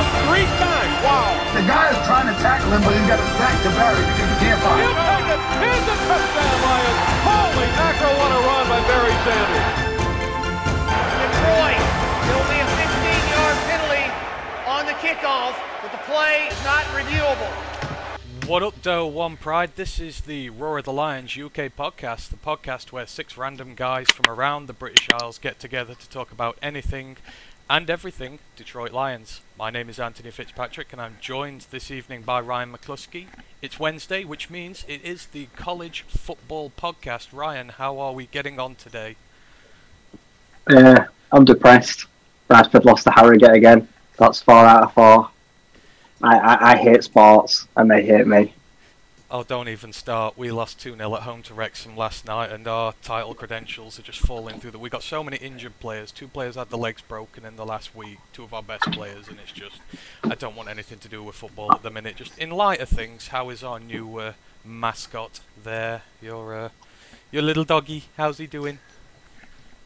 back three times. Wow. The guy is trying to tackle him, but he's got his back to Barry because he can't find He'll him. take it. Here's a touchdown, Lions. Holy mackerel, what a run by Barry Sanders. Detroit. It'll be a 15-yard penalty on the kickoff, but the play is not reviewable. What up, Doe One Pride? This is the Roar of the Lions UK podcast, the podcast where six random guys from around the British Isles get together to talk about anything and everything Detroit Lions. My name is Anthony Fitzpatrick, and I'm joined this evening by Ryan McCluskey. It's Wednesday, which means it is the college football podcast. Ryan, how are we getting on today? Uh, I'm depressed. Bradford lost to Harrogate again. That's four out of four. I, I, I hate sports and they hate me. Oh, don't even start. We lost 2 0 at home to Wrexham last night, and our title credentials are just falling through. The we got so many injured players. Two players had the legs broken in the last week. Two of our best players, and it's just. I don't want anything to do with football at the minute. Just in light of things, how is our new uh, mascot there? Your uh, your little doggy. How's he doing?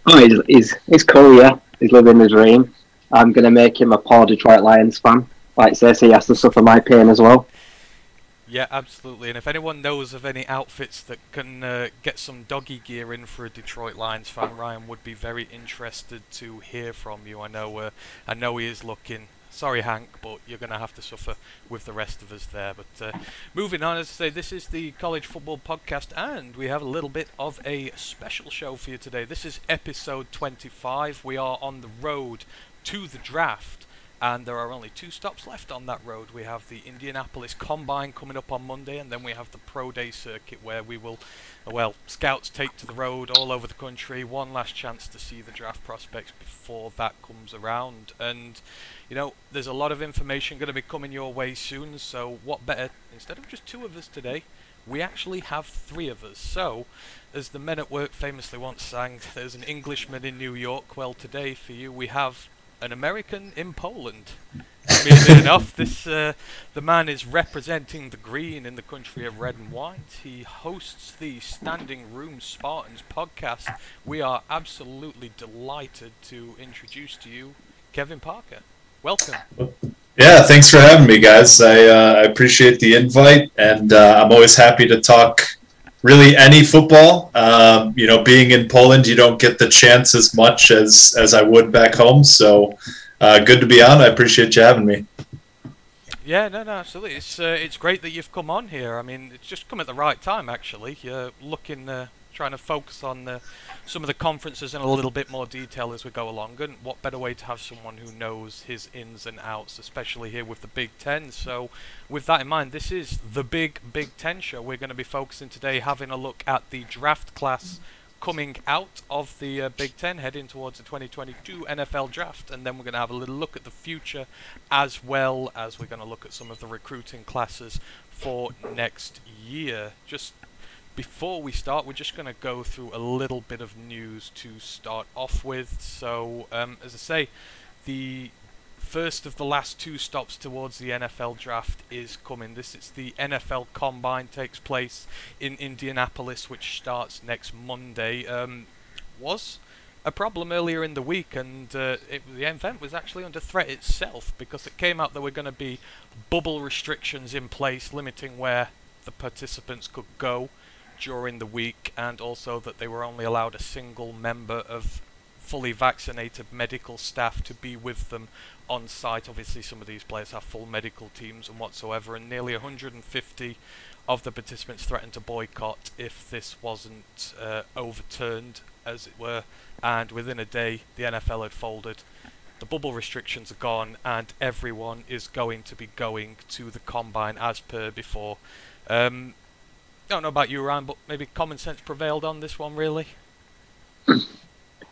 Oh, he's, he's, he's cool, yeah. He's living the dream. I'm going to make him a poor Detroit Lions fan. Like he has to suffer my pain as well. Yeah, absolutely. And if anyone knows of any outfits that can uh, get some doggy gear in for a Detroit Lions fan, Ryan would be very interested to hear from you. I know, uh, I know he is looking. Sorry, Hank, but you're going to have to suffer with the rest of us there. But uh, moving on, as I say, this is the College Football Podcast, and we have a little bit of a special show for you today. This is episode 25. We are on the road to the draft and there are only two stops left on that road. We have the Indianapolis Combine coming up on Monday, and then we have the Pro Day circuit where we will, well, scouts take to the road all over the country. One last chance to see the draft prospects before that comes around. And, you know, there's a lot of information going to be coming your way soon, so what better, instead of just two of us today, we actually have three of us. So, as the men at work famously once sang, there's an Englishman in New York. Well, today for you, we have an American in Poland. Weirdly enough, this uh, the man is representing the green in the country of red and white. He hosts the Standing Room Spartans podcast. We are absolutely delighted to introduce to you Kevin Parker. Welcome. Yeah, thanks for having me, guys. I, uh, I appreciate the invite, and uh, I'm always happy to talk really any football. Um, you know, being in Poland, you don't get the chance as much as as I would back home. So, uh, good to be on. I appreciate you having me. Yeah, no, no, absolutely. It's uh, it's great that you've come on here. I mean, it's just come at the right time, actually. You're looking, uh, trying to focus on uh, some of the conferences in a little bit more detail as we go along. And what better way to have someone who knows his ins and outs, especially here with the Big Ten. So, with that in mind, this is the Big Big Ten show. We're going to be focusing today, having a look at the draft class coming out of the uh, Big Ten, heading towards the 2022 NFL draft, and then we're going to have a little look at the future, as well as we're going to look at some of the recruiting classes for next year. Just before we start, we're just going to go through a little bit of news to start off with. So, um, as I say, the first of the last two stops towards the NFL draft is coming. This is the NFL Combine takes place in Indianapolis, which starts next Monday. Um, was a problem earlier in the week, and uh, it, the event was actually under threat itself because it came out there were going to be bubble restrictions in place, limiting where the participants could go during the week, and also that they were only allowed a single member of fully vaccinated medical staff to be with them on site. Obviously, some of these players have full medical teams and whatsoever, and nearly 150 of the participants threatened to boycott if this wasn't uh, overturned, as it were. And within a day, the NFL had folded. The bubble restrictions are gone, and everyone is going to be going to the combine as per before. Um, don't know about you, Ryan, but maybe common sense prevailed on this one, really.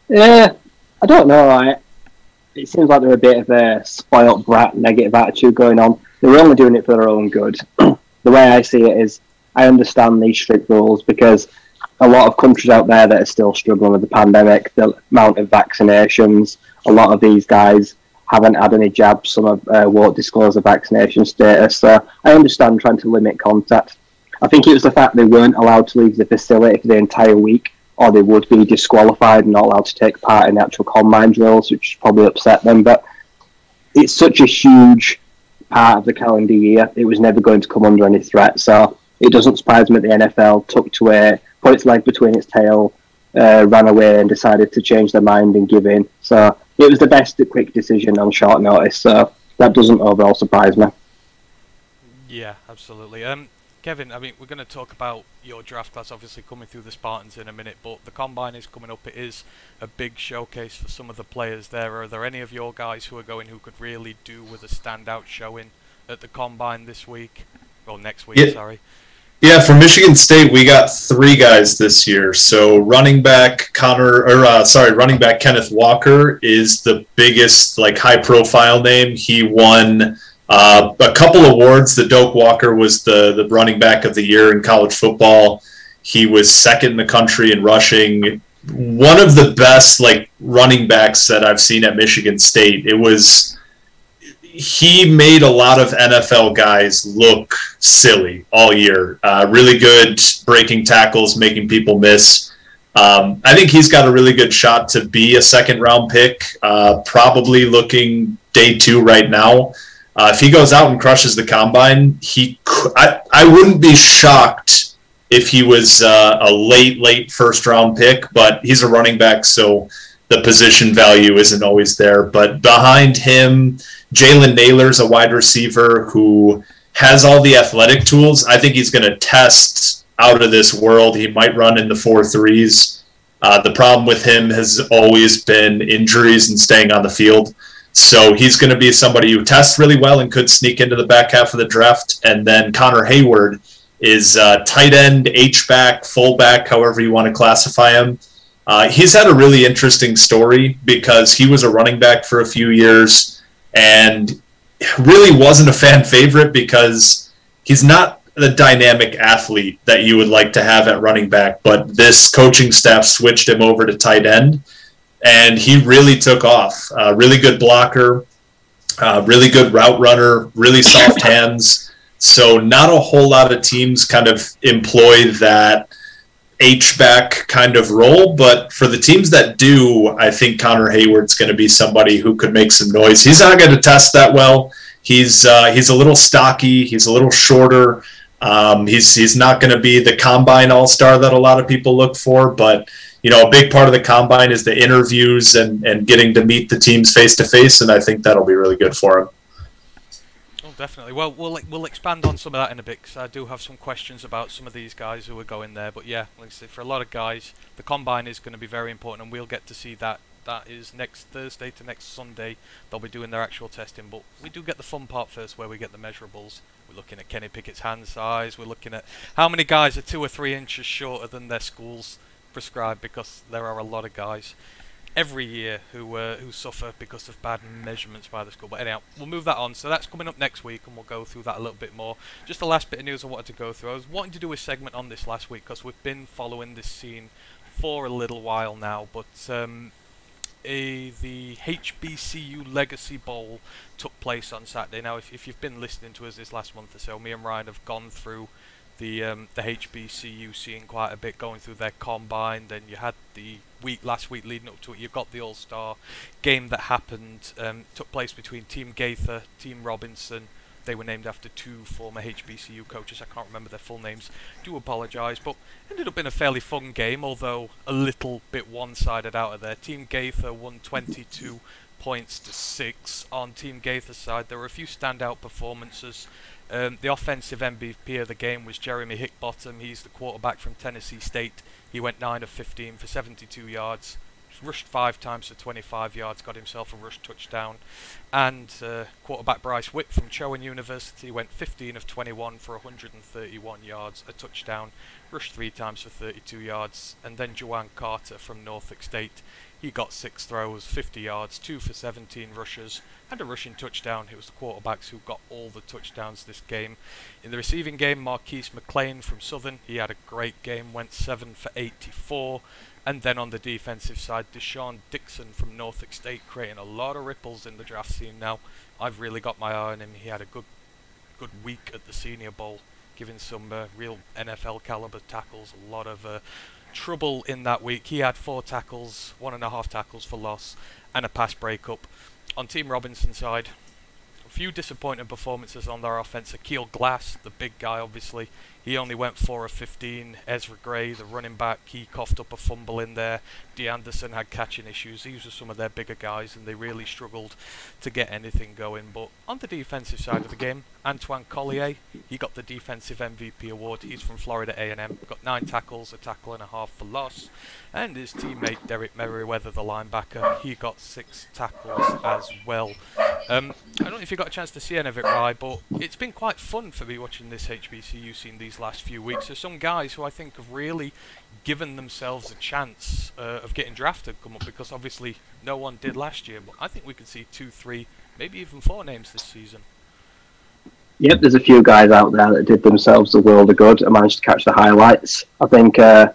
Yeah, I don't know. It seems like they're a bit of a spoilt brat, negative attitude going on. They're only doing it for their own good. the way I see it is, I understand these strict rules because a lot of countries out there that are still struggling with the pandemic, the amount of vaccinations, a lot of these guys haven't had any jabs. Some have, uh, won't disclose their vaccination status. So I understand trying to limit contact. I think it was the fact they weren't allowed to leave the facility for the entire week, or they would be disqualified and not allowed to take part in actual combine drills, which probably upset them. But it's such a huge part of the calendar year. It was never going to come under any threat. So it doesn't surprise me that the NFL took to it, put its leg between its tail, uh, ran away, and decided to change their mind and give in. So it was the best quick decision on short notice. So that doesn't overall surprise me. Yeah, absolutely. Um, Kevin, I mean, we're going to talk about your draft class obviously coming through the Spartans in a minute, but the combine is coming up. It is a big showcase for some of the players there. Are there any of your guys who are going who could really do with a standout showing at the combine this week? Well, next week, Yeah. sorry. Yeah, for Michigan State, we got three guys this year. So running back Connor, or uh, sorry, running back Kenneth Walker is the biggest, like high profile name. He won uh, a couple awards. The Doak Walker was the the running back of the year in college football. He was second in the country in rushing. One of the best like running backs that I've seen at Michigan State. It was he made a lot of NFL guys look silly all year. Uh, really good breaking tackles, making people miss. Um, I think he's got a really good shot to be a second round pick. Uh, probably looking day two right now. Uh, if he goes out and crushes the combine, he I, I wouldn't be shocked if he was uh, a late late first round pick, but he's a running back, so the position value isn't always there. But behind him, Jalen Nailor's a wide receiver who has all the athletic tools. I think he's going to test out of this world. He might run in the four threes. Uh, the problem with him has always been injuries and staying on the field. So he's going to be somebody who tests really well and could sneak into the back half of the draft. And then Connor Heyward is uh, tight end, H back, fullback, however you want to classify him. Uh, he's had a really interesting story because he was a running back for a few years and really wasn't a fan favorite because he's not the dynamic athlete that you would like to have at running back. But this coaching staff switched him over to tight end, and he really took off. Uh, really good blocker, uh, really good route runner, really soft hands. So not a whole lot of teams kind of employ that H back kind of role, but for the teams that do, I think Connor Heyward's going to be somebody who could make some noise. He's not going to test that well. He's uh, he's a little stocky. He's a little shorter. Um, he's he's not going to be the combine all star that a lot of people look for, but you know a big part of the combine is the interviews and and getting to meet the teams face to face, and I think that'll be really good for him. Oh, definitely. Well, we'll we'll expand on some of that in a bit because I do have some questions about some of these guys who are going there. But yeah, like I said, for a lot of guys, the combine is going to be very important, and we'll get to see that. That is next Thursday to next Sunday. They'll be doing their actual testing, but we do get the fun part first, where we get the measurables. We're looking at Kenny Pickett's hand size. We're looking at how many guys are two or three inches shorter than their schools prescribe, because there are a lot of guys every year who uh, who suffer because of bad measurements by the school. But anyhow, we'll move that on. So that's coming up next week, and we'll go through that a little bit more. Just the last bit of news I wanted to go through. I was wanting to do a segment on this last week because we've been following this scene for a little while now, but. Um, a, the HBCU Legacy Bowl took place on Saturday. Now, if, if you've been listening to us this last month or so, me and Ryan have gone through the um, the HBCU scene quite a bit, going through their combine. Then you had the week last week leading up to it. You've got the All Star game that happened, um, took place between Team Gaither, Team Robinson. They were named after two former HBCU coaches. I can't remember their full names. Do apologise, but ended up in a fairly fun game, although a little bit one-sided out of there. Team Gaither won 22 points to six. On Team Gaither's side, there were a few standout performances. Um, the offensive MVP of the game was Jeremy Hickbottom. He's the quarterback from Tennessee State. He went 9 of 15 for 72 yards, rushed five times for 25 yards, got himself a rush touchdown. And uh, quarterback Bryce Witt from Chowan University went 15 of 21 for 131 yards, a touchdown, rushed three times for 32 yards. And then Juwan Carter from Norfolk State. He got six throws, 50 yards, two for 17 rushes, and a rushing touchdown. It was the quarterbacks who got all the touchdowns this game. In the receiving game, Marquise McLean from Southern, he had a great game, went 7 for 84. And then on the defensive side, Deshaun Dixon from Norfolk State creating a lot of ripples in the draft scene now. I've really got my eye on him. He had a good good week at the Senior Bowl, giving some uh, real NFL caliber tackles, a lot of uh, trouble in that week. He had four tackles, one and a half tackles for loss, and a pass breakup. On Team Robinson's side, a few disappointing performances on their offense. Aqeel Glass, the big guy, obviously, he only went 4 of 15. Ezra Gray, the running back, he coughed up a fumble in there. DeAnderson had catching issues. These were some of their bigger guys, and they really struggled to get anything going. But on the defensive side of the game, Antwan Collier, he got the defensive MVP award. He's from Florida A&M. Got nine tackles, a tackle and a half for loss. And his teammate Derek Merriweather, the linebacker, he got six tackles as well. Um, I don't know if you got a chance to see any of it, Rye, but it's been quite fun for me watching this HBCU scene these last few weeks. There's some guys who I think have really given themselves a chance uh, of getting drafted come up because obviously no one did last year. But I think we can see two, three, maybe even four names this season. Yep, there's a few guys out there that did themselves the world of good and managed to catch the highlights. I think uh,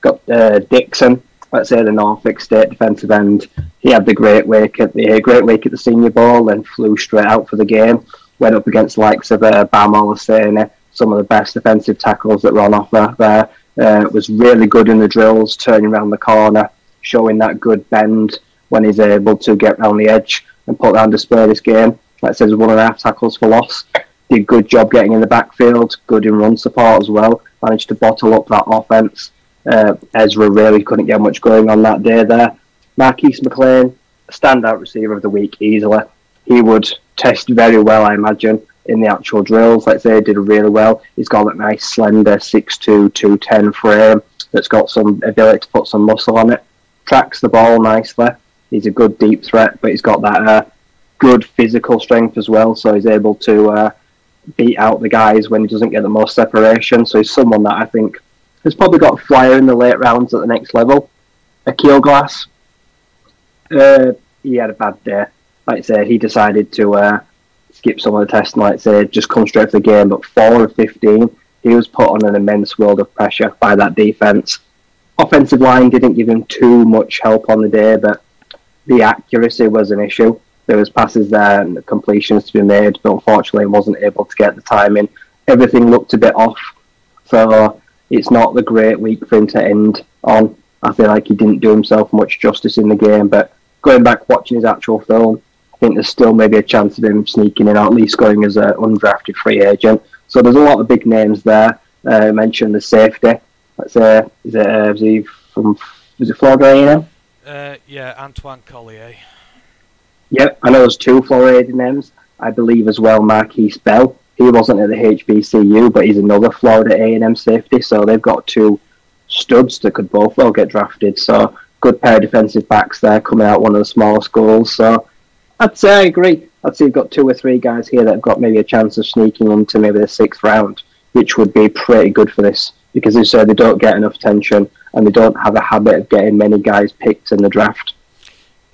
got uh, Dixon, let's say the Norfolk State defensive end. He had the great week at the great week at the Senior Bowl and flew straight out for the game. Went up against likes of uh, Bam Olaseni, some of the best defensive tackles that were on offer there. Uh, was really good in the drills, turning around the corner, showing that good bend when he's able to get around the edge and put that on spur this game. Like I said, one and a half tackles for loss. Did good job getting in the backfield, good in run support as well. Managed to bottle up that offense. Uh, Ezra really couldn't get much going on that day there. Marquise McLean, standout receiver of the week easily. He would test very well, I imagine, in the actual drills. I say, did really well. He's got that nice slender 6'2", 210 frame that's got some ability to put some muscle on it. Tracks the ball nicely. He's a good deep threat, but he's got that uh, good physical strength as well. So he's able to uh, beat out the guys when he doesn't get the most separation. So he's someone that I think has probably got a flyer in the late rounds at the next level. Aqeel Glass, uh, he had a bad day. Like I say, he decided to uh, skip some of the like I say, just come straight for the game. But 4 of 15, he was put on an immense world of pressure by that defence. Offensive line didn't give him too much help on the day, but the accuracy was an issue. There was passes there and completions to be made, but unfortunately he wasn't able to get the timing. Everything looked a bit off. So it's not the great week for him to end on. I feel like he didn't do himself much justice in the game, but going back watching his actual film, I think there's still maybe a chance of him sneaking in, or at least going as an undrafted free agent. So there's a lot of big names there. Uh, I mentioned the safety. Let's say, is it, uh, was he from, was it Florida? Uh, yeah, Antwan Collier. Yep, I know there's two Florida names. I believe as well Markquese Bell. He wasn't at the HBCU, but he's another Florida A&M safety. So they've got two studs that could both well get drafted. So good pair of defensive backs there coming out one of the smaller schools. So I'd say I agree. I'd say you've got two or three guys here that have got maybe a chance of sneaking into maybe the sixth round, which would be pretty good for this because they say they don't get enough attention and they don't have a habit of getting many guys picked in the draft.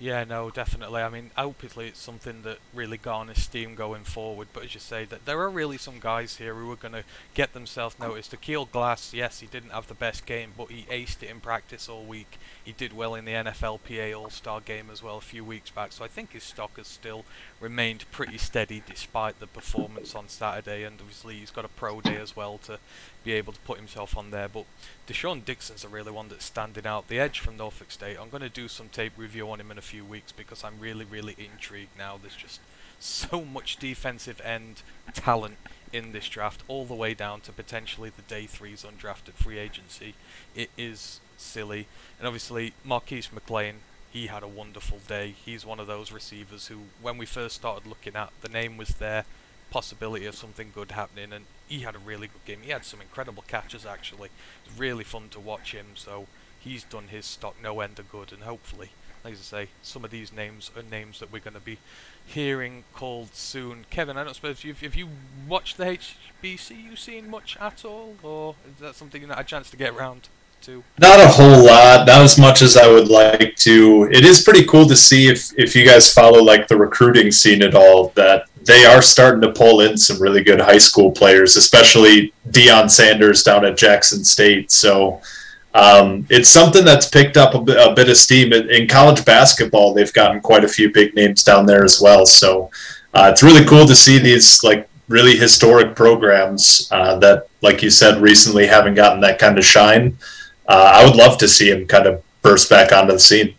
Yeah, no, definitely. I mean, hopefully it's something that really garners steam going forward. But as you say, that there are really some guys here who are going to get themselves noticed. Aqeel Glass, yes, he didn't have the best game, but he aced it in practice all week. He did well in the NFLPA All-Star game as well a few weeks back. So I think his stock has still remained pretty steady despite the performance on Saturday. And obviously he's got a pro day as well to be able to put himself on there. But Deshaun Dixon's a really one that's standing out. The edge from Norfolk State. I'm going to do some tape review on him in a few weeks because I'm really, really intrigued now. There's just so much defensive end talent in this draft, all the way down to potentially the day threes undrafted free agency. It is silly. And obviously, Marquise McLean, he had a wonderful day. He's one of those receivers who, when we first started looking at, the name was there, possibility of something good happening, and he had a really good game. He had some incredible catches, actually. It was really fun to watch him, so he's done his stock no end of good, and hopefully, like I say, some of these names are names that we're going to be hearing called soon. Kevin, I don't suppose if you've you watched the HBCU scene much at all, or is that something you had a chance to get around? to? Not a whole lot, not as much as I would like to. It is pretty cool to see if if you guys follow like the recruiting scene at all that they are starting to pull in some really good high school players, especially Deion Sanders down at Jackson State. So um, it's something that's picked up a bit, a bit of steam in, college basketball. They've gotten quite a few big names down there as well. So uh, it's really cool to see these like really historic programs uh, that, like you said, recently haven't gotten that kind of shine. Uh, I would love to see him kind of burst back onto the scene.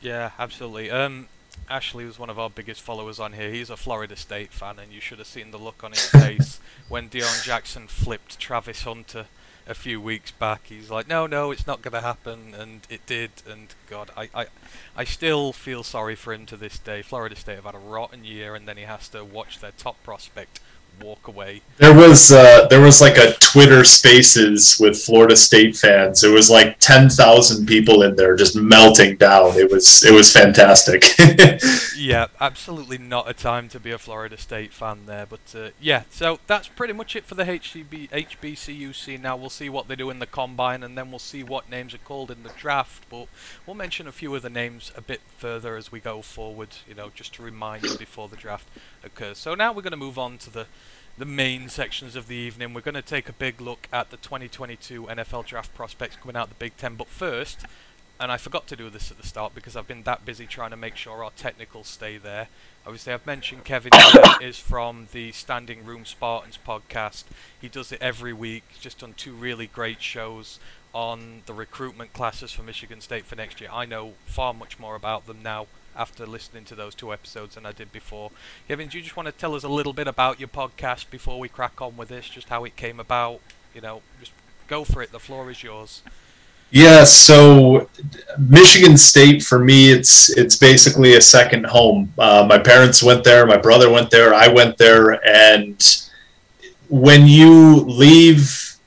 Yeah, absolutely. Um, Ashley was one of our biggest followers on here. He's a Florida State fan, and you should have seen the look on his face when Deion Jackson flipped Travis Hunter a few weeks back. He's like, no, no, it's not going to happen, and it did. And God, I, I, I still feel sorry for him to this day. Florida State have had a rotten year, and then he has to watch their top prospect walk away. There was uh, there was like a Twitter Spaces with Florida State fans. It was like ten thousand people in there just melting down. It was it was fantastic. yeah, absolutely not a time to be a Florida State fan there. But uh, yeah, so that's pretty much it for the HCB, HBCUC. Now we'll see what they do in the combine, and then we'll see what names are called in the draft. But we'll mention a few of the names a bit further as we go forward. You know, just to remind you before the draft occurs. So now we're going to move on to the the main sections of the evening. We're going to take a big look at the 2022 NFL draft prospects coming out of the Big Ten. But first, and I forgot to do this at the start because I've been that busy trying to make sure our technicals stay there. Obviously, I've mentioned Kevin is from the Standing Room Spartans podcast. He does it every week. He's just done two really great shows on the recruitment classes for Michigan State for next year. I know far much more about them now after listening to those two episodes than I did before. Kevin, do you just want to tell us a little bit about your podcast before we crack on with this? Just how it came about? You know, just go for it. The floor is yours. Yeah, so Michigan State for me, it's it's basically a second home. Uh, my parents went there, my brother went there, I went there, and when you leave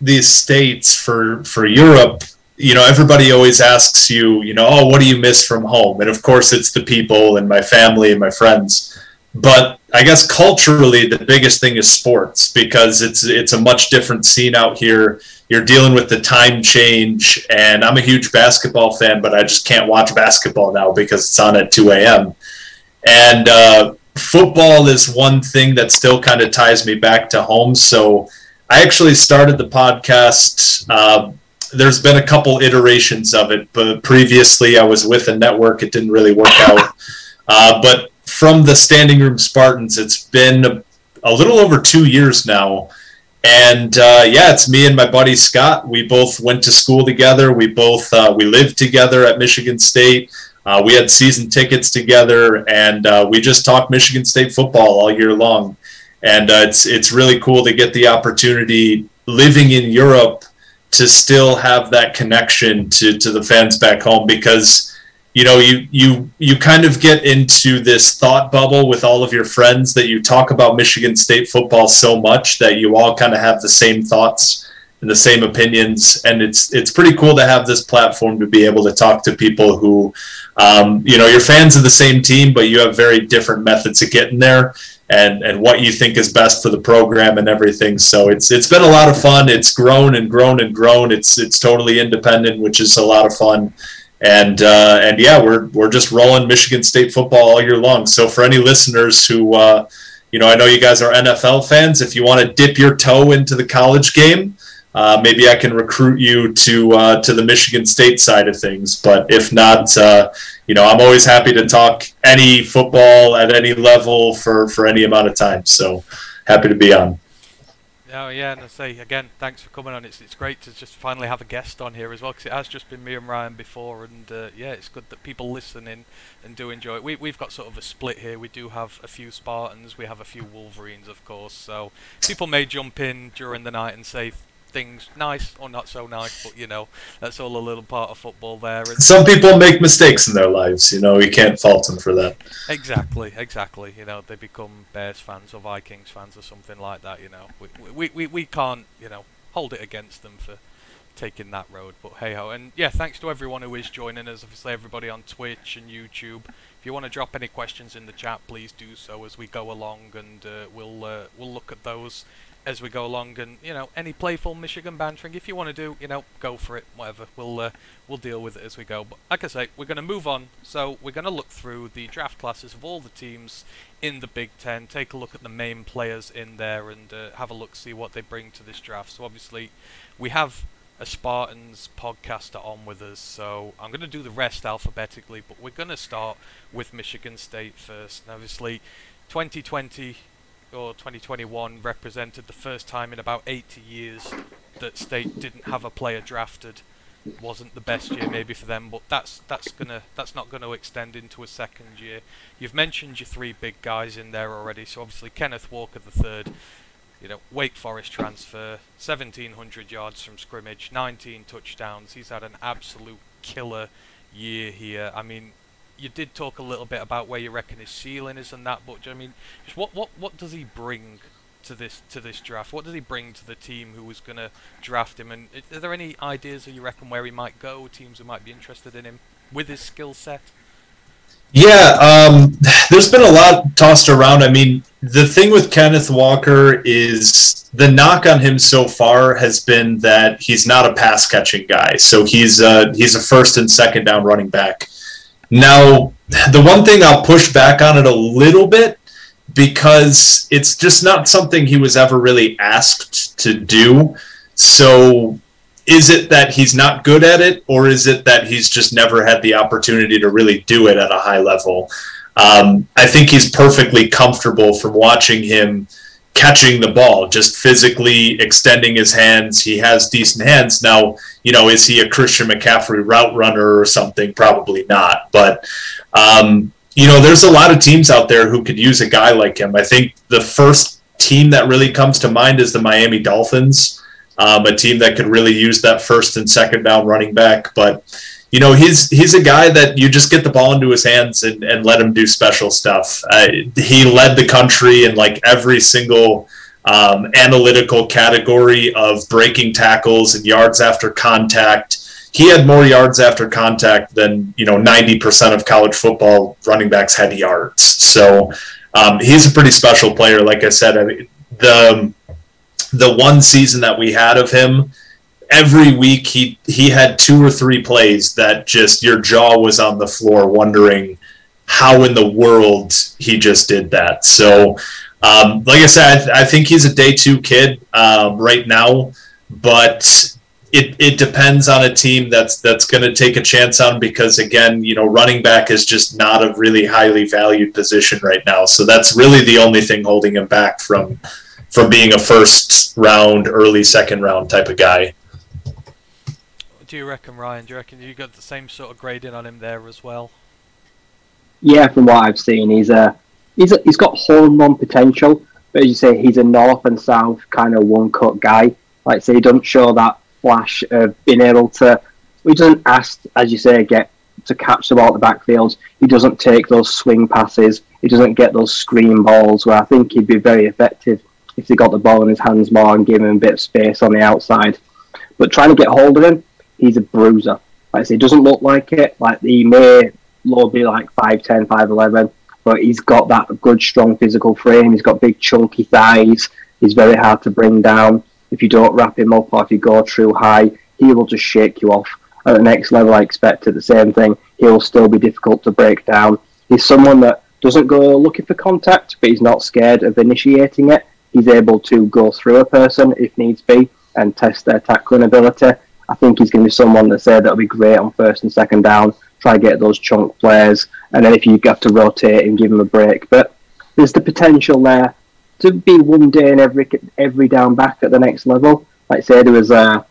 these states for for Europe, you know, everybody always asks you, you know, oh, what do you miss from home? And of course, it's the people and my family and my friends. But I guess culturally, the biggest thing is sports because it's it's a much different scene out here. You're dealing with the time change, and I'm a huge basketball fan, but I just can't watch basketball now because it's on at 2 a.m. And uh, football is one thing that still kind of ties me back to home. So I actually started the podcast. Uh, there's been a couple iterations of it, but previously I was with a network. It didn't really work out. Uh, but from the Standing Room Spartans, it's been a, a little over two years now. And uh, yeah, it's me and my buddy Scott. We both went to school together. We both uh, we lived together at Michigan State. Uh, we had season tickets together, and uh, we just talked Michigan State football all year long. And uh, it's it's really cool to get the opportunity living in Europe to still have that connection to, to the fans back home because you know you you you kind of get into this thought bubble with all of your friends that you talk about Michigan State football so much that you all kind of have the same thoughts and the same opinions. And it's it's pretty cool to have this platform to be able to talk to people who um, you know you're fans of the same team but you have very different methods of getting there and and what you think is best for the program and everything. So it's it's been a lot of fun. It's grown and grown and grown. It's it's totally independent, which is a lot of fun. And uh, and yeah, we're we're just rolling Michigan State football all year long. So for any listeners who uh, you know, I know you guys are NFL fans. If you want to dip your toe into the college game, uh, maybe I can recruit you to uh, to the Michigan State side of things. But if not, uh, you know, I'm always happy to talk any football at any level for for any amount of time. So happy to be on. Oh yeah, and I say again, thanks for coming on. It's it's great to just finally have a guest on here as well because it has just been me and Ryan before, and uh, yeah, it's good that people listen in and do enjoy it. We we've got sort of a split here. We do have a few Spartans, we have a few Wolverines, of course. So people may jump in during the night and say things nice or not so nice, but you know that's all a little part of football there. And Some people make mistakes in their lives, you know. You can't fault them for that. Exactly, exactly. You know, they become Bears fans or Vikings fans or something like that. You know, we we we, we can't you know hold it against them for taking that road. But hey ho, and yeah, thanks to everyone who is joining us. Obviously, everybody on Twitch and YouTube. If you want to drop any questions in the chat, please do so as we go along, and uh, we'll uh, we'll look at those as we go along. And you know, any playful Michigan bantering, if you want to do, you know, go for it. Whatever, we'll uh, we'll deal with it as we go. But like I say, we're going to move on. So we're going to look through the draft classes of all the teams in the Big Ten. Take a look at the main players in there and uh, have a look, see what they bring to this draft. So obviously, we have a Spartans podcaster on with us, so I'm going to do the rest alphabetically, but we're going to start with Michigan State first. And obviously, 2020 or 2021 represented the first time in about 80 years that State didn't have a player drafted. wasn't the best year maybe for them, but that's that's gonna that's not going to extend into a second year. You've mentioned your three big guys in there already, so obviously Kenneth Walker the third, you know Wake Forest transfer, 1700 yards from scrimmage, 19 touchdowns. He's had an absolute killer year here. I mean, you did talk a little bit about where you reckon his ceiling is and that, but I mean, just what what what does he bring to this to this draft? What does he bring to the team who was going to draft him? And are there any ideas that you reckon where he might go? Teams who might be interested in him with his skill set? Yeah, um, there's been a lot tossed around. I mean, the thing with Kenneth Walker is the knock on him so far has been that he's not a pass catching guy. So he's uh, he's a first and second down running back. Now, the one thing I'll push back on it a little bit because it's just not something he was ever really asked to do. So, is it that he's not good at it, or is it that he's just never had the opportunity to really do it at a high level? Um, I think he's perfectly comfortable from watching him catching the ball, just physically extending his hands. He has decent hands. Now, you know, is he a Christian McCaffrey route runner or something? Probably not. But, um, you know, there's a lot of teams out there who could use a guy like him. I think the first team that really comes to mind is the Miami Dolphins, um, a team that could really use that first and second down running back. But, you know, he's he's a guy that you just get the ball into his hands and, and let him do special stuff. Uh, he led the country in like every single um, analytical category of breaking tackles and yards after contact. He had more yards after contact than you know ninety percent of college football running backs had yards. So um, he's a pretty special player. Like I said, I mean, the the one season that we had of him every week he he had two or three plays that just your jaw was on the floor wondering how in the world he just did that. So, um, like I said, I, I, think he's a day two kid um, right now, but it, it depends on a team that's that's going to take a chance on because again, you know, running back is just not a really highly valued position right now. So that's really the only thing holding him back from from being a first round, early second round type of guy do you reckon, Ryan? Do you reckon you got the same sort of grading on him there as well? Yeah, from what I've seen, he's a he's a, he's got home run potential, but as you say, he's a north and south kind of one cut guy. Like say, he doesn't show that flash of being able to. He doesn't ask, as you say, get to catch the ball at the backfield. He doesn't take those swing passes. He doesn't get those screen balls. Where I think he'd be very effective if he got the ball in his hands more and gave him a bit of space on the outside. But trying to get hold of him, he's a bruiser. Like I say, doesn't look like it. Like he may low be like 5'10", 5'11", but he's got that good, strong physical frame. He's got big, chunky thighs. He's very hard to bring down. If you don't wrap him up or if you go too high, he will just shake you off. At the next level, I expect the same thing. He will still be difficult to break down. He's someone that doesn't go looking for contact, but he's not scared of initiating it. He's able to go through a person if needs be and test their tackling ability. I think he's going to be someone that said that'll be great on first and second down. Try get those chunk players, and then if you have to rotate and give him a break, but there's the potential there to be one day in every every down back at the next level. Like I say, there was uh,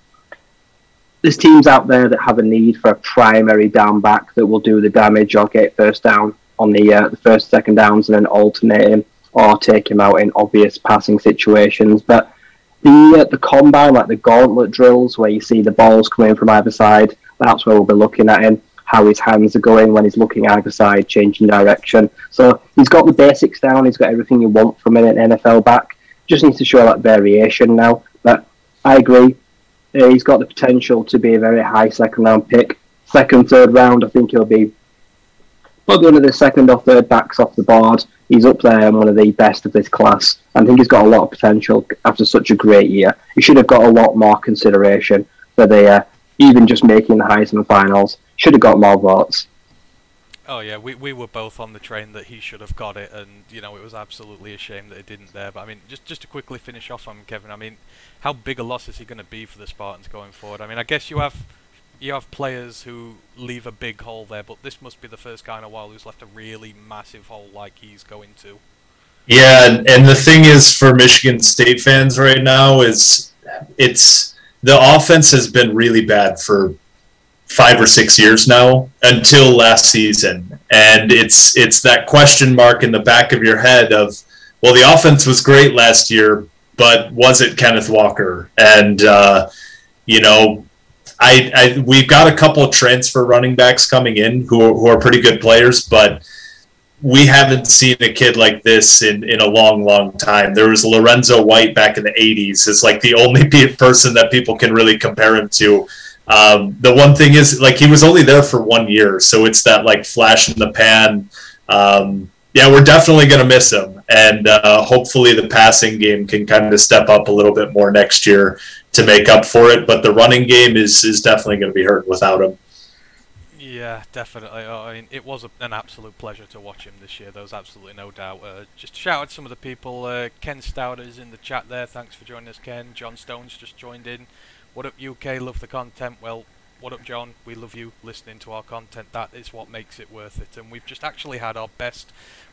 there's teams out there that have a need for a primary down back that will do the damage or get first down on the uh, the first second downs and then alternate him or take him out in obvious passing situations. But the uh, the combine, like the gauntlet drills, where you see the balls coming from either side. That's where we'll be looking at him. How his hands are going when he's looking either side, changing direction. So he's got the basics down. He's got everything you want from an NFL back. Just needs to show that variation now. But I agree. He's got the potential to be a very high second round pick. Second, third round, I think he'll be probably one of the second or third backs off the board. He's up there and one of the best of this class. I think he's got a lot of potential after such a great year. He should have got a lot more consideration for the uh, even just making the highs Heisman finals. Should have got more votes. Oh yeah, we we were both on the train that he should have got it, and you know it was absolutely a shame that it didn't there. But I mean, just just to quickly finish off on Kevin, I mean, how big a loss is he going to be for the Spartans going forward? I mean, I guess you have you have players who leave a big hole there, but this must be the first guy in a while who's left a really massive hole like he's going to. Yeah, and, and the thing is for Michigan State fans right now is it's the offense has been really bad for five or six years now until last season, and it's it's that question mark in the back of your head of well, the offense was great last year, but was it Kenneth Walker? And uh, you know, I, I we've got a couple of transfer running backs coming in who are, who are pretty good players, but we haven't seen a kid like this in, in a long, long time. There was Lorenzo White back in the 80s. It's like the only person that people can really compare him to. Um, the one thing is, like, he was only there for one year, so it's that, like, flash in the pan. Um, yeah, we're definitely going to miss him. And uh, hopefully the passing game can kind of step up a little bit more next year to make up for it. But the running game is, is definitely going to be hurt without him. Yeah, definitely. Oh, I mean, it was an absolute pleasure to watch him this year. There was absolutely no doubt. Uh, just shout out some of the people. Uh, Ken Stouter's in the chat there. Thanks for joining us, Ken. John Stone's just joined in. What up, UK? Love the content. Well, what up, John? We love you listening to our content. That is what makes it worth it. And we've just actually had our best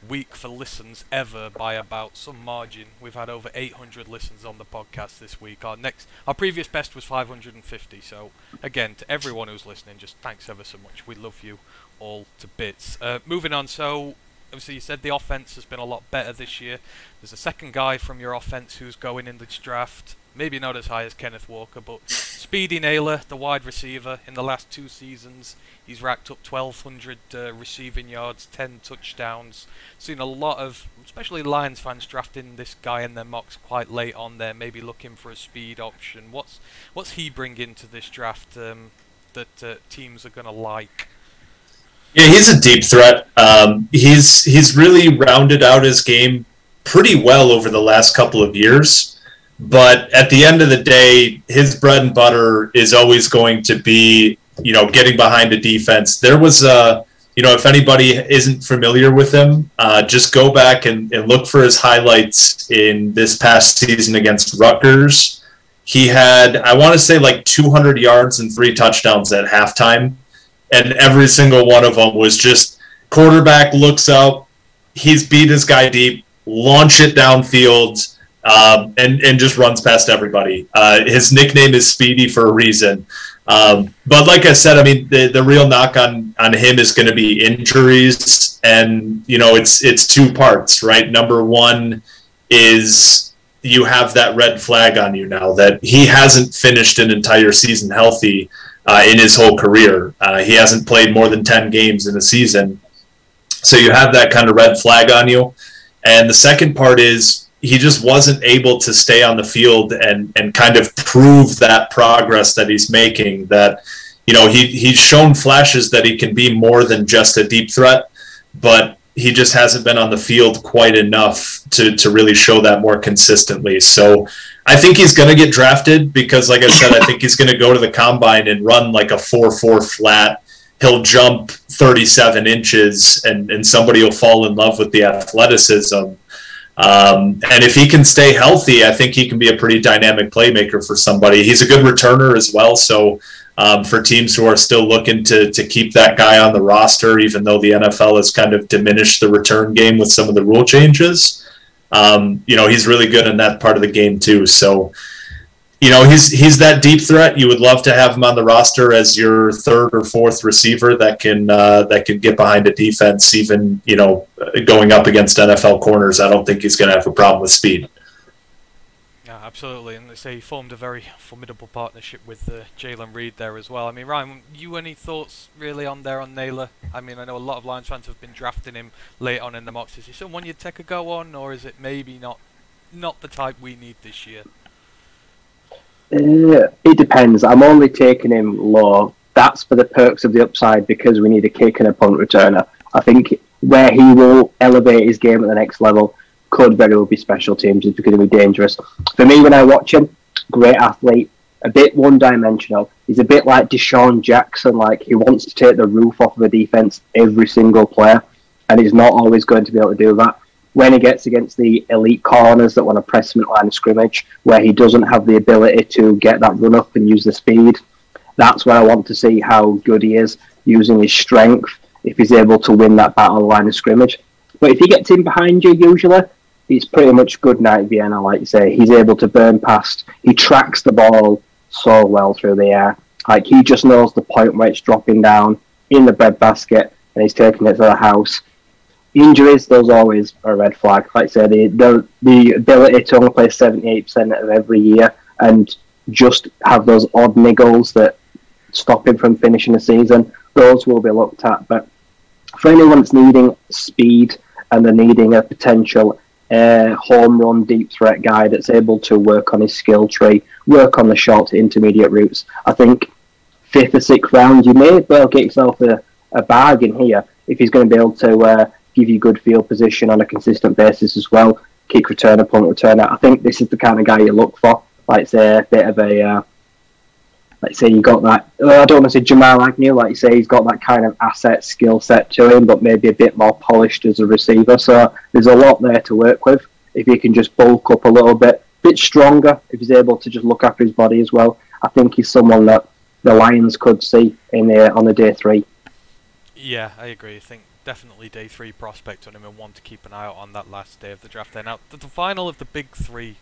week for listens ever by about some margin. We've had over 800 listens on the podcast this week. Our next, our previous best was 550. So again, to everyone who's listening, just thanks ever so much. We love you all to bits. Uh, moving on. So obviously you said the offense has been a lot better this year. There's a second guy from your offense who's going in this draft maybe not as high as Kenneth Walker, but Speedy Nailor, the wide receiver, in the last two seasons, he's racked up 1,200 uh, receiving yards, 10 touchdowns. Seen a lot of, especially Lions fans, drafting this guy in their mocks quite late on there, maybe looking for a speed option. What's what's he bringing to this draft um, that uh, teams are going to like? Yeah, he's a deep threat. Um, he's he's really rounded out his game pretty well over the last couple of years. But at the end of the day, his bread and butter is always going to be, you know, getting behind the defense. There was a, you know, if anybody isn't familiar with him, uh, just go back and, and look for his highlights in this past season against Rutgers. He had, I want to say, like 200 yards and three touchdowns at halftime. And every single one of them was just quarterback looks up, he's beat his guy deep, launch it downfield um, and and just runs past everybody. Uh, his nickname is Speedy for a reason. Um, but like I said, I mean, the, the real knock on, on him is going to be injuries, and you know, it's it's two parts, right? Number one is you have that red flag on you now that he hasn't finished an entire season healthy uh, in his whole career. Uh, he hasn't played more than ten games in a season, so you have that kind of red flag on you. And the second part is he just wasn't able to stay on the field and and kind of prove that progress that he's making that you know he he's shown flashes that he can be more than just a deep threat but he just hasn't been on the field quite enough to to really show that more consistently. So I think he's going to get drafted because like I said I think he's going to go to the combine and run like a 4-4 flat. He'll jump 37 inches and and somebody will fall in love with the athleticism um, and if he can stay healthy, I think he can be a pretty dynamic playmaker for somebody. He's a good returner as well. So um, for teams who are still looking to to keep that guy on the roster, even though the NFL has kind of diminished the return game with some of the rule changes, um, you know he's really good in that part of the game too. So you know he's he's that deep threat. You would love to have him on the roster as your third or fourth receiver that can uh, that can get behind a defense, even you know going up against NFL corners. I don't think he's going to have a problem with speed. Yeah, absolutely, and they say he formed a very formidable partnership with uh, Jayden Reed there as well. I mean, Ryan, you any thoughts really on there on Nailor? I mean, I know a lot of Lions fans have been drafting him late on in the mocks. Is he someone you'd take a go on, or is it maybe not not the type we need this year? Uh, it depends. I'm only taking him low. That's for the perks of the upside because we need a kick and a punt returner. I think where he will elevate his game at the next level could very well be special teams. It's going to be dangerous. For me, when I watch him, great athlete, a bit one dimensional. He's a bit like DeSean Jackson, like he wants to take the roof off of a defense every single player, and he's not always going to be able to do that. When he gets against the elite corners that want to press him at line of scrimmage, where he doesn't have the ability to get that run up and use the speed, that's where I want to see how good he is using his strength if he's able to win that battle line of scrimmage. But if he gets in behind you, usually it's pretty much good night Vienna, like you say. He's able to burn past. He tracks the ball so well through the air. Like he just knows the point where it's dropping down in the breadbasket and he's taking it to the house. Injuries, those always a red flag. Like I said, the, the, the ability to only play 78% of every year and just have those odd niggles that stop him from finishing the season, those will be looked at. But for anyone that's needing speed and they're needing a potential uh, home run deep threat guy that's able to work on his skill tree, work on the short to intermediate routes. I think fifth or sixth round, you may well get yourself a, a bargain here if he's going to be able to uh, give you good field position on a consistent basis as well. Kick returner, punt returner. I think this is the kind of guy you look for. Like say a bit of a uh, like say you got that. I don't want to say Jamal Agnew, like you say, he's got that kind of asset skill set to him, but maybe a bit more polished as a receiver. So there's a lot there to work with. If he can just bulk up a little bit, bit stronger, if he's able to just look after his body as well, I think he's someone that the Lions could see in the, on the day three. Yeah, I agree. I think definitely day three prospect on him and one to keep an eye out on that last day of the draft. There now, the, the final of the big three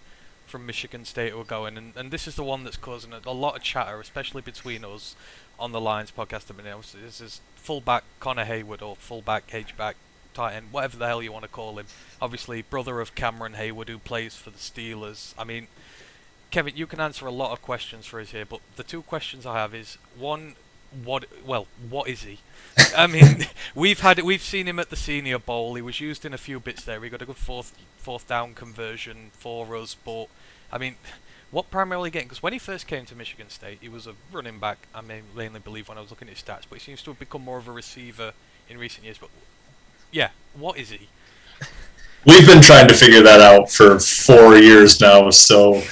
from Michigan State are going, and, and this is the one that's causing a, a lot of chatter, especially between us on the Lions podcast. I mean, this is fullback Connor Heyward or fullback H-back tight end, whatever the hell you want to call him. Obviously, brother of Cameron Heyward, who plays for the Steelers. I mean, Kevin, you can answer a lot of questions for us here, but the two questions I have is one, what? Well, what is he? I mean, we've had we've seen him at the Senior Bowl. He was used in a few bits there. He got a good fourth fourth down conversion for us, but I mean, what primarily getting? Because when he first came to Michigan State, he was a running back. I mainly believe when I was looking at his stats, but he seems to have become more of a receiver in recent years. But yeah, what is he? We've been trying to figure that out for four years now. So,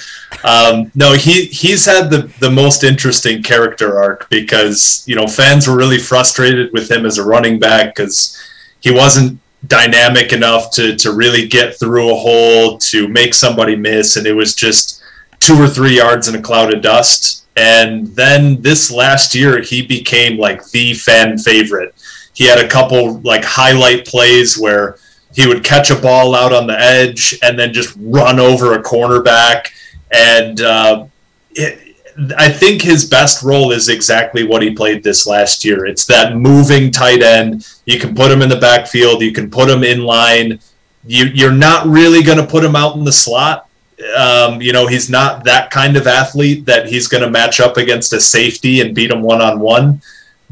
um, no, he he's had the the most interesting character arc because you know fans were really frustrated with him as a running back because he wasn't dynamic enough to to really get through a hole to make somebody miss, and it was just two or three yards in a cloud of dust. And then this last year, he became like the fan favorite. He had a couple like highlight plays where he would catch a ball out on the edge and then just run over a cornerback. And uh, it, I think his best role is exactly what he played this last year. It's that moving tight end. You can put him in the backfield. You can put him in line. You, you're not really going to put him out in the slot. Um, you know, he's not that kind of athlete that he's going to match up against a safety and beat him one on one.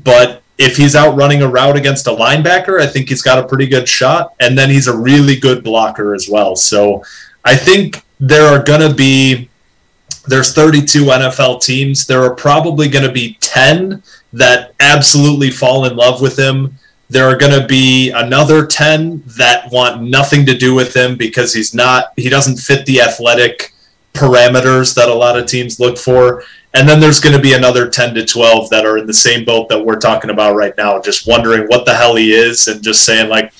But if he's out running a route against a linebacker, I think he's got a pretty good shot. And then he's a really good blocker as well. So I think there are going to be there's 32 NFL teams. There are probably going to be 10 that absolutely fall in love with him. There are going to be another 10 that want nothing to do with him because he's not he doesn't fit the athletic parameters that a lot of teams look for. And then there's going to be another 10 to 12 that are in the same boat that we're talking about right now, just wondering what the hell he is and just saying like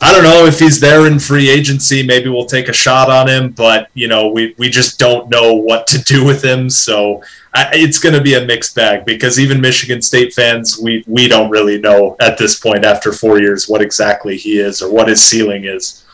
I don't know if he's there in free agency. Maybe we'll take a shot on him, but you know, we we just don't know what to do with him. So I, it's going to be a mixed bag because even Michigan State fans, we we don't really know at this point after four years what exactly he is or what his ceiling is.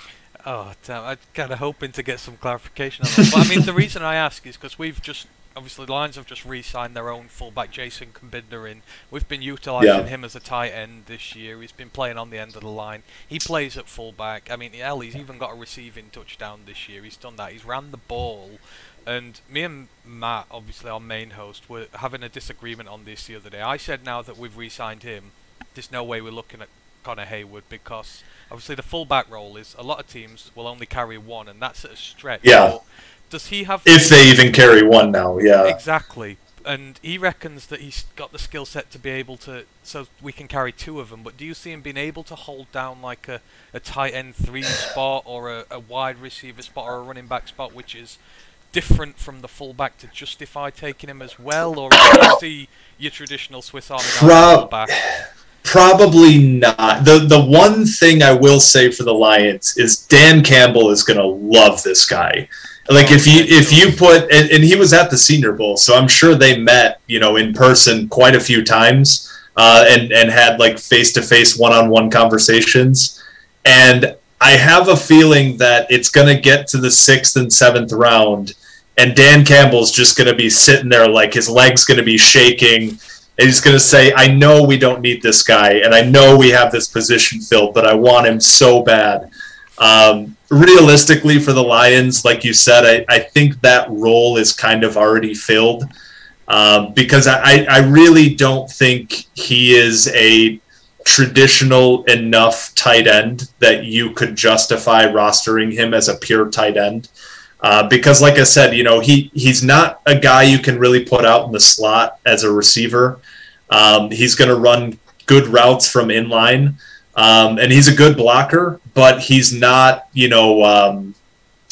Oh damn! I'm kind of hoping to get some clarification on that. but I mean, the reason I ask is because we've just obviously the Lions have just re-signed their own fullback Jason Cabinda in. We've been utilising Yeah. him as a tight end this year. He's been playing on the end of the line. He plays at fullback. I mean, hell, he's even got a receiving touchdown this year. He's done that. He's ran the ball. And me and Matt, obviously our main host, were having a disagreement on this the other day. I said now that we've re-signed him, there's no way we're looking at Connor Heyward because obviously the fullback role is a lot of teams will only carry one, and that's at a stretch. Yeah. But does he have If they even carry one now, yeah. Exactly. and he reckons that he's got the skill set to be able to, so we can carry two of them. But do you see him being able to hold down like a, a tight end three spot or a, a wide receiver spot or a running back spot, which is different from the fullback to justify taking him as well, or is he your traditional Swiss Army Prob- fullback? Probably not. The the one thing I will say for the Lions is Dan Campbell is gonna love this guy. Like if you if you put and, and he was at the Senior Bowl, so I'm sure they met, you know, in person quite a few times, uh, and and had like face to face one on one conversations. And I have a feeling that it's gonna get to the sixth and seventh round, and Dan Campbell's just gonna be sitting there like his legs gonna be shaking and he's going to say, I know we don't need this guy, and I know we have this position filled, but I want him so bad. Um, realistically, for the Lions, like you said, I, I think that role is kind of already filled um, because I, I really don't think he is a traditional enough tight end that you could justify rostering him as a pure tight end. Uh, because, like I said, you know he he's not a guy you can really put out in the slot as a receiver. Um, he's going to run good routes from inline, um, and he's a good blocker. But he's not, you know, um,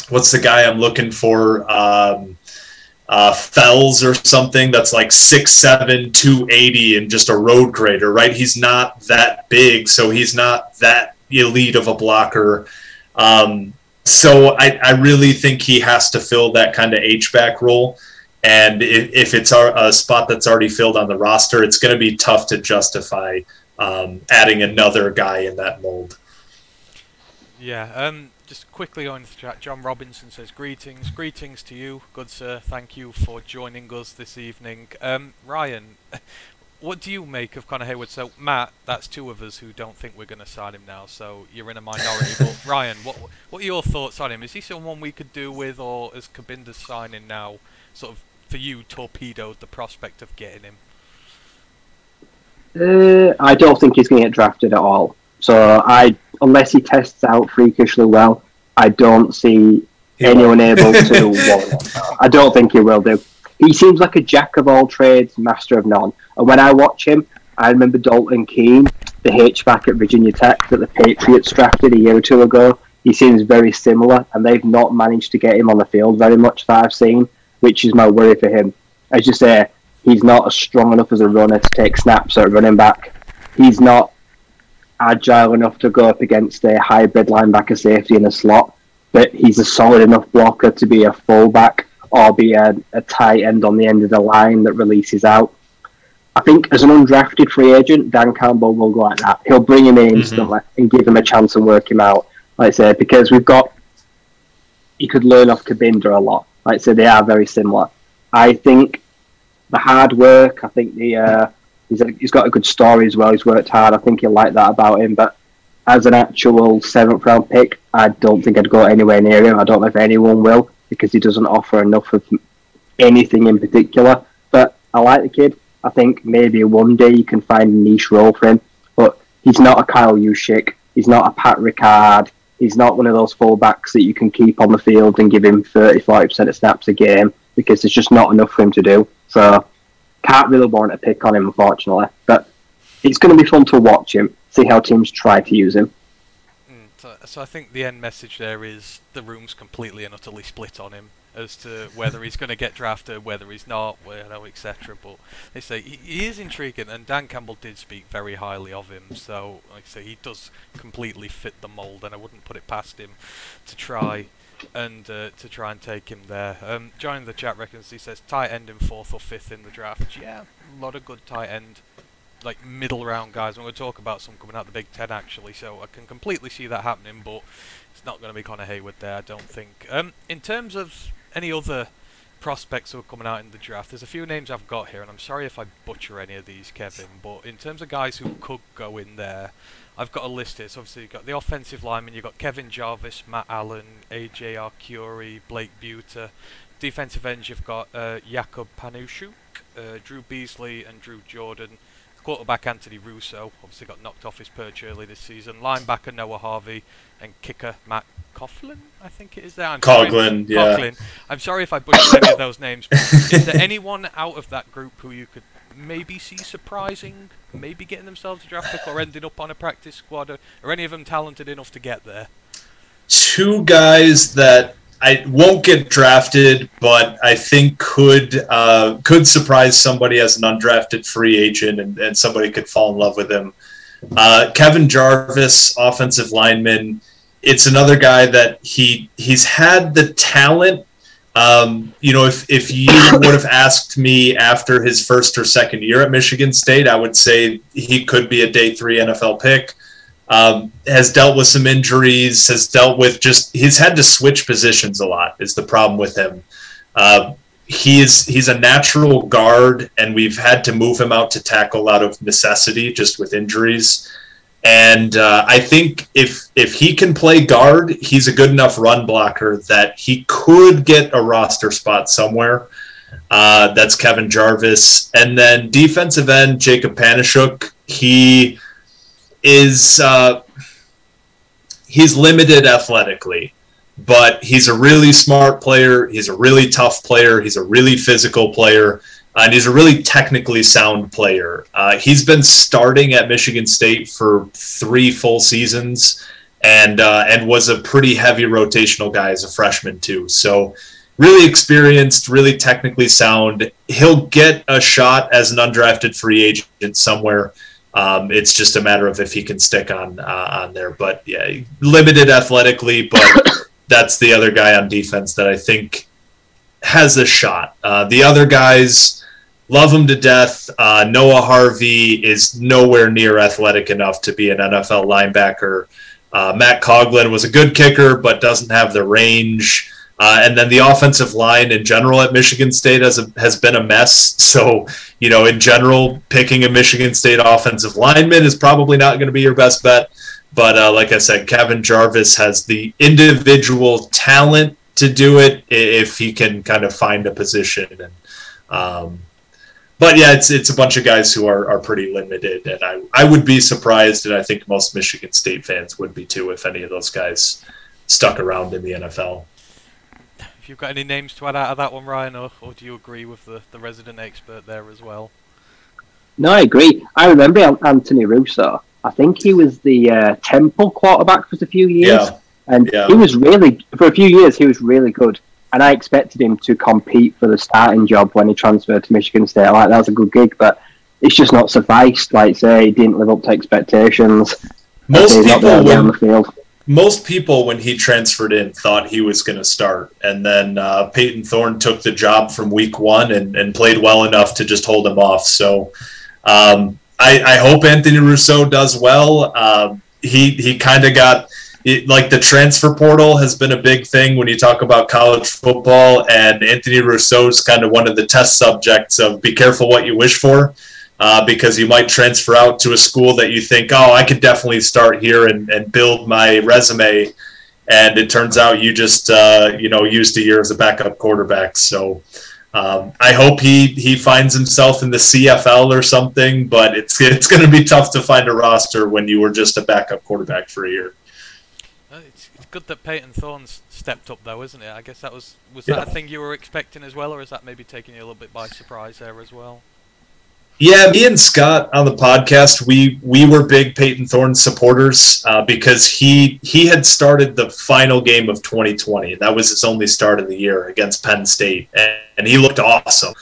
what's the guy I'm looking for? Um, uh, Fells or something that's like 6'7", 280 and just a road grader, right? He's not that big, so he's not that elite of a blocker. Um, so I, I really think he has to fill that kind of H back role. And if, if it's a, a spot that's already filled on the roster, it's going to be tough to justify um, adding another guy in that mold. Yeah, um, just quickly to the chat, John Robinson says, Greetings, greetings to you, good sir, thank you for joining us this evening. Um, Ryan, what do you make of Connor Heyward? So, Matt, that's two of us who don't think we're going to sign him now, so you're in a minority. but, Ryan, what what are your thoughts on him? Is he someone we could do with, or is Cabinda's signing now sort of, for you, torpedoed the prospect of getting him? Uh, I don't think he's going to get drafted at all. So I, unless he tests out freakishly well, I don't see He anyone won't. able to. I don't think he will do. He seems like a jack of all trades, master of none. And when I watch him, I remember Dalton Keene, the H-back at Virginia Tech that the Patriots drafted a year or two ago. He seems very similar, and they've not managed to get him on the field very much that I've seen, which is my worry for him. As you say, he's not as strong enough as a runner to take snaps at running back. He's not agile enough to go up against a hybrid linebacker safety in a slot, but he's a solid enough blocker to be a fullback or be a, a tight end on the end of the line that releases out. I think as an undrafted free agent, Dan Campbell will go like that. He'll bring him in mm-hmm. instantly and give him a chance and work him out. Like I say, because we've got, he could learn off Cabinda a lot. Like I say, they are very similar. I think the hard work. I think the uh, he's a, he's got a good story as well. He's worked hard. I think you'll like that about him. But as an actual seventh round pick, I don't think I'd go anywhere near him. I don't know if anyone will because he doesn't offer enough of anything in particular. But I like the kid. I think maybe one day you can find a niche role for him. But he's not a Kyle Juszczyk. He's not a Pat Ricard. He's not one of those fullbacks that you can keep on the field and give him 30 40% of snaps a game because there's just not enough for him to do. So can't really warrant a pick on him, unfortunately. But it's going to be fun to watch him, see how teams try to use him. Mm, so, so I think the end message there is the room's completely and utterly split on him as to whether he's going to get drafted, whether he's not, you know, etc. But they say he, he is intriguing, and Dan Campbell did speak very highly of him. So, like I say, he does completely fit the mold, and I wouldn't put it past him to try and uh, to try and take him there. Um, joining the chat reckons he says tight end in fourth or fifth in the draft. Yeah, a lot of good tight end like middle round guys. And going to talk about some coming out the Big Ten actually, so I can completely see that happening. But it's not going to be Connor Heyward there, I don't think. Um, in terms of any other prospects who are coming out in the draft, there's a few names I've got here, and I'm sorry if I butcher any of these, Kevin. But in terms of guys who could go in there, I've got a list here. So obviously you've got the offensive lineman, you've got Kevin Jarvis, Matt Allen, AJ Arcuri, Blake Bueter. Defensive ends, you've got uh, Jakob Panasiuk, uh, Drew Beesley, and Drew Jordan quarterback Anthony Russo obviously got knocked off his perch early this season. Linebacker Noah Harvey and kicker Matt Coghlin, I think it is there. I'm sorry- Coghlin, yeah. Coghlin. I'm sorry if I butchered any of those names. but is there anyone out of that group who you could maybe see surprising, maybe getting themselves a draft pick or ending up on a practice squad? Or, any of them talented enough to get there? two guys that I won't get drafted, but I think could uh, could surprise somebody as an undrafted free agent, and, and somebody could fall in love with him. Uh, Kevin Jarvis, offensive lineman. It's another guy that he he's had the talent. Um, you know, if if you would have asked me after his first or second year at Michigan State, I would say he could be a day three NFL pick um, has dealt with some injuries, has dealt with just he's had to switch positions a lot. Is the problem with him? Uh, he's he's a natural guard, and we've had to move him out to tackle out of necessity, just with injuries. And uh, I think if if he can play guard, he's a good enough run blocker that he could get a roster spot somewhere. Uh, that's Kevin Jarvis, and then defensive end Jacob Panasiuk. He is uh, he's limited athletically, but he's a really smart player. He's a really tough player. He's a really physical player, and he's a really technically sound player. Uh, he's been starting at Michigan State for three full seasons, and uh, and was a pretty heavy rotational guy as a freshman too. So. Really experienced, really technically sound. He'll get a shot as an undrafted free agent somewhere. Um, it's just a matter of if he can stick on uh, on there. But yeah, limited athletically, but that's the other guy on defense that I think has a shot. Uh, the other guys love him to death. Uh, Noah Harvey is nowhere near athletic enough to be an NFL linebacker. Uh, Matt Coghlin was a good kicker, but doesn't have the range. Uh, and then the offensive line in general at Michigan State has a, has been a mess. So you know, in general, picking a Michigan State offensive lineman is probably not going to be your best bet. But uh, like I said, Kevin Jarvis has the individual talent to do it if he can kind of find a position. And um, but yeah, it's it's a bunch of guys who are, are pretty limited, and I I would be surprised, and I think most Michigan State fans would be too, if any of those guys stuck around in the NFL. If you've got any names to add out of that one, Ryan, or, or do you agree with the, the resident expert there as well? No, I agree. I remember Anthony Russo. I think he was the uh, Temple quarterback for a few years, Yeah. and Yeah. he was really for a few years. He was really good, and I expected him to compete for the starting job when he transferred to Michigan State. Like that was a good gig, but it's just not sufficed. Like say, he didn't live up to expectations. Most people there would the field. most people when he transferred in thought he was going to start and then uh, payton thorne took the job from week one and, and played well enough to just hold him off so um, I, I hope anthony russo does well um, he, he kind of got it, like the transfer portal has been a big thing when you talk about college football and anthony russo is kind of one of the test subjects of be careful what you wish for uh, because you might transfer out to a school that you think, oh, I could definitely start here and, and build my resume. And it turns out you just, uh, you know, used a year as a backup quarterback. So um, I hope he, he finds himself in the CFL or something, but it's, it's going to be tough to find a roster when you were just a backup quarterback for a year. Good that Payton Thorne's stepped up, though, isn't it? I guess that was was Yeah. that a thing you were expecting as well, or is that maybe taking you a little bit by surprise there as well? Yeah, me and Scott on the podcast, we we were big Payton Thorne supporters uh, because he he had started the final game of 2020. That was his only start of the year against Penn State, and, and he looked awesome.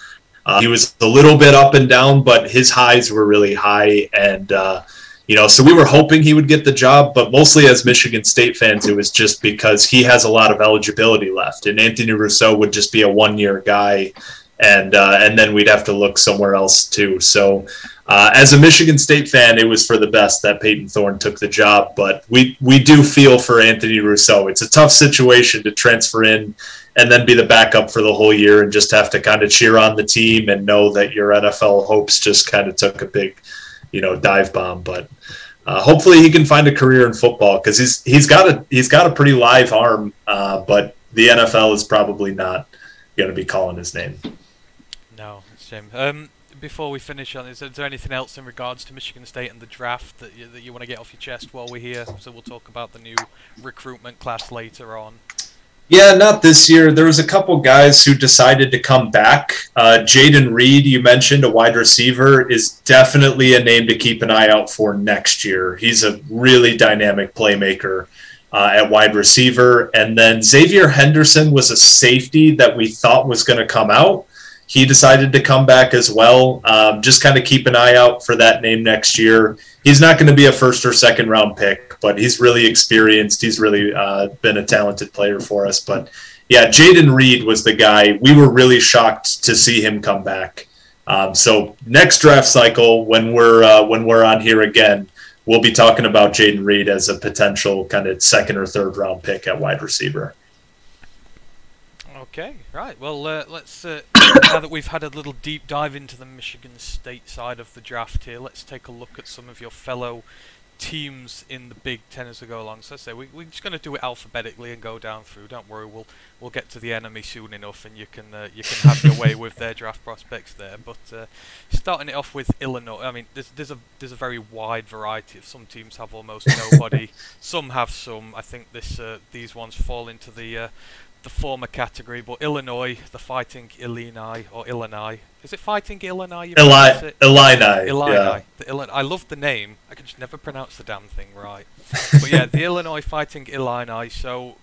Uh, he was a little bit up and down, but his highs were really high, and uh, you know, so we were hoping he would get the job. But mostly as Michigan State fans, it was just because he has a lot of eligibility left, and Anthony Russo would just be a one year guy and uh, and then we'd have to look somewhere else too. So, uh, as a Michigan State fan, it was for the best that Payton Thorne took the job. But we we do feel for Anthony Russo. It's a tough situation to transfer in and then be the backup for the whole year and just have to kind of cheer on the team and know that your NFL hopes just kind of took a big, you know, dive bomb. But uh, hopefully he can find a career in football because he's he's got a he's got a pretty live arm. Uh, but the NFL is probably not going to be calling his name. No, shame. Um, before we finish on, is there anything else in regards to Michigan State and the draft that you, that you want to get off your chest while we're here? So we'll talk about the new recruitment class later on. Yeah, not this year. There was a couple guys who decided to come back. Uh, Jayden Reed, you mentioned, a wide receiver, is definitely a name to keep an eye out for next year. He's a really dynamic playmaker uh, at wide receiver. And then Xavier Henderson was a safety that we thought was going to come out. He decided to come back as well. Um, just kind of keep an eye out for that name next year. He's not going to be a first or second round pick, but he's really experienced. He's really uh, been a talented player for us. But yeah, Jayden Reed was the guy. We were really shocked to see him come back. Um, so next draft cycle, when we're uh, when we're on here again, we'll be talking about Jayden Reed as a potential kind of second or third round pick at wide receiver. Okay, right. Well, uh, let's uh, now that we've had a little deep dive into the Michigan State side of the draft here, let's take a look at some of your fellow teams in the Big Ten as we go along. So I say we, we're just going to do it alphabetically and go down through. Don't worry, we'll we'll get to the enemy soon enough, and you can uh, you can have your way with their draft prospects there. But uh, starting it off with Illinois, I mean, there's there's a there's a very wide variety. Of some teams have almost nobody, some have some. I think this uh, these ones fall into the uh, the former category, but Illinois, the Fighting Illini or Illini. Is it Fighting Illini? Illini. Illini. Illini. Yeah. The Illi- I love the name. I can just never pronounce the damn thing right. but yeah, the Illinois Fighting Illini. So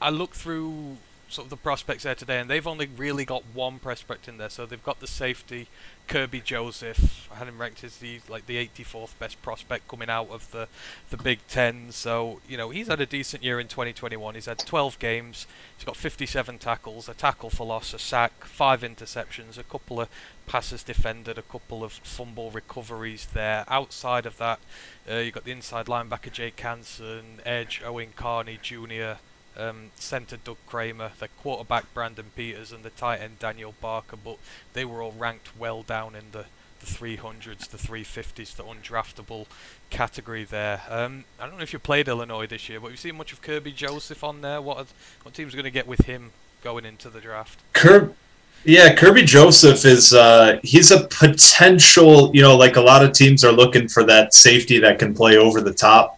I looked through sort of the prospects there today, and they've only really got one prospect in there. So they've got the safety Kirby Joseph. I had him ranked as the like the 84th best prospect coming out of the the Big Ten. So you know he's had a decent year in 2021. He's had 12 games. He's got 57 tackles, a tackle for loss, a sack, five interceptions, a couple of passes defended, a couple of fumble recoveries there. Outside of that, uh, you've got the inside linebacker Jake Hansen, edge Owen Carney Jr., um, centre Doug Kramer, the quarterback Brandon Peters, and the tight end Daniel Barker, but they were all ranked well down in the, the 300s, the 350s, the undraftable category there. Um, I don't know if you played Illinois this year, but you've seen much of Kirby Joseph on there. What are, what team's are going to get with him going into the draft? Kirby, yeah, Kirby Joseph is uh, he's a potential. You know, like a lot of teams are looking for that safety that can play over the top,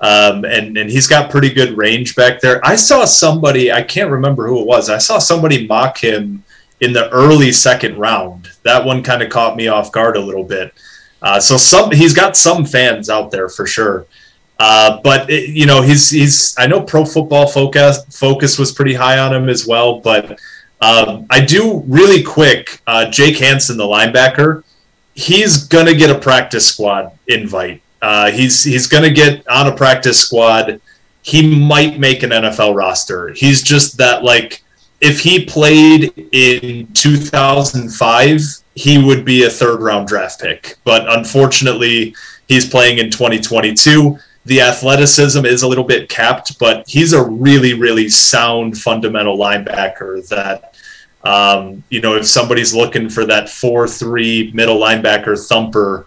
um, and and he's got pretty good range back there. I saw somebody I can't remember who it was. I saw somebody mock him in the early second round. That one kind of caught me off guard a little bit. Uh, so some he's got some fans out there for sure. Uh, but it, you know he's he's I know Pro Football Focus Focus was pretty high on him as well, but. Um, I do really quick. Uh, Jake Hansen, the linebacker, he's gonna get a practice squad invite. Uh, he's he's gonna get on a practice squad. He might make an NFL roster. He's just that like if he played in 2005, he would be a third round draft pick. But unfortunately, he's playing in 2022. The athleticism is a little bit capped, but he's a really, really sound fundamental linebacker that, um, you know, if somebody's looking for that 4 3 middle linebacker thumper,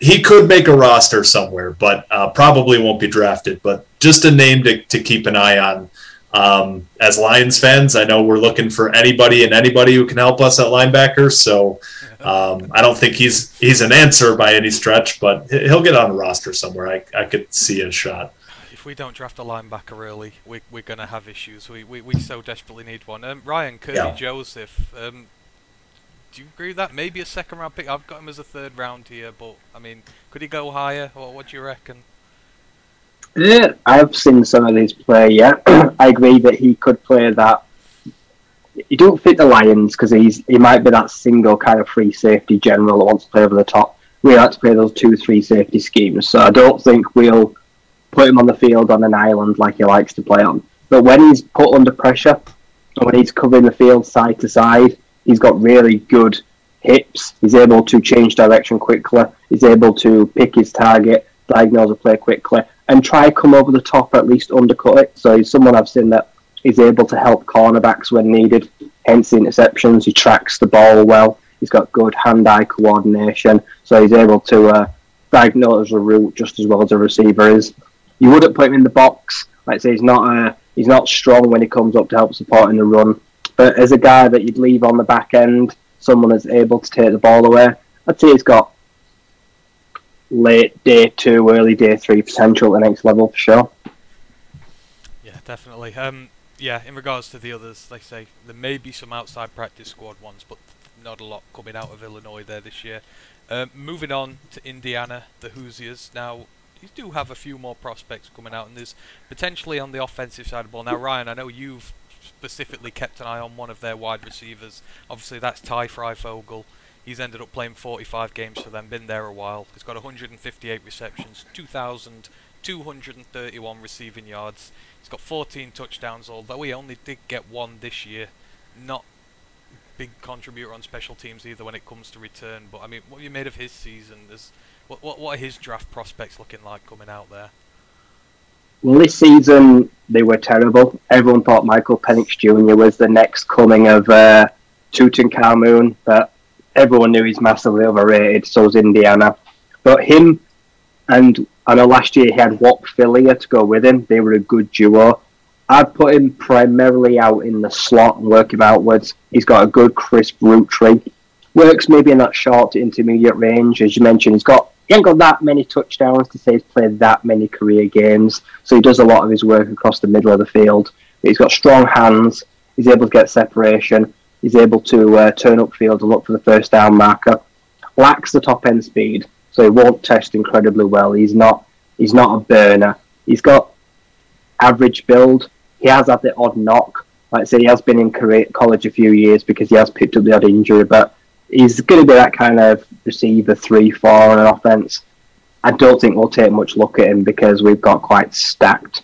he could make a roster somewhere, but uh, probably won't be drafted. But just a name to, to keep an eye on. Um, as Lions fans, I know we're looking for anybody and anybody who can help us at linebacker. So um, I don't think he's he's an answer by any stretch, but he'll get on a roster somewhere. I, I could see a shot. If we don't draft a linebacker early, we, we're going to have issues. We, we, we so desperately need one. Um, Ryan Kirby Yeah. Joseph. Do you agree with that? Maybe a second round pick. I've got him as a third round here, but I mean, could he go higher? What, what do you reckon? Yeah, I've seen some of his play. Yeah, I agree that he could play that. He don't fit the Lions because he's he might be that single kind of free safety general that wants to play over the top. We like to play those two three safety schemes, so I don't think we'll put him on the field on an island like he likes to play on. But when he's put under pressure and when he's covering the field side to side, he's got really good hips. He's able to change direction quickly. He's able to pick his target, diagnose a play quickly, and try to come over the top at least undercut it. So he's someone I've seen that is able to help cornerbacks when needed. Hence the interceptions. He tracks the ball well. He's got good hand-eye coordination, so he's able to uh, diagnose a route just as well as a receiver is. You wouldn't put him in the box. Like I say, he's not uh, he's not strong when he comes up to help support in the run. But as a guy that you'd leave on the back end, someone that's able to take the ball away. I'd say he's got late day two, early day three potential at the next level for sure. Yeah, definitely. Um, yeah, in regards to the others, I say, there may be some outside practice squad ones, but not a lot coming out of Illinois there this year. Um, moving on to Indiana, the Hoosiers. Now, you do have a few more prospects coming out, and there's potentially on the offensive side of the ball. Now, Ryan, I know you've specifically kept an eye on one of their wide receivers. Obviously, that's Ty Fryfogle. He's ended up playing 45 games for them, been there a while. He's got 158 receptions, 2,231 receiving yards. He's got 14 touchdowns, although he only did get one this year. Not big contributor on special teams either when it comes to return. But I mean, what have you made of his season? There's, what, what what are his draft prospects looking like coming out there? Well, this season they were terrible. Everyone thought Michael Penix Jr. was the next coming of uh, Tutankhamun, but everyone knew he's massively overrated. So is Indiana. But him and I know last year he had Whop Philyor to go with him. They were a good duo. I'd put him primarily out in the slot and work him outwards. He's got a good crisp route tree. Works maybe in that short to intermediate range. As you mentioned, he's got he ain't got that many touchdowns to say he's played that many career games. So he does a lot of his work across the middle of the field. He's got strong hands. He's able to get separation. He's able to uh, turn up field and look for the first down marker. Lacks the top end speed, so he won't test incredibly well. He's not he's not a burner. He's got average build. He has had the odd knock. Like I say, he has been in college a few years because he has picked up the odd injury, but he's going to be that kind of receiver three, four on an offense. I don't think we'll take much look at him because we've got quite stacked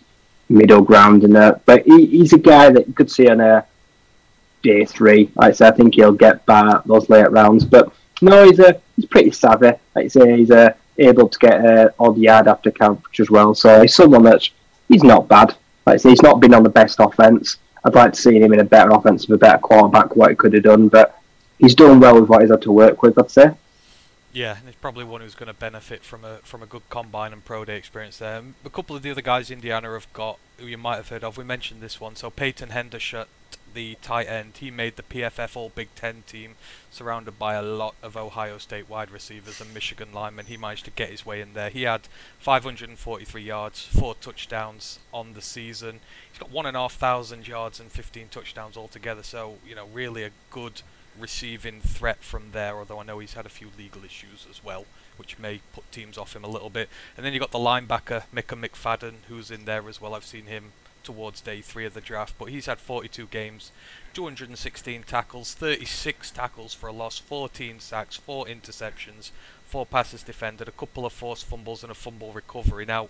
middle ground in there. But he, he's a guy that you could see on a day three. Like I said, I think he'll get by those late rounds. But no, he's a he's pretty savvy. Like say, he's uh, able to get an odd yard after coverage as well. So he's someone that's he's not bad. Like I say, he's not been on the best offense. I'd like to see him in a better offense with a better quarterback, what he could have done. But he's done well with what he's had to work with. I'd say. Yeah, and he's probably one who's going to benefit from a from a good combine and pro day experience there. Um, a couple of the other guys Indiana have got who you might have heard of. We mentioned this one. So Peyton Hendershot, the tight end, he made the PFF All Big Ten team, surrounded by a lot of Ohio State wide receivers and Michigan linemen. He managed to get his way in there. He had 543 yards, four touchdowns on the season. He's got one and a half thousand yards and 15 touchdowns altogether. So you know, really a good receiving threat from there, although I know he's had a few legal issues as well, which may put teams off him a little bit. And then you've got the linebacker, Micah McFadden, who's in there as well. I've seen him towards day three of the draft, but he's had 42 games, 216 tackles, 36 tackles for a loss, 14 sacks, 4 interceptions, 4 passes defended, a couple of forced fumbles, and a fumble recovery. Now,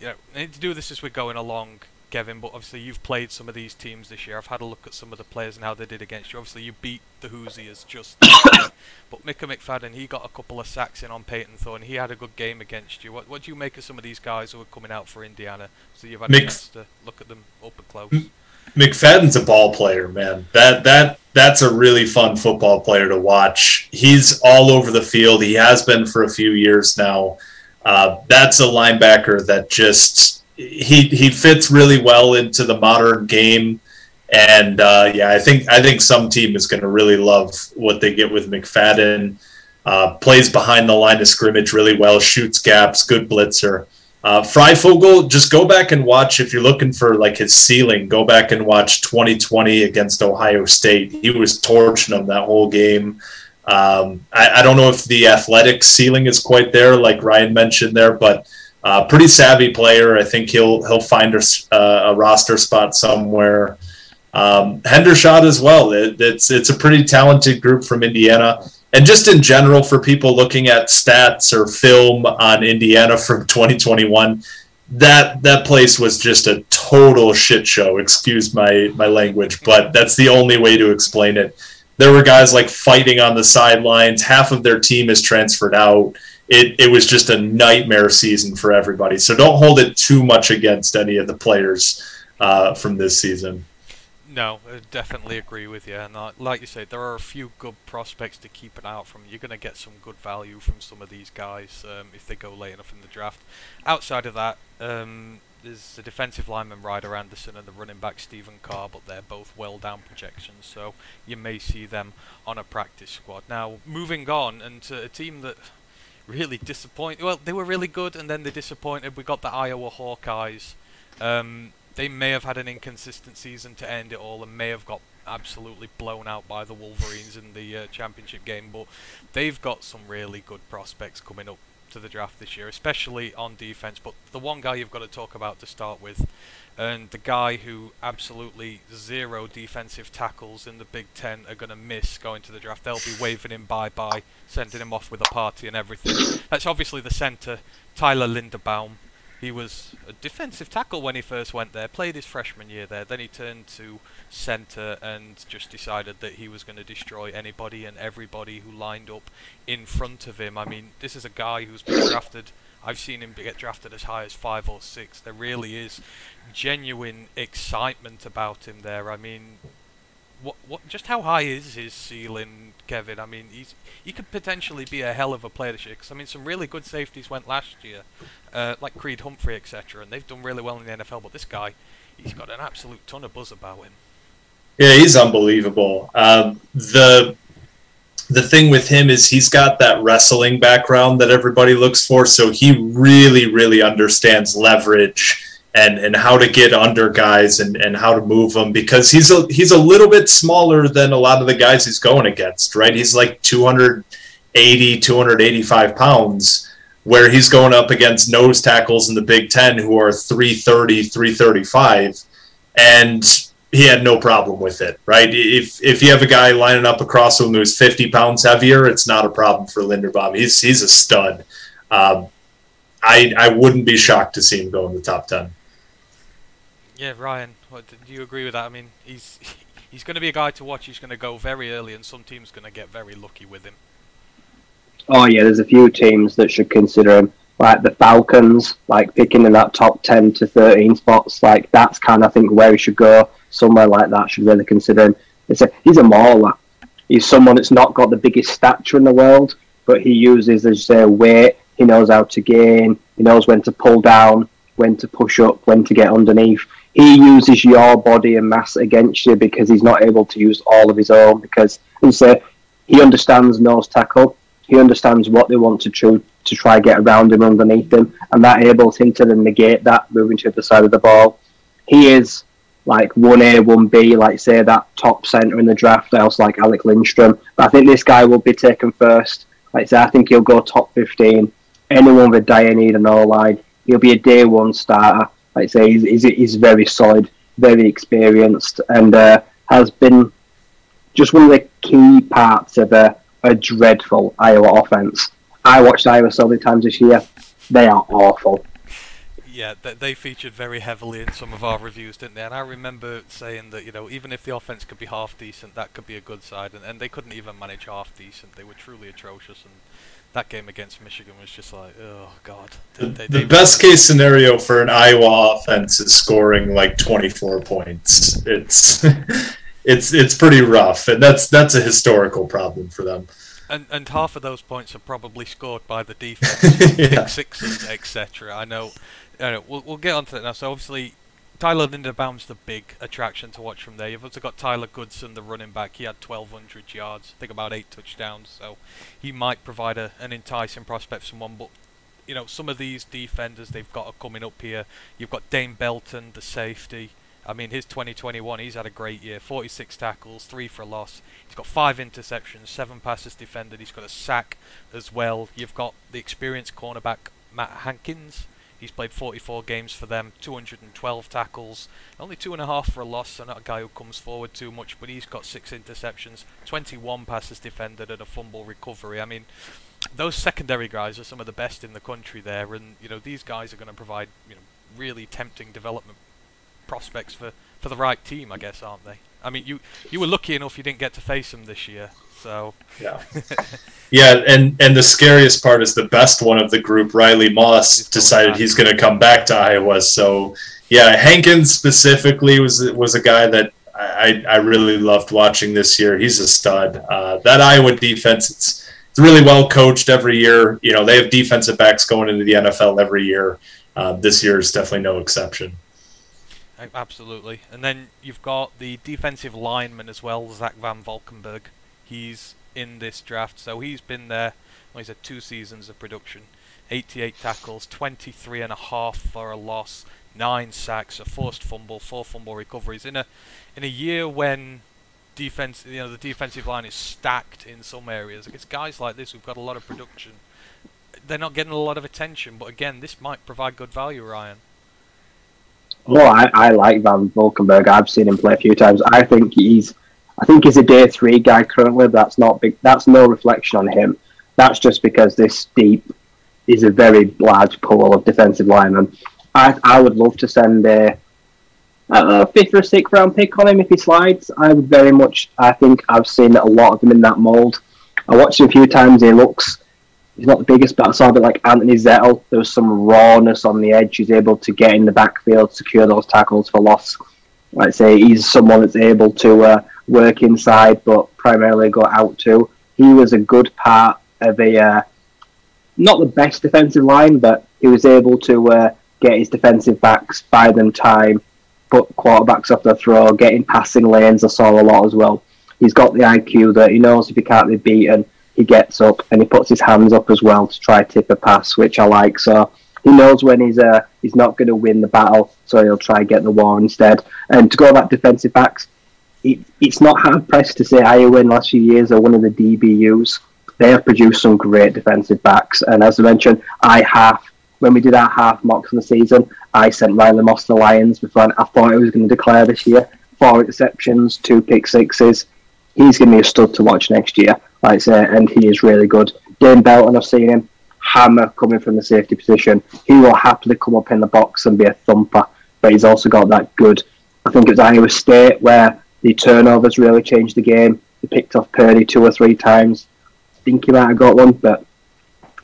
you know, need to do this as we're going along Kevin, but obviously you've played some of these teams this year. I've had a look at some of the players and how they did against you. Obviously, you beat the Hoosiers just, but Micah McFadden he got a couple of sacks in on Payton Thorne. He had a good game against you. What what do you make of some of these guys who are coming out for Indiana? So you've had Mc, a chance to look at them up and close. McFadden's a ball player, man. That that that's a really fun football player to watch. He's all over the field. He has been for a few years now. Uh, that's a linebacker that just he he fits really well into the modern game, and uh, yeah, I think I think some team is going to really love what they get with McFadden. Uh, plays behind the line of scrimmage really well, shoots gaps, good blitzer. Uh, Fryfogle, just go back and watch if you're looking for like his ceiling. Go back and watch 2020 against Ohio State. He was torching them that whole game. Um, I, I, don't know if the athletic ceiling is quite there, like Ryan mentioned there, but uh, pretty savvy player. I think he'll he'll find a, uh, a roster spot somewhere. Um, Hendershot as well. It, it's it's a pretty talented group from Indiana, and just in general for people looking at stats or film on Indiana from 2021, that that place was just a total shit show. Excuse my my language, but that's the only way to explain it. There were guys like fighting on the sidelines. Half of their team is transferred out it, it was just a nightmare season for everybody. So don't hold it too much against any of the players uh, from this season. No, I definitely agree with you. And uh, like you said, there are a few good prospects to keep an eye out from. You're going to get some good value from some of these guys um, if they go late enough in the draft. Outside of that, um, there's the defensive lineman Ryder Anderson and the running back Stephen Carr, but they're both well down projections, so you may see them on a practice squad. Now, moving on, and to a team that really disappointed. Well, they were really good, and then they disappointed. We got the Iowa Hawkeyes. Um, they may have had an inconsistent season to end it all and may have got absolutely blown out by the Wolverines in the uh, championship game, but they've got some really good prospects coming up to the draft this year, especially on defense. But the one guy you've got to talk about to start with, and the guy who absolutely zero defensive tackles in the Big Ten are going to miss going to the draft. They'll be waving him bye bye, sending him off with a party and everything. That's obviously the centre, Tyler Linderbaum. He was a defensive tackle when he first went there, played his freshman year there, then he turned to centre and just decided that he was going to destroy anybody and everybody who lined up in front of him. I mean, this is a guy who's been drafted. I've seen him get drafted as high as five or six. There really is genuine excitement about him there. I mean, what what just how high is his ceiling, Kevin? I mean, he's he could potentially be a hell of a player this year. Because I mean, some really good safeties went last year, uh, like Creed Humphrey, etc., and they've done really well in the NFL. But this guy, he's got an absolute ton of buzz about him. Yeah, he's unbelievable. Um, the the thing with him is he's got that wrestling background that everybody looks for, so he really, really understands leverage and and how to get under guys and and how to move them because he's a he's a little bit smaller than a lot of the guys he's going against right? He's like 280 285 pounds where he's going up against nose tackles in the big 10 who are 330 335 and he had no problem with it right if if you have a guy lining up across him who's 50 pounds heavier it's not a problem for linderbaum he's he's a stud um, I, I wouldn't be shocked to see him go in the top 10 yeah, Ryan, what, do you agree with that? I mean, he's he's going to be a guy to watch. He's going to go very early, and some teams going to get very lucky with him. Oh yeah, there's a few teams that should consider him, like the Falcons, like picking in that top ten to thirteen spots. Like that's kind of I think where he should go. Somewhere like that should really consider him. It's a, he's a mauler. He's someone that's not got the biggest stature in the world, but he uses his uh, weight. He knows how to gain. He knows when to pull down, when to push up, when to get underneath he uses your body and mass against you because he's not able to use all of his own. Because he understands nose tackle. He understands what they want to try to try get around him underneath him, and that enables him to then negate that moving to the side of the ball. He is like one A, one B, like say that top centre in the draft, else like Alec Lindstrom. But I think this guy will be taken first. Like say, I think he'll go top fifteen. Anyone with dire need and all line, he'll be a day one starter like I say, he's, he's, he's very solid, very experienced, and uh, has been just one of the key parts of a, a dreadful Iowa offense. I watched Iowa so many times this year; they are awful. Yeah, they featured very heavily in some of our reviews, didn't they? And I remember saying that you know even if the offense could be half decent, that could be a good side, and, and they couldn't even manage half decent. They were truly atrocious, and that game against Michigan was just like, oh god. They, the, they, the best case scenario for an Iowa offense is scoring like 24 points. It's it's it's pretty rough, and that's that's a historical problem for them. And and half of those points are probably scored by the defense, yeah. pick sixes, etc. I know. I know. We'll we'll get onto that now. So obviously Tyler Linderbaum's the big attraction to watch from there. You've also got Tyler Goodson, the running back. He had 1,200 yards, I think about eight touchdowns. So he might provide a, an enticing prospect for someone. But you know, some of these defenders they've got are coming up here. You've got Dane Belton, the safety. I mean, his 2021, he's had a great year. 46 tackles, three for a loss. He's got five interceptions, seven passes defended. He's got a sack as well. You've got the experienced cornerback Matt Hankins He's played 44 games for them, 212 tackles, only two and a half for a loss, so not a guy who comes forward too much, but he's got six interceptions, 21 passes defended, and a fumble recovery. I mean, those secondary guys are some of the best in the country there, and you know these guys are going to provide you know really tempting development prospects for, for the right team, I guess, aren't they? I mean, you you were lucky enough you didn't get to face them this year, so yeah, yeah, and and the scariest part is the best one of the group, Riley Moss, he's decided he's going to come back to Iowa. So yeah, Hankins specifically was was a guy that I, I, I really loved watching this year. He's a stud. Uh, that Iowa defense, it's it's really well coached every year. You know, they have defensive backs going into the NFL every year. Uh, this year is definitely no exception. Absolutely. And then you've got the defensive lineman as well, Zach Van Valkenburg. He's in this draft, so he's been there. Well, he's had two seasons of production. 88 tackles, 23 and a half for a loss, nine sacks, a forced fumble, four fumble recoveries in a in a year when defense, you know, the defensive line is stacked in some areas. It's guys like this who've got a lot of production. They're not getting a lot of attention, but again, this might provide good value, Ryan. Well, I, I like Van Valkenburg. I've seen him play a few times. I think he's, I think he's a day three guy currently. That's not big. That's no reflection on him. That's just because this deep is a very large pool of defensive linemen. I, I would love to send a, a fifth or sixth round pick on him if he slides. I would very much. I think I've seen a lot of him in that mold. I watched him a few times. He looks he's not the biggest, but a bit like Anthony Zettel. There was some rawness on the edge. He's able to get in the backfield, secure those tackles for loss. Like I say, he's someone that's able to uh, work inside, but primarily go out to. He was a good part of a, uh, not the best defensive line, but he was able to uh, get his defensive backs, buy them time, put quarterbacks off the throw, get in passing lanes. I saw a lot as well. He's got the IQ that he knows if he can't be beaten, he gets up and he puts his hands up as well to try to tip a pass, which I like. So he knows when he's uh, he's not going to win the battle, so he'll try get the war instead. And to go back defensive backs, it, it's not hard pressed to say Iowa in the last few years are one of the DBUs. They have produced some great defensive backs, and as I mentioned, I half when we did our half mocks in the season, I sent Riley Moss to the Lions before I thought he was going to declare this year. Four interceptions, two pick sixes. He's going to be a stud to watch next year like I say, and he is really good. Dane Belton, I've seen him hammer coming from the safety position. He will happily come up in the box and be a thumper, but he's also got that good. I think it was Iowa State where the turnovers really changed the game. He picked off Purdy two or three times. I think he might have got one, but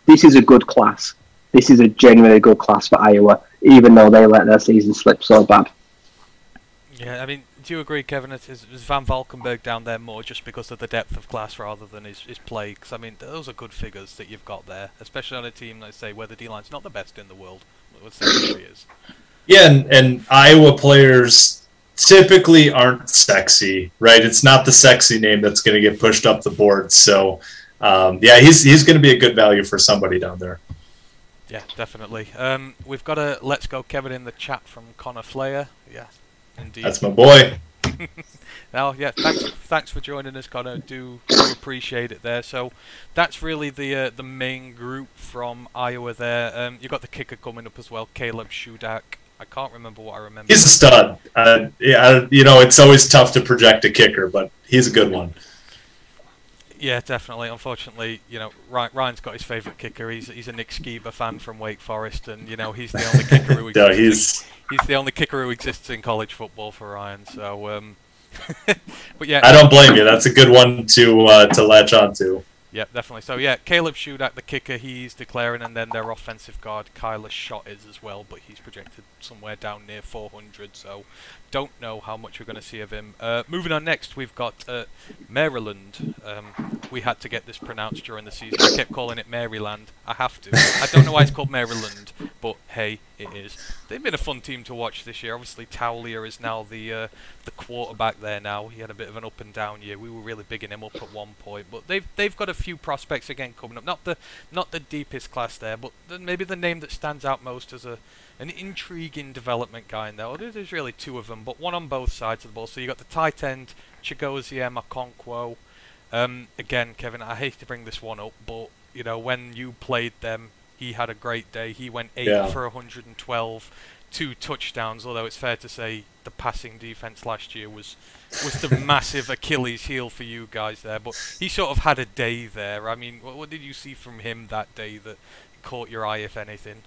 this is a good class. This is a genuinely good class for Iowa, even though they let their season slip so bad. Yeah, I mean, do you agree, Kevin? Is, is Van Valkenburg down there more just because of the depth of class rather than his, his play? Because, I mean, those are good figures that you've got there, especially on a team, let's say, where the D line's not the best in the world. Let's say is. Yeah, and, and Iowa players typically aren't sexy, right? It's not the sexy name that's going to get pushed up the board. So, um, yeah, he's he's going to be a good value for somebody down there. Yeah, definitely. Um, we've got a let's go Kevin in the chat from Connor Flair. Yeah, Indeed. That's my boy. now, yeah, thanks, thanks for joining us, Connor. Do, do appreciate it there. So, that's really the uh, the main group from Iowa. There, um, you got the kicker coming up as well, Caleb Shudak. I can't remember what I remember. He's a stud. Uh, yeah, you know, it's always tough to project a kicker, but he's a good one. Yeah, definitely. Unfortunately, you know, Ryan's got his favourite kicker. He's he's a Nick Sciba fan from Wake Forest, and you know he's the only kicker who exists. he's he's the only kicker who exists in college football for Ryan. So, um, but yeah, I don't blame you. That's a good one to uh, to latch onto. Yeah, definitely. So yeah, Caleb Shudak, the kicker, he's declaring, and then their offensive guard Kyler Schott is as well, but he's projected somewhere down near 400. So don't know how much we're going to see of him. Uh, moving on next, we've got uh, Maryland. Um, we had to get this pronounced during the season. I kept calling it Maryland. I have to. I don't know why it's called Maryland, but hey, it is. They've been a fun team to watch this year. Obviously, Taulia is now the uh, the quarterback there. Now he had a bit of an up and down year. We were really bigging him up at one point, but they've they've got a few prospects again coming up. Not the not the deepest class there, but maybe the name that stands out most as a an intriguing development guy in there. there's really two of them, but one on both sides of the ball. So you got the tight end Chigoziem Okonkwo. Um, again, Kevin, I hate to bring this one up, but you know when you played them, he had a great day. He went eight yeah. for 112, two touchdowns. Although it's fair to say the passing defense last year was was the massive Achilles heel for you guys there. But he sort of had a day there. I mean, what, what did you see from him that day that caught your eye, if anything?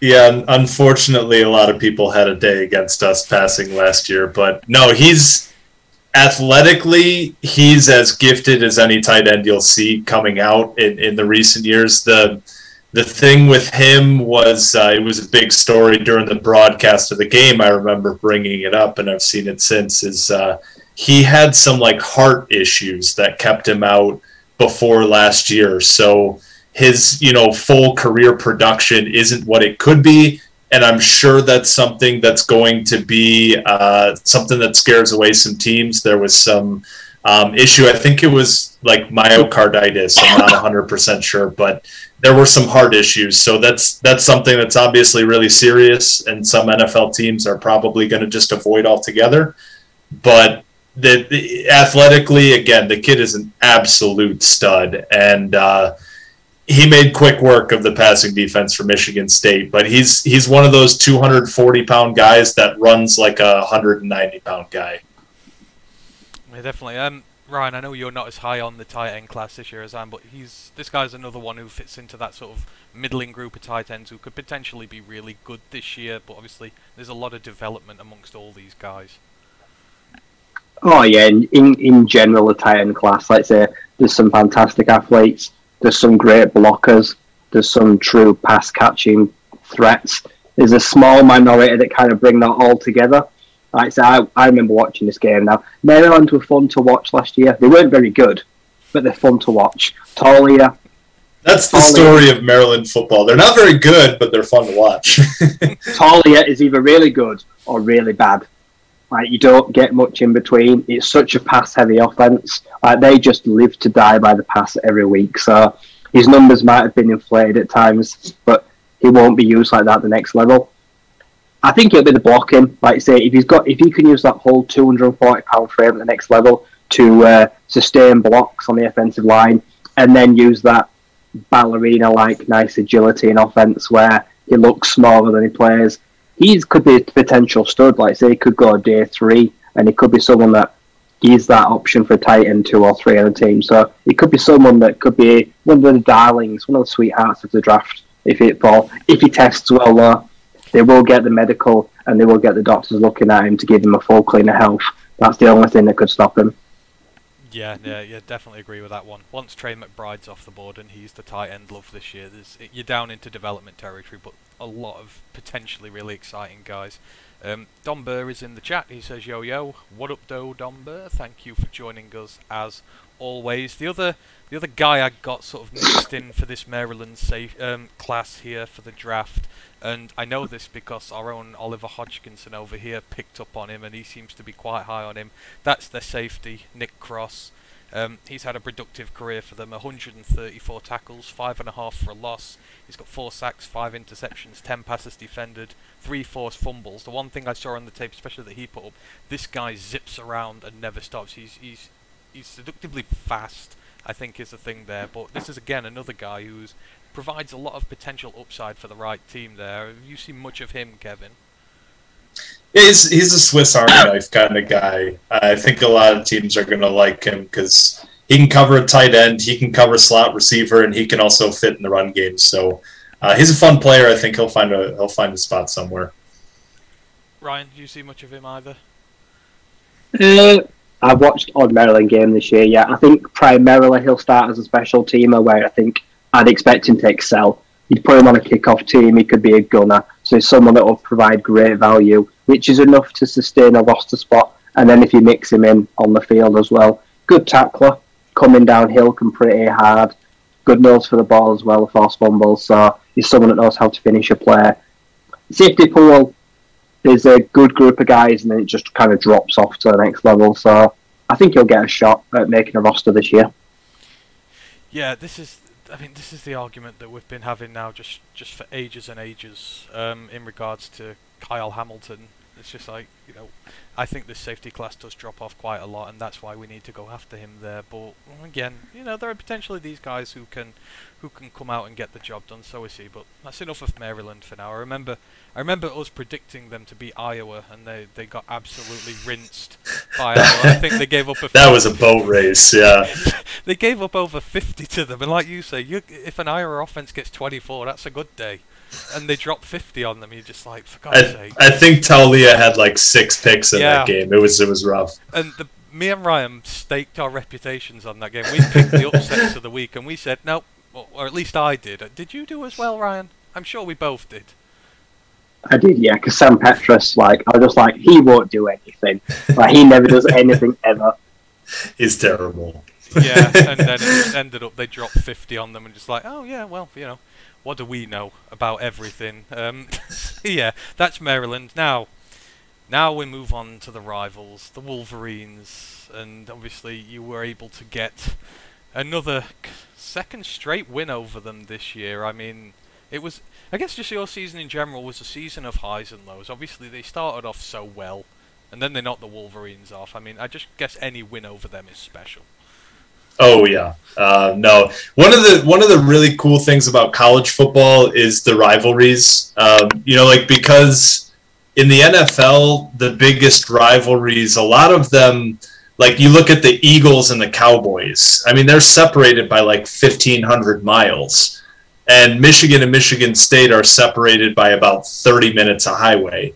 Yeah, unfortunately, a lot of people had a day against us passing last year, but no, he's athletically he's as gifted as any tight end you'll see coming out in, in the recent years. The the thing with him was uh, it was a big story during the broadcast of the game. I remember bringing it up, and I've seen it since. Is uh, he had some like heart issues that kept him out before last year. So his, you know, full career production isn't what it could be. And I'm sure that's something that's going to be uh, something that scares away some teams. There was some um, issue. I think it was like myocarditis. I'm not 100% sure, but there were some heart issues. So that's that's something that's obviously really serious, and some NFL teams are probably going to just avoid altogether. But the, the, athletically, again, the kid is an absolute stud, and uh, he made quick work of the passing defense for Michigan State. But he's he's one of those 240 pound guys that runs like a 190 pound guy. Yeah, definitely. Um, Ryan, I know you're not as high on the tight end class this year as I am, but he's this guy's another one who fits into that sort of middling group of tight ends who could potentially be really good this year. But obviously, there's a lot of development amongst all these guys. Oh yeah, in in, in general, the tight end class, let's say, there's some fantastic athletes. There's some great blockers. There's some true pass catching threats. There's a small minority that kind of bring that all together. Like I say, I, I remember watching this game now. Maryland were fun to watch last year. They weren't very good, but they're fun to watch. Taulia. That's the story of Maryland football. They're not very good, but they're fun to watch. Taulia is either really good or really bad. Like you don't get much in between. It's such a pass-heavy offense. Like they just live to die by the pass every week. So his numbers might have been inflated at times, but he won't be used like that at the next level. I think it'll be the blocking. Like I say, if he's got, if he can use that whole 240 pound frame at the next level to uh, sustain blocks on the offensive line, and then use that ballerina like nice agility in offense where he looks smaller than he plays. He could be a potential stud. Like say, he could go day three, and he could be someone that is that option for tight end two or three on the team. So it could be someone that could be one of the darlings, one of the sweethearts of the draft if it fall if he tests well though they will get the medical and they will get the doctors looking at him to give him a full clean of health. That's the only thing that could stop him. Yeah, yeah, yeah, definitely agree with that one. Once Trey McBride's off the board and he's the tight end love this year, you're down into development territory, but a lot of potentially really exciting guys. Um, Don Burr is in the chat. He says, "Yo yo, what up, do Don Burr? Thank you for joining us as always." The other, the other guy I got sort of mixed in for this Maryland safe, um, class here for the draft and I know this because our own Oliver Hodgkinson over here picked up on him, and he seems to be quite high on him. That's their safety, Nick Cross. Um, he's had a productive career for them 134 tackles, 5.5 for a loss. He's got 4 sacks, 5 interceptions, 10 passes defended, 3 forced fumbles. The one thing I saw on the tape, especially that he put up, this guy zips around and never stops. He's, he's, he's seductively fast, I think, is the thing there. But this is, again, another guy who's provides a lot of potential upside for the right team there. Have you seen much of him, Kevin? He's he's a Swiss Army knife kind of guy. I think a lot of teams are going to like him because he can cover a tight end, he can cover slot receiver, and he can also fit in the run game. So uh, he's a fun player. I think he'll find a he'll find a spot somewhere. Ryan, do you see much of him either? Uh, I watched odd Maryland game this year. Yeah, I think primarily he'll start as a special teamer, where I think I'd expect him to excel. You'd put him on a kickoff team, he could be a gunner. So he's someone that will provide great value, which is enough to sustain a roster spot. And then if you mix him in on the field as well, good tackler, coming downhill, can pretty hard, good nose for the ball as well, force fumbles. So he's someone that knows how to finish a play. Safety pool is a good group of guys, and then it just kind of drops off to the next level. So I think he'll get a shot at making a roster this year. Yeah, this is I mean, this is the argument that we've been having now just just for ages and ages um, in regards to Kyle Hamilton. It's just like you know, I think this safety class does drop off quite a lot, and that's why we need to go after him there. But again, you know, there are potentially these guys who can who can come out and get the job done. So is he. But that's enough of Maryland for now. I remember I remember us predicting them to be Iowa, and they, they got absolutely rinsed by Iowa. I think they gave up a. that was a boat race, yeah. they gave up over 50 to them, and like you say, you, if an Iowa offense gets 24, that's a good day and they dropped 50 on them. You're just like, for God's I, sake. I think Taulia had like six picks in Yeah. that game. It was it was rough. And the, me and Ryan staked our reputations on that game. We picked the upsets of the week, and we said, no, or, or at least I did. Did you do as well, Ryan? I'm sure we both did. I did, yeah, because Sam Petras, like, I was just like, he won't do anything. Like, he never does anything ever. He's terrible. yeah, and then it ended up they dropped 50 on them and just like, oh yeah, well, you know, what do we know about everything? Um, yeah, that's Maryland. Now, now we move on to the rivals, the Wolverines, and obviously you were able to get another second straight win over them this year. I mean, it was, I guess, just your season in general was a season of highs and lows. Obviously, they started off so well, and then they knocked the Wolverines off. I mean, I just guess any win over them is special. Oh yeah, uh, no. One of the one of the really cool things about college football is the rivalries. Um, you know, like because in the NFL, the biggest rivalries, a lot of them, like you look at the Eagles and the Cowboys. I mean, they're separated by like fifteen hundred miles, and Michigan and Michigan State are separated by about thirty minutes of highway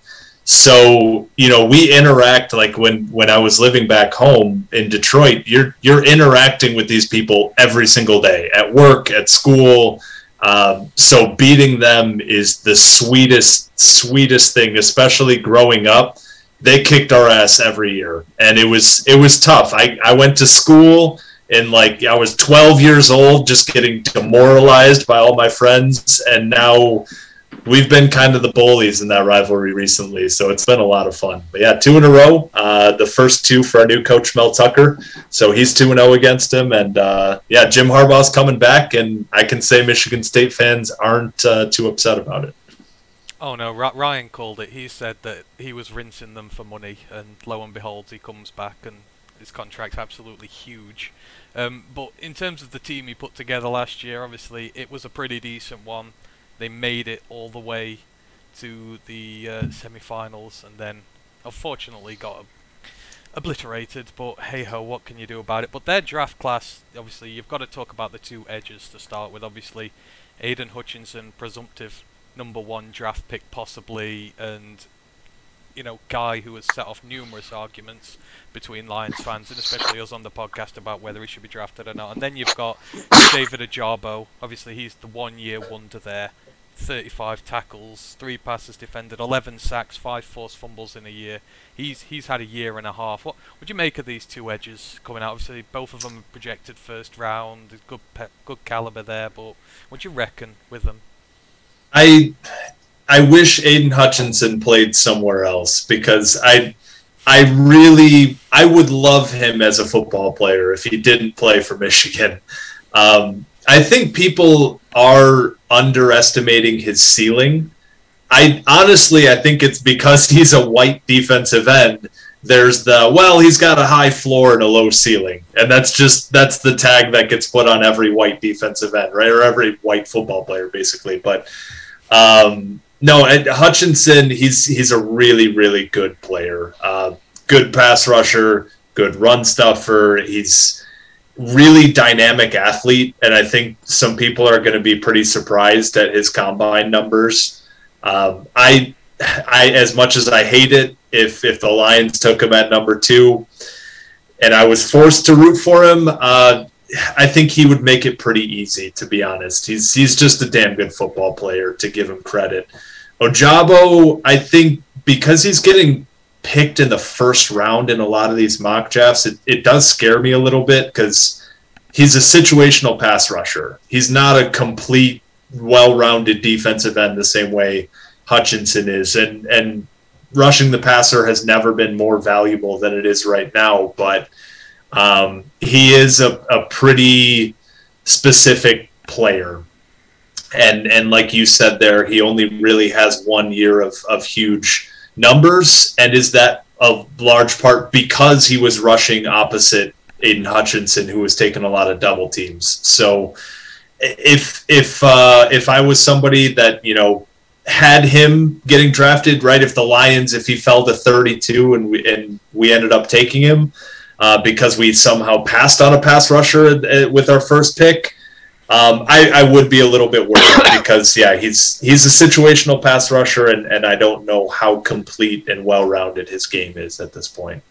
so you know we interact like when when i was living back home in detroit you're you're interacting with these people every single day at work at school. Um, so beating them is the sweetest sweetest thing especially growing up. They kicked our ass every year and it was it was tough. I i went to school and like i was 12 years old just getting demoralized by all my friends and now we've been kind of the bullies in that rivalry recently, so it's been a lot of fun. But yeah, two in a row. Uh, the first two for our new coach Mel Tucker, so he's two and zero against him, and uh, yeah, Jim Harbaugh's coming back, and I can say Michigan State fans aren't uh, too upset about it. Oh no, Ryan called it. He said that he was rinsing them for money, and lo and behold, he comes back and his contract's absolutely huge. Um, but in terms of the team he put together last year, obviously it was a pretty decent one they made it all the way to the uh, semi-finals and then unfortunately got obliterated. But hey ho, what can you do about it? But their draft class, obviously, you've got to talk about the two edges to start with. Obviously, Aidan Hutchinson, presumptive number one draft pick possibly, and you know, guy who has set off numerous arguments between Lions fans and especially us on the podcast about whether he should be drafted or not. And then you've got David Ojabo. Obviously, he's the one-year wonder there. 35 tackles, three passes defended, 11 sacks, five forced fumbles in a year. He's he's had a year and a half. What would you make of these two edges coming out? Obviously, both of them projected first round, good pe- good caliber there. But what do you reckon with them? I I wish Aidan Hutchinson played somewhere else because I I really I would love him as a football player if he didn't play for Michigan. Um, I think people are underestimating his ceiling. I honestly, I think it's because he's a white defensive end. There's the well, he's got a high floor and a low ceiling, and that's just that's the tag that gets put on every white defensive end, right, or every white football player, basically. But um, no, Hutchinson, he's he's a really really good player, uh, good pass rusher, good run stuffer. He's really dynamic athlete, and I think some people are going to be pretty surprised at his combine numbers. Um, I, I, as much as I hate it, if if the Lions took him at number two, and I was forced to root for him, uh, I think he would make it pretty easy. To be honest, he's he's just a damn good football player. To give him credit, Ojabo, I think because he's getting picked in the first round in a lot of these mock drafts, it, it does scare me a little bit because he's a situational pass rusher. He's not a complete, well rounded defensive end the same way Hutchinson is. And, and rushing the passer has never been more valuable than it is right now. But um, he is a, a pretty specific player. And, and like you said there, he only really has one year of, of huge numbers, and is that a large part because he was rushing opposite Aidan Hutchinson, who was taking a lot of double teams. So if if uh, if I was somebody that you know had him getting drafted, right? If the Lions, if he fell to 32 and we and we ended up taking him uh, because we somehow passed on a pass rusher uh, with our first pick, um, I, I, would be a little bit worried because yeah, he's he's a situational pass rusher, and, and I don't know how complete and well rounded his game is at this point.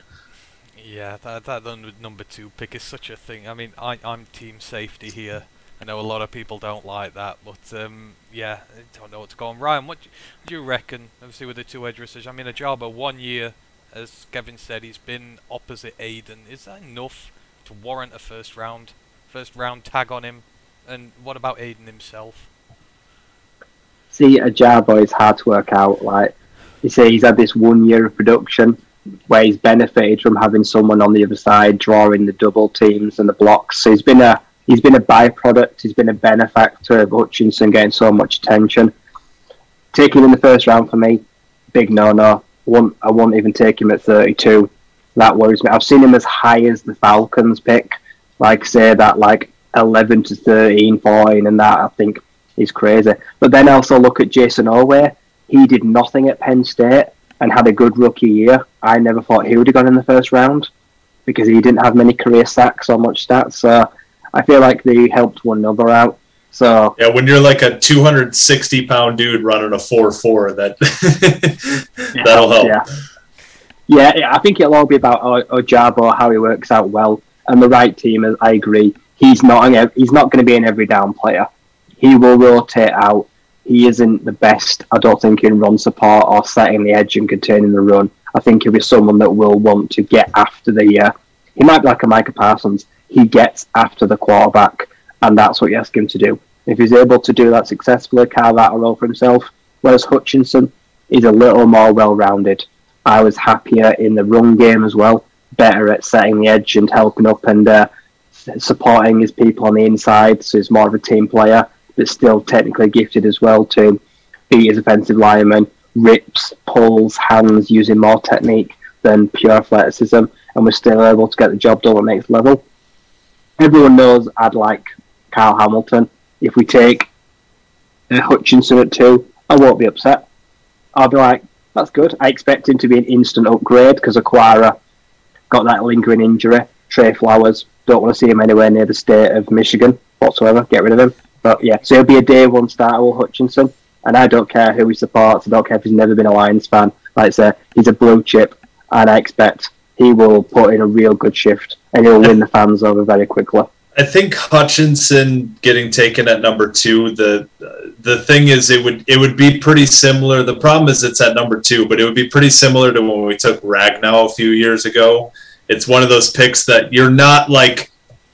Yeah, that that number two pick is such a thing. I mean, I I'm team safety here I know a lot of people don't like that, but um, yeah, I don't know what's going on. Ryan, what do you, do you reckon? Obviously, with the two edge rushers, I mean, Ojabo one year, as Kevin said, he's been opposite Aidan. Is that enough to warrant a first round, first round tag on him? And what about Aidan himself? See, Ojabo is hard to work out. Like you say, he's had this one year of production where he's benefited from having someone on the other side drawing the double teams and the blocks. So he's been a he's been a byproduct. He's been a benefactor of Hutchinson getting so much attention. Taking him in the first round for me, big no no. I won't even take him at 32. That worries me. I've seen him as high as the Falcons pick, like say that like 11 to 13, 14, and that I think is crazy. But then also look at Jason Oweh. He did nothing at Penn State and had a good rookie year. I never thought he would have gone in the first round because he didn't have many career sacks or much stats. So I feel like they helped one another out. So yeah, when you're like a 260 pound dude running a four four, that that'll help. Yeah. yeah, yeah, I think it'll all be about Ojabo, how he works out well, and the right team. I agree. He's not an, he's not going to be an every down player. He will rotate out. He isn't the best, I don't think, in run support or setting the edge and containing the run. I think he'll be someone that will want to get after the. Uh, he might be like a Micah Parsons. He gets after the quarterback, and that's what you ask him to do. If he's able to do that successfully, carve out a role for himself. Whereas Hutchinson is a little more well-rounded. I was happier in the run game as well, better at setting the edge and helping up and uh, supporting his people on the inside. So he's more of a team player but still technically gifted as well to beat his offensive lineman, rips, pulls, hands, using more technique than pure athleticism, and we're still able to get the job done at next level. Everyone knows I'd like Kyle Hamilton. If we take uh, Hutchinson at two, I won't be upset. I'll be like, that's good. I expect him to be an instant upgrade because Okwara got that lingering injury. Trey Flowers, don't want to see him anywhere near the state of Michigan whatsoever. Get rid of him. But yeah, so he'll be a day one starter, Will Hutchinson. And I don't care who he supports. I don't care if he's never been a Lions fan. Like I say, he's a blue chip, and I expect he will put in a real good shift and he'll win the fans over very quickly. I think Hutchinson getting taken at number two. The the thing is, it would it would be pretty similar. The problem is it's at number two, but it would be pretty similar to when we took Ragnow a few years ago. It's one of those picks that you're not like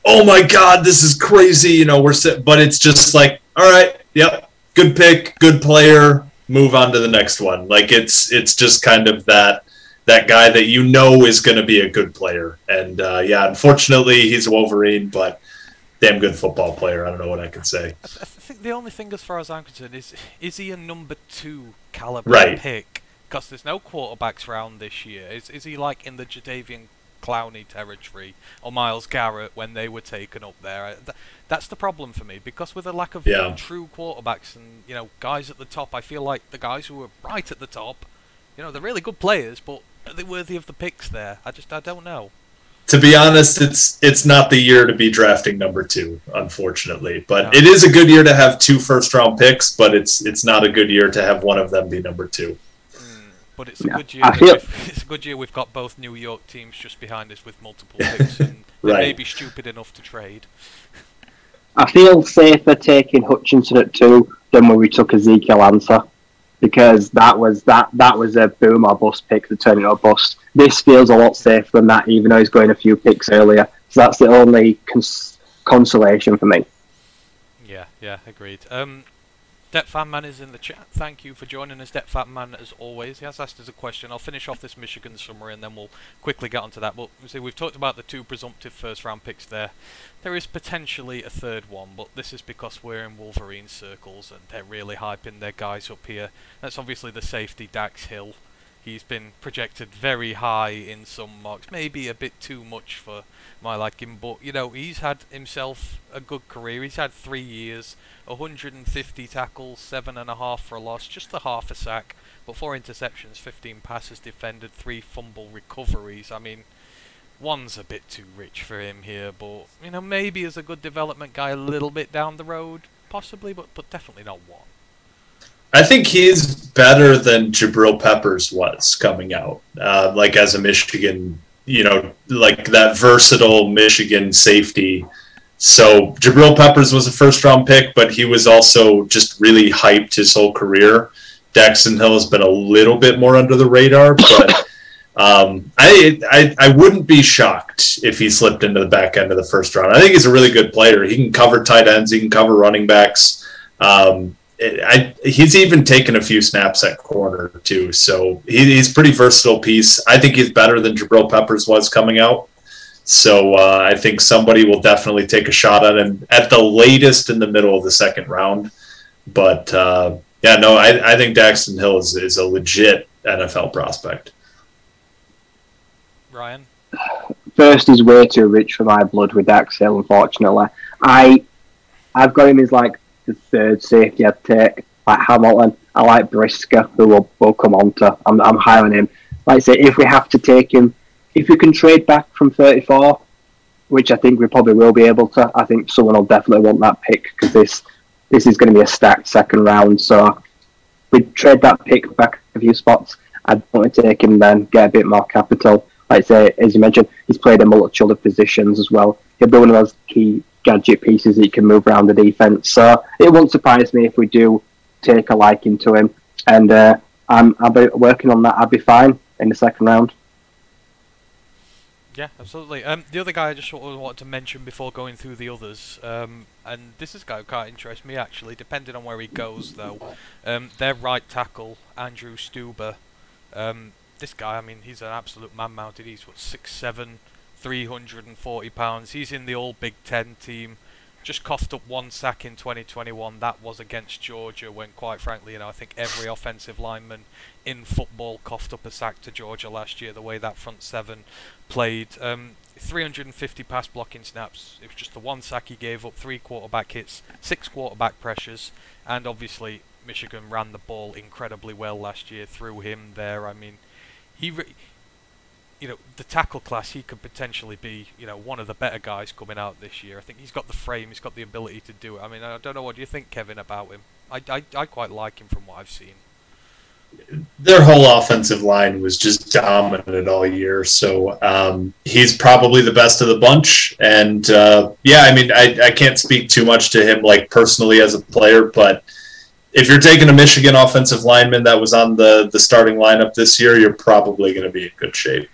oh my god, this is crazy. You know, we're sit, but it's just like, all right, yep, good pick, good player. Move on to the next one. Like it's it's just kind of that that guy that you know is going to be a good player. And uh, yeah, unfortunately, he's a Wolverine, but damn good football player. I don't know what I can say. I, th- I think the only thing, as far as I'm concerned, is is he a number two caliber right. pick? Because there's no quarterbacks round this year. Is is he like in the Jadeveon Clowney territory or Myles Garrett when they were taken up there. That's the problem for me because with a lack of yeah. true quarterbacks and you know guys at the top, I feel like the guys who are right at the top, you know, they're really good players, but are they worthy of the picks there? I just I don't know. To be honest, it's it's not the year to be drafting number two, unfortunately. But no. it is a good year to have two first round picks, but it's it's not a good year to have one of them be number two. But it's a yeah. good year. Feel... It's a good year. We've got both New York teams just behind us with multiple picks, and they right. may be stupid enough to trade. I feel safer taking Hutchinson at two than when we took Ezekiel Ansah because that was that that was a boom or bust pick that turned into a bust. This feels a lot safer than that, even though he's going a few picks earlier. So that's the only cons- consolation for me. Yeah, yeah, agreed. Um, Debt Fan Man is in the chat. Thank you for joining us, Debt Fan Man, as always. He has asked us a question. I'll finish off this Michigan summary and then we'll quickly get onto that. But see, we've talked about the two presumptive first round picks there. There is potentially a third one, but this is because we're in Wolverine circles and they're really hyping their guys up here. That's obviously the safety Dax Hill. He's been projected very high in some mocks, maybe a bit too much for my liking, but you know, he's had himself a good career. He's had three years 150 tackles, seven and a half for a loss, just a half a sack, but four interceptions, 15 passes defended, three fumble recoveries. I mean, one's a bit too rich for him here, but you know maybe as a good development guy a little bit down the road, possibly, but but definitely not one. I think he's better than Jabril Peppers was coming out, uh, like as a Michigan, you know, like that versatile Michigan safety So Jabril Peppers was a first round pick, but he was also just really hyped his whole career. Daxton Hill has been a little bit more under the radar, but um, I, I I wouldn't be shocked if he slipped into the back end of the first round. I think he's a really good player. He can cover tight ends. He can cover running backs. Um, I, he's even taken a few snaps at corner too, so he, he's pretty versatile piece. I think he's better than Jabril Peppers was coming out. So uh, I think somebody will definitely take a shot at him at the latest in the middle of the second round. But uh, yeah, no, I, I think Daxton Hill is, is a legit NFL prospect. Ryan? First is way too rich for my blood with Dax Hill, unfortunately. I, I've got him as like the third safety I'd take. Like Hamilton, I like Brisker, who will, will come on to. I'm, I'm high on him. Like I say, if we have to take him, if we can trade back from 34, which I think we probably will be able to, I think someone will definitely want that pick because this this is going to be a stacked second round. So we trade that pick back a few spots. I'd want to take him then, get a bit more capital. Like I say, as you mentioned, he's played in multiple other positions as well. He'll be one of those key gadget pieces he can move around the defense. So it won't surprise me if we do take a liking to him. And uh, I'm, I'll be working on that. I'll be fine in the second round. Yeah, absolutely. Um, the other guy I just sort of wanted to mention before going through the others, um, and this is a guy who quite interests me actually, depending on where he goes though. Um, their right tackle, Andrew Stueber. Um, this guy, I mean, he's an absolute man mounted. He's what six seven, 340 pounds. He's in the All Big Ten team. Just coughed up one sack in 2021. That was against Georgia, when quite frankly, you know, I think every offensive lineman in football coughed up a sack to Georgia last year. The way that front seven played. Um, 350 pass blocking snaps. It was just the one sack he gave up, three quarterback hits, six quarterback pressures, and obviously Michigan ran the ball incredibly well last year through him there. I mean, he, re- you know, the tackle class, he could potentially be, you know, one of the better guys coming out this year. I think he's got the frame, he's got the ability to do it. I mean, I don't know what do you think, Kevin, about him. I, I, I quite like him from what I've seen their whole offensive line was just dominant all year. So um, he's probably the best of the bunch. And uh, yeah, I mean, I, I can't speak too much to him like personally as a player, but if you're taking a Michigan offensive lineman that was on the the starting lineup this year, you're probably going to be in good shape.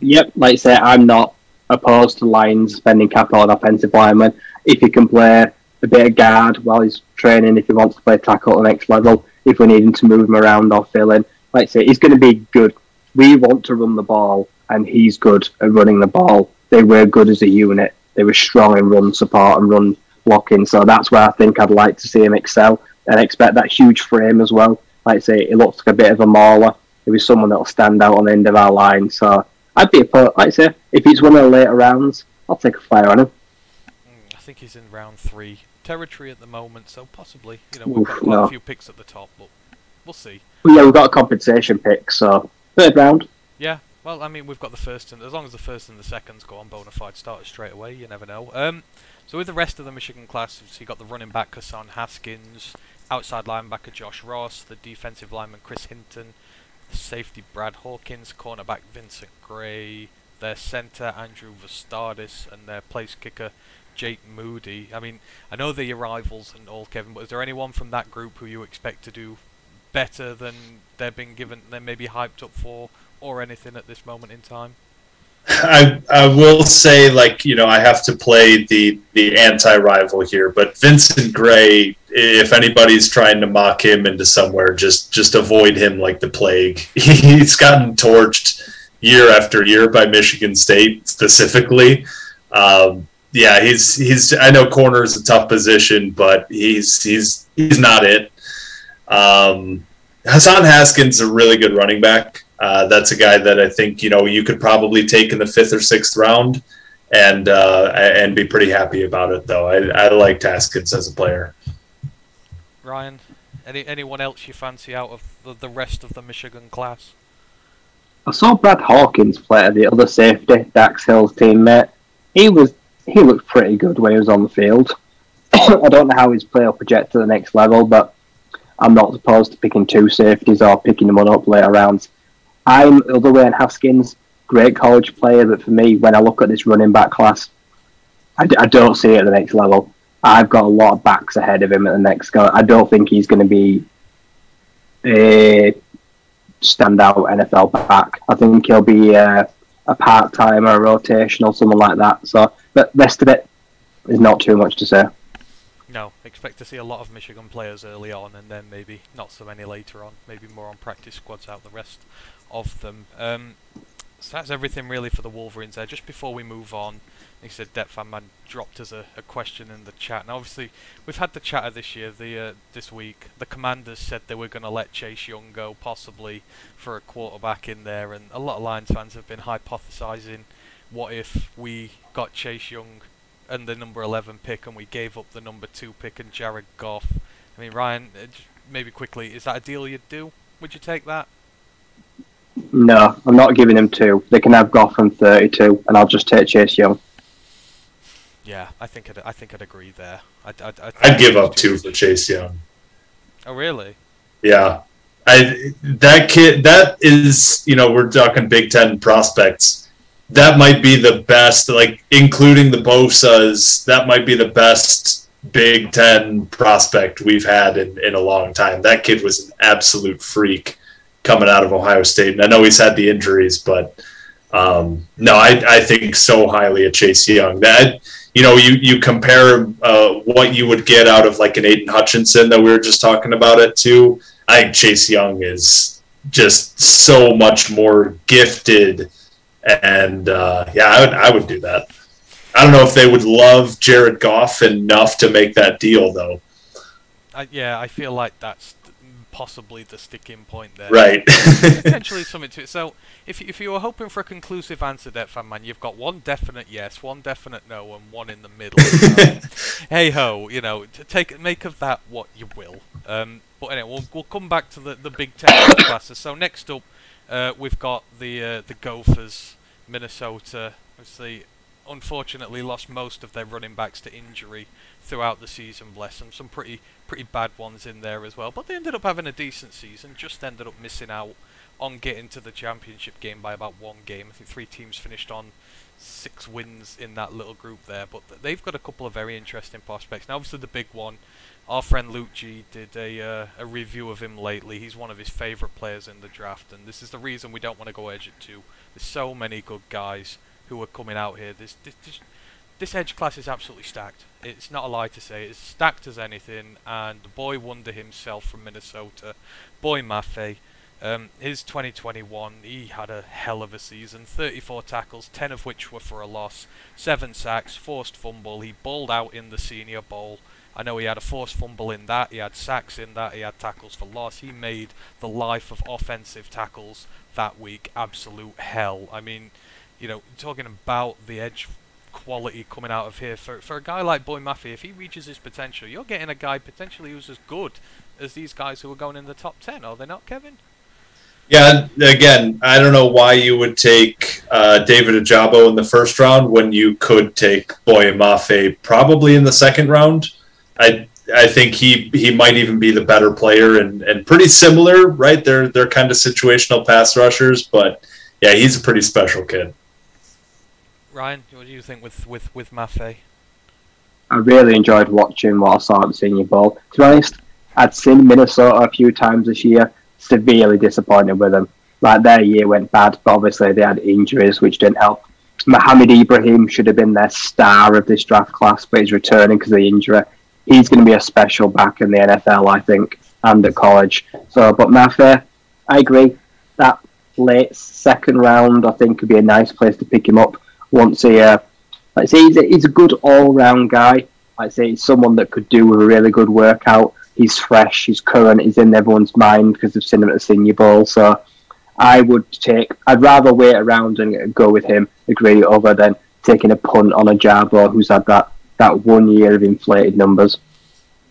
Yep, like I say, I'm not opposed to Lions spending capital on offensive linemen if he can play a bit of guard while he's training if he wants to play tackle at the next level, if we need him to move him around or fill in. Like I say, he's going to be good. We want to run the ball, and he's good at running the ball. They were good as a unit. They were strong in run support and run blocking. So that's where I think I'd like to see him excel and expect that huge frame as well. Like I say, he looks like a bit of a mauler. He'll be someone that'll stand out on the end of our line. So I'd be, a, like I say, if it's one of the later rounds, I'll take a flyer on him. Mm, I think he's in round three territory at the moment, so possibly, you know, we've got quite no. a few picks at the top, but we'll see. Yeah, we've got a compensation pick, so third round. Yeah, well, I mean, we've got the first and as long as the first and the seconds go on bona fide starters straight away, you never know. Um, so with the rest of the Michigan class, so you got the running back Hassan Haskins, outside linebacker Josh Ross, the defensive lineman Chris Hinton, safety Brad Hawkins, cornerback Vincent Gray, their center Andrew Vastardis, and their place kicker Jake Moody. I mean, I know they're your rivals and all, Kevin, but is there anyone from that group who you expect to do better than they've been given, they may be hyped up for, or anything at this moment in time? I I will say like you know I have to play the the anti rival here, but Vincent Gray, if anybody's trying to mock him into somewhere, just just avoid him like the plague. He's gotten torched year after year by Michigan State specifically. Um, yeah, he's he's. I know corner is a tough position, but he's he's he's not it. Um, Hassan Haskins is a really good running back. Uh, that's a guy that I think you know you could probably take in the fifth or sixth round, and uh, and be pretty happy about it. Though I I liked Haskins as a player. Ryan, any anyone else you fancy out of the, the rest of the Michigan class? I saw Brad Hawkins play at the other safety, Dax Hill's teammate. He was he looked pretty good when he was on the field. I don't know how his play will project to the next level, but I'm not opposed to picking two safeties or picking them one up later rounds. I'm the other way in Haskins. great college player, but for me, when I look at this running back class, I, d- I don't see it at the next level. I've got a lot of backs ahead of him at the next go. I don't think he's going to be a standout NFL back. I think he'll be a, a part timer, a rotational, someone like that. So, but rest of it is not too much to say. No, expect to see a lot of Michigan players early on, and then maybe not so many later on. Maybe more on practice squads out the rest of them. Um, so that's everything really for the Wolverines there. Just before we move on, he said Debt Fan Man dropped us a, a question in the chat. Now, obviously, we've had the chatter this year, the uh, this week. The Commanders said they were going to let Chase Young go, possibly for a quarterback in there, and a lot of Lions fans have been hypothesizing, what if we got Chase Young and the number 11 pick, and we gave up the number two pick and Jared Goff. I mean, Ryan, uh, maybe quickly, is that a deal you'd do? Would you take that? No, I'm not giving him two. They can have Goff and 32, and I'll just take Chase Young. Yeah, I think I'd, I think I'd agree there. I'd, I'd, I'd, I'd give up two for Chase Young. Oh, really? Yeah, I that kid that is you know we're talking Big Ten prospects. That might be the best, like including the Bosa's. That might be the best Big Ten prospect we've had in in a long time. That kid was an absolute freak coming out of Ohio State. And I know he's had the injuries, but um, no, I I think so highly of Chase Young. That you know you you compare uh, what you would get out of like an Aidan Hutchinson that we were just talking about it too. I think Chase Young is just so much more gifted, and uh, yeah, I would I would do that. I don't know if they would love Jared Goff enough to make that deal though. I, yeah, I feel like that's th- possibly the sticking point there. Right. Potentially something to it. So, if if you were hoping for a conclusive answer, Debt Fan Man, you've got one definite yes, one definite no, and one in the middle. hey ho, you know, take make of that what you will. Um, but anyway, we'll we'll come back to the the Big Ten classes. So next up, uh, we've got the uh, the Gophers, Minnesota. Obviously, unfortunately, lost most of their running backs to injury throughout the season. Bless them, some pretty pretty bad ones in there as well. But they ended up having a decent season. Just ended up missing out on getting to the championship game by about one game. I think three teams finished on six wins in that little group there. But th- they've got a couple of very interesting prospects. Now, obviously, the big one, our friend Lucci did a uh, a review of him lately. He's one of his favourite players in the draft, and this is the reason we don't want to go edge at two. There's so many good guys who are coming out here. This this this, edge class is absolutely stacked. It's not a lie to say it's stacked as anything. And the boy wonder himself from Minnesota, Boye Mafe, Um, his 2021, he had a hell of a season. 34 tackles, 10 of which were for a loss, 7 sacks, forced fumble. He balled out in the Senior Bowl. I know he had a forced fumble in that, he had sacks in that, he had tackles for loss. He made the life of offensive tackles that week absolute hell. I mean, you know, talking about the edge quality coming out of here for for a guy like Boye Mafe, if he reaches his potential, you're getting a guy potentially who's as good as these guys who are going in the top ten, are they not, Kevin? Yeah, again, I don't know why you would take uh, David Ojabo in the first round when you could take Boye Mafe probably in the second round. I I think he he might even be the better player and, and pretty similar, right? They're they're kind of situational pass rushers, but yeah, he's a pretty special kid. Ryan, what do you think with with with Mafe? I really enjoyed watching what I saw at the Senior Bowl. To be honest, I'd seen Minnesota a few times this year. Severely disappointed with them. Like their year went bad, but obviously they had injuries which didn't help. Mohamed Ibrahim should have been their star of this draft class, but he's returning because of the injury. He's going to be a special back in the NFL, I think, and at college. So, but Mafe, I agree. That late second round, I think, could be a nice place to pick him up once he uh, like say he's a, he's a good all round guy. Like say he's someone that could do with a really good workout. He's fresh, he's current, he's in everyone's mind because they've seen him at the Senior Bowl. So I would take. I'd rather wait around and go with him, agree over than taking a punt on a Jabo who's had that that one year of inflated numbers.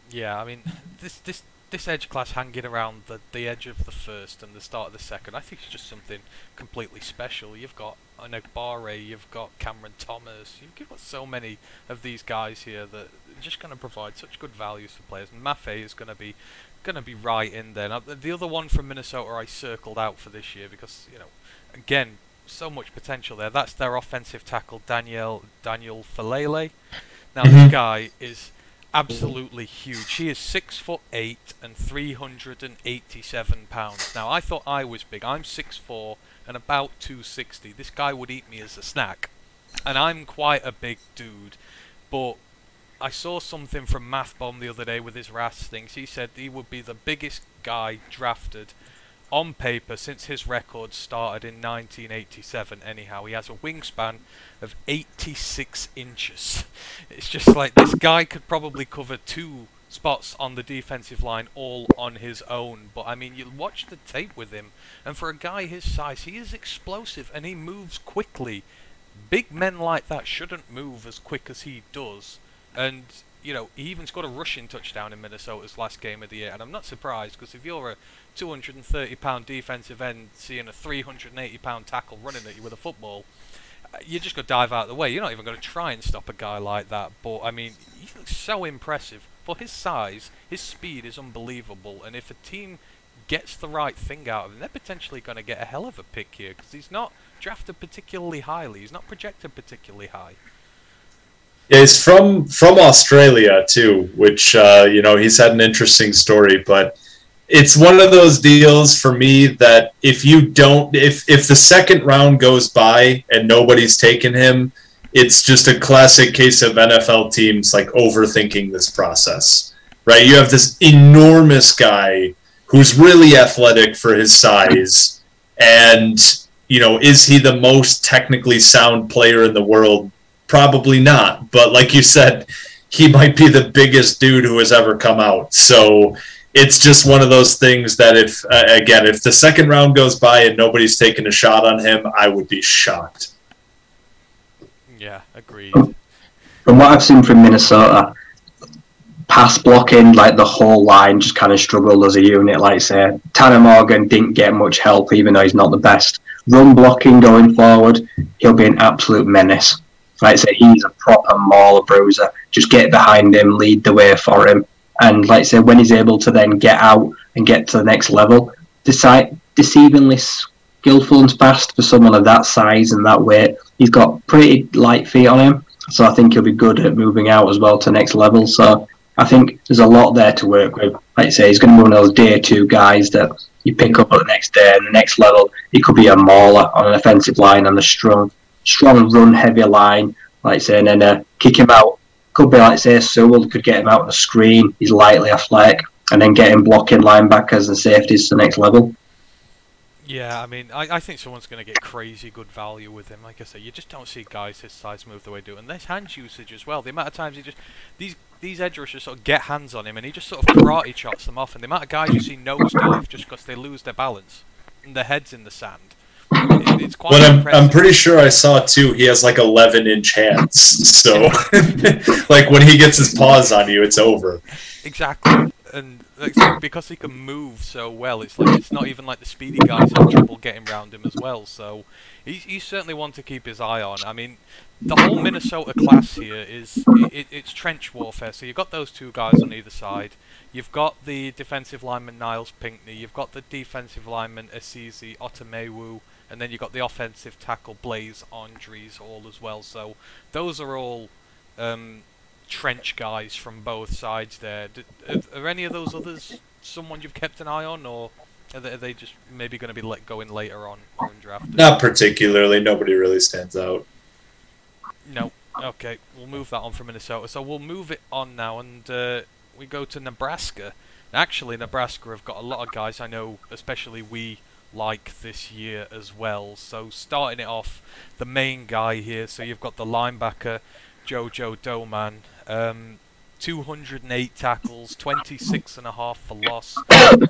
Yeah, I mean this this this edge class hanging around the the edge of the first and the start of the second, I think it's just something completely special. You've got Enagbare, you've got Cameron Thomas, you've got so many of these guys here that are just going to provide such good values for players. And Mafe is going to be going to be right in there. Now, the the other one from Minnesota I circled out for this year because you know, again, so much potential there. That's their offensive tackle, Daniel Daniel Faalele. Now this mm-hmm. guy is absolutely huge. He is six foot eight and three hundred and eighty-seven pounds. Now I thought I was big. I'm six four and about two sixty. This guy would eat me as a snack, and I'm quite a big dude. But I saw something from Mathbomb the other day with his RAS things. He said he would be the biggest guy drafted on paper since his record started in 1987. Anyhow, he has a wingspan of 86 inches. It's just like this guy could probably cover two spots on the defensive line all on his own. But I mean, you watch the tape with him, and for a guy his size, he is explosive and he moves quickly. Big men like that shouldn't move as quick as he does. And you know, he even scored a rushing touchdown in Minnesota's last game of the year, and I'm not surprised because if you're a 230 pound defensive end seeing a 380 pound tackle running at you with a football, uh, you're just to dive out of the way. You're not even going to try and stop a guy like that. But I mean, he looks so impressive for his size. His speed is unbelievable, and if a team gets the right thing out of him, they're potentially going to get a hell of a pick here because he's not drafted particularly highly. He's not projected particularly high. Yeah, he's from from Australia too, which uh, you know he's had an interesting story, but it's one of those deals for me that if you don't, if if the second round goes by and nobody's taken him, it's just a classic case of NFL teams like overthinking this process, right? You have this enormous guy who's really athletic for his size, and you know, is he the most technically sound player in the world? Probably not. But like you said, he might be the biggest dude who has ever come out. So it's just one of those things that if uh, again, if the second round goes by and nobody's taking a shot on him, I would be shocked. Yeah, agreed. From what I've seen from Minnesota, pass blocking, like the whole line just kind of struggled as a unit. Like say, Tanner Morgan didn't get much help, even though he's not the best. Run blocking going forward, he'll be an absolute menace. Like say, he's a proper mauler bruiser. Just get behind him, lead the way for him, and like say, when he's able to then get out and get to the next level, decide deceivingly and fast for someone of that size and that weight. He's got pretty light feet on him, so I think he'll be good at moving out as well to next level. So I think there's a lot there to work with. Like I say, he's going to be one of those day two guys that you pick up at the next day and the next level. He could be a mauler on an offensive line on a strong, strong run heavy line. Like I say, and then uh, kick him out. Could be like say Sewell could get him out on the screen. He's lightly athletic, and then get him blocking linebackers and safeties to the next level. Yeah, I mean, I, I think someone's going to get crazy good value with him. Like I say, you just don't see guys his size move the way they do. And there's hand usage as well. The amount of times he just these these edge rushers sort of get hands on him and he just sort of karate chops them off. And the amount of guys you see nosedive just because they lose their balance and their heads in the sand. It, it's quite But I'm. I'm pretty sure I saw too. He has like 11 inch hands, so like when he gets his paws on you, it's over. Exactly, and like, because he can move so well, it's like it's not even like the speedy guys have trouble getting round him as well. So he's, he's certainly one to keep his eye on. I mean, the whole Minnesota class here is it, it's trench warfare. So you've got those two guys on either side. You've got the defensive lineman Nyles Pinckney. You've got the defensive lineman Esezi Otomewo. And then you've got the offensive tackle Blaise Andries all as well. So those are all um, trench guys from both sides there. D are, are any of those others someone you've kept an eye on, or are they, are they just maybe going to be let go in later on or undrafted? Not particularly. Nobody really stands out. No. Okay, we'll move that on from Minnesota. So we'll move it on now, and uh, we go to Nebraska. Actually, Nebraska have got a lot of guys I know, especially we like this year as well. So starting it off, the main guy here. So you've got the linebacker JoJo Domann. Um, 208 tackles, 26 and a half for loss,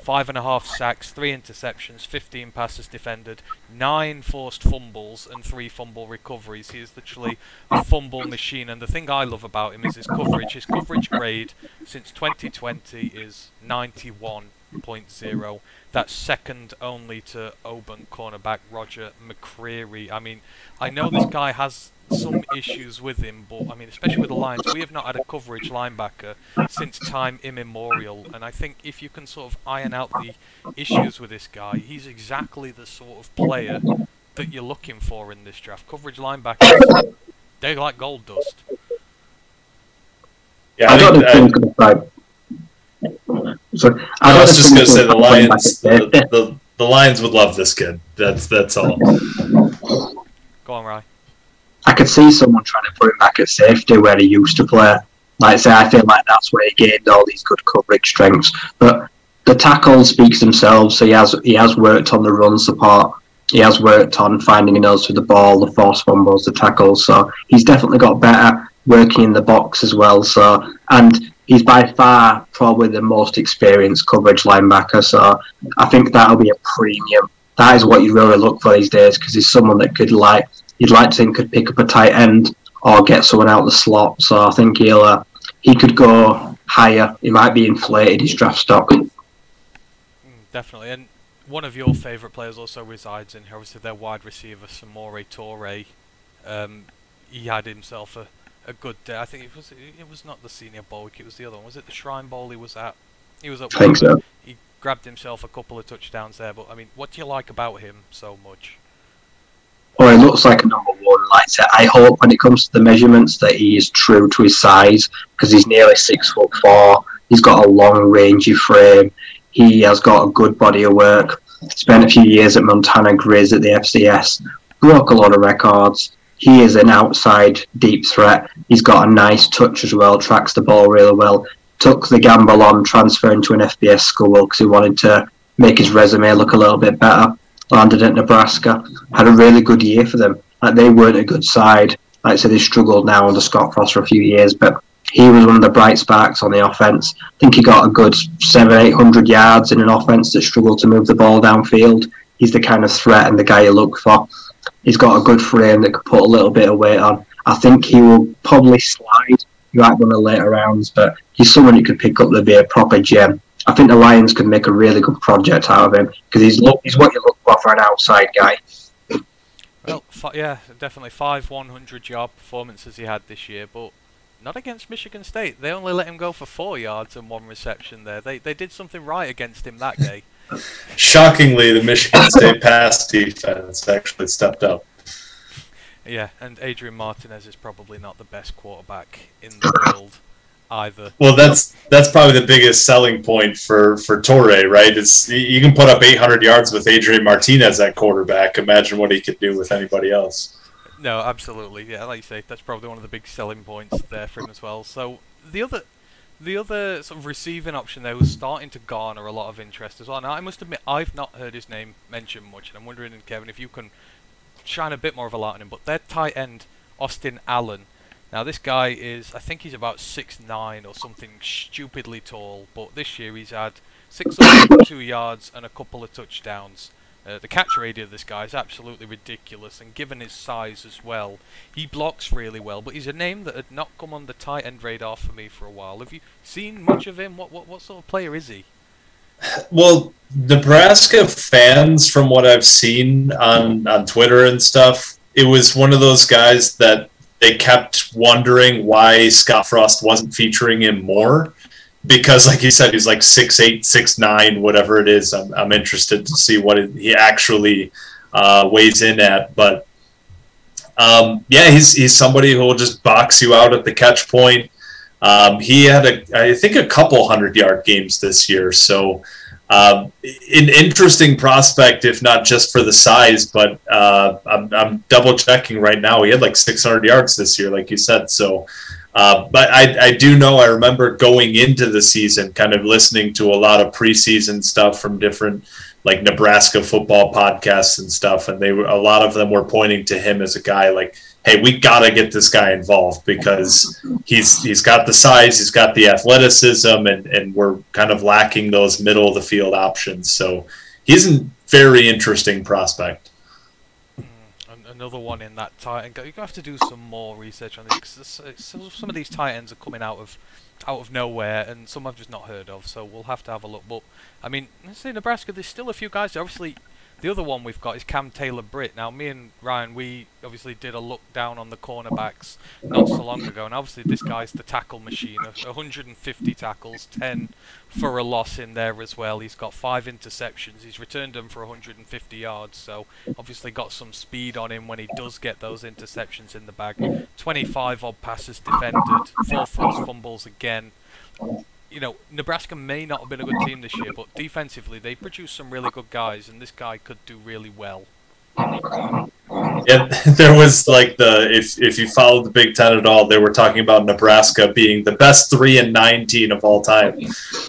five and a half sacks, three interceptions, 15 passes defended, nine forced fumbles, and three fumble recoveries. He is literally a fumble machine. And the thing I love about him is his coverage. His coverage grade since 2020 is 91.0. That's second only to Auburn cornerback Roger McCreary. I mean, I know this guy has some issues with him, but I mean, especially with the Lions, we have not had a coverage linebacker since time immemorial. And I think if you can sort of iron out the issues with this guy, he's exactly the sort of player that you're looking for in this draft. Coverage linebackers, they like gold dust. Yeah, I, I don't think, know if I, team's going to try. So, I, I was just gonna say the gonna play back Lions. The, the, the Lions would love this kid. That's that's all. Go on, Rye. Could see someone trying to put him back at safety where he used to play. Like I say, I feel like that's where he gained all these good coverage strengths. But the tackle speaks themselves. So he has he has worked on the run support. He has worked on finding a nose with the ball, the force fumbles, the tackles. So he's definitely got better working in the box as well. So and he's by far probably the most experienced coverage linebacker. So I think that'll be a premium. That is what you really look for these days because he's someone that could like you'd like to think could pick up a tight end or get someone out the slot. So I think he'll uh, he could go higher. He might be inflated his draft stock. Mm, definitely. And one of your favourite players also resides in here. Obviously, their wide receiver, Samori Toure. Um, he had himself a, a good day. I think it was it was not the Senior Bowl week. It was the other one. Was it the Shrine Bowl? He was at. He was at. I think so. He grabbed himself a couple of touchdowns there. But I mean, what do you like about him so much? Or he looks like a number one. Like I hope when it comes to the measurements that he is true to his size because he's nearly six foot four. He's got a long rangy frame. He has got a good body of work. Spent a few years at Montana Grizz at the FCS. Broke a lot of records. He is an outside deep threat. He's got a nice touch as well. Tracks the ball really well. Took the gamble on transferring to an FBS school because he wanted to make his resume look a little bit better. Landed at Nebraska. Had a really good year for them. Like they weren't a good side. Like I said, they struggled now under Scott Frost for a few years, but he was one of the bright sparks on the offense. I think he got a good seven, eight hundred yards in an offense that struggled to move the ball downfield. He's the kind of threat and the guy you look for. He's got a good frame that could put a little bit of weight on. I think he will probably slide right in the later rounds, but he's someone you could pick up to be a proper gem. I think the Lions could make a really good project out of him because he's look, he's what you look for for an outside guy. Well, fi- yeah, definitely five 100 yard performances he had this year, but not against Michigan State. They only let him go for four yards and one reception there. They they did something right against him that day. Shockingly, the Michigan State pass defense actually stepped up. Yeah, and Adrian Martinez is probably not the best quarterback in the world either. Well, that's that's probably the biggest selling point for for Toure, right? Is you can put up 800 yards with Adrian Martinez at quarterback. Imagine what he could do with anybody else. No, absolutely. Yeah, like you say, that's probably one of the big selling points there for him as well. So the other, the other sort of receiving option there was starting to garner a lot of interest as well. Now I must admit I've not heard his name mentioned much, and I'm wondering, Kevin, if you can shine a bit more of a light on him. But their tight end Austin Allen. Now this guy is, I think he's about six nine or something stupidly tall. But this year he's had 602 yards and a couple of touchdowns. Uh, the catch radius of this guy is absolutely ridiculous, and given his size as well, he blocks really well. But he's a name that had not come on the tight end radar for me for a while. Have you seen much of him? What what what sort of player is he? Well, Nebraska fans, from what I've seen on on Twitter and stuff, it was one of those guys that they kept wondering why Scott Frost wasn't featuring him more. Because, like you said, he's like six eight, six nine, whatever it is. I'm, I'm interested to see what it, he actually uh, weighs in at. But um, yeah, he's he's somebody who will just box you out at the catch point. Um, he had a, I think, a couple hundred yard games this year. So, um, an interesting prospect, if not just for the size. But uh, I'm, I'm double checking right now. He had like 600 yards this year, like you said. So, uh, but I, I do know. I remember going into the season, kind of listening to a lot of preseason stuff from different like Nebraska football podcasts and stuff, and they were a lot of them were pointing to him as a guy like hey, we got to get this guy involved because he's he's got the size, he's got the athleticism, and and we're kind of lacking those middle of the field options. So he's a very interesting prospect. Mm, an- Another one in that tight end. Gonna have to do some more research on this some of these tight ends are coming out of out of nowhere, and some I've just not heard of. So we'll have to have a look. But I mean, let's say Nebraska. There's still a few guys. Obviously, the other one we've got is Cam Taylor Britt. Now, me and Ryan, we obviously did a look down on the cornerbacks not so long ago, and obviously this guy's the tackle machine. of 150 tackles, 10 for a loss in there as well. He's got five interceptions. He's returned them for 150 yards, so obviously got some speed on him when he does get those interceptions in the bag. 25 odd passes defended, four forced fumbles again you know, Nebraska may not have been a good team this year, but defensively they produced some really good guys, and this guy could do really well. Yeah, there was like the if if you followed the Big Ten at all, they were talking about Nebraska being the best three and nine team of all time.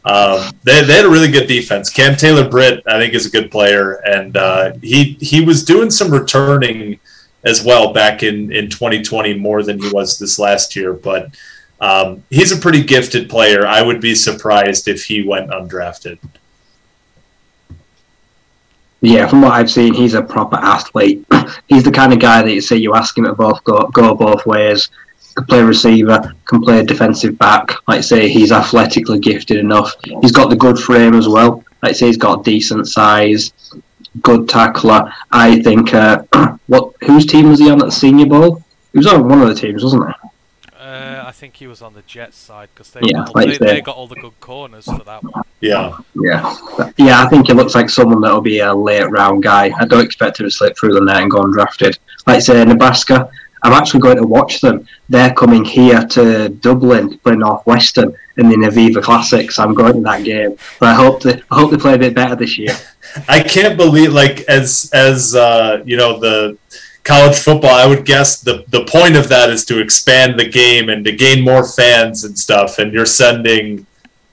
Um, they, they had a really good defense. Cam Taylor Britt, I think, is a good player, and uh, he he was doing some returning as well back in in 2020 more than he was this last year, but. Um, he's a pretty gifted player. I would be surprised if he went undrafted. Yeah, from what I've seen, he's a proper athlete. he's the kind of guy that you say you ask him to both go, go both ways. Can play receiver, can play defensive back. Like I say, he's athletically gifted enough. He's got the good frame as well. Like I say, he's got decent size, good tackler. I think. Uh, what? Whose team was he on at the Senior Bowl? He was on one of the teams, wasn't he? I think he was on the Jets side because they, Yeah, got all- like they, they got all the good corners for that one. Yeah, Yeah, yeah. I think he looks like someone that'll be a late round guy. I don't expect him to slip through the net and go undrafted. Like I say, Nebraska. I'm actually going to watch them. They're coming here to Dublin to play Northwestern in the Aviva Classics. I'm going to that game, but I hope they, I hope they play a bit better this year. I can't believe like as as uh, you know the college football. I would guess the the point of that is to expand the game and to gain more fans and stuff. And you're sending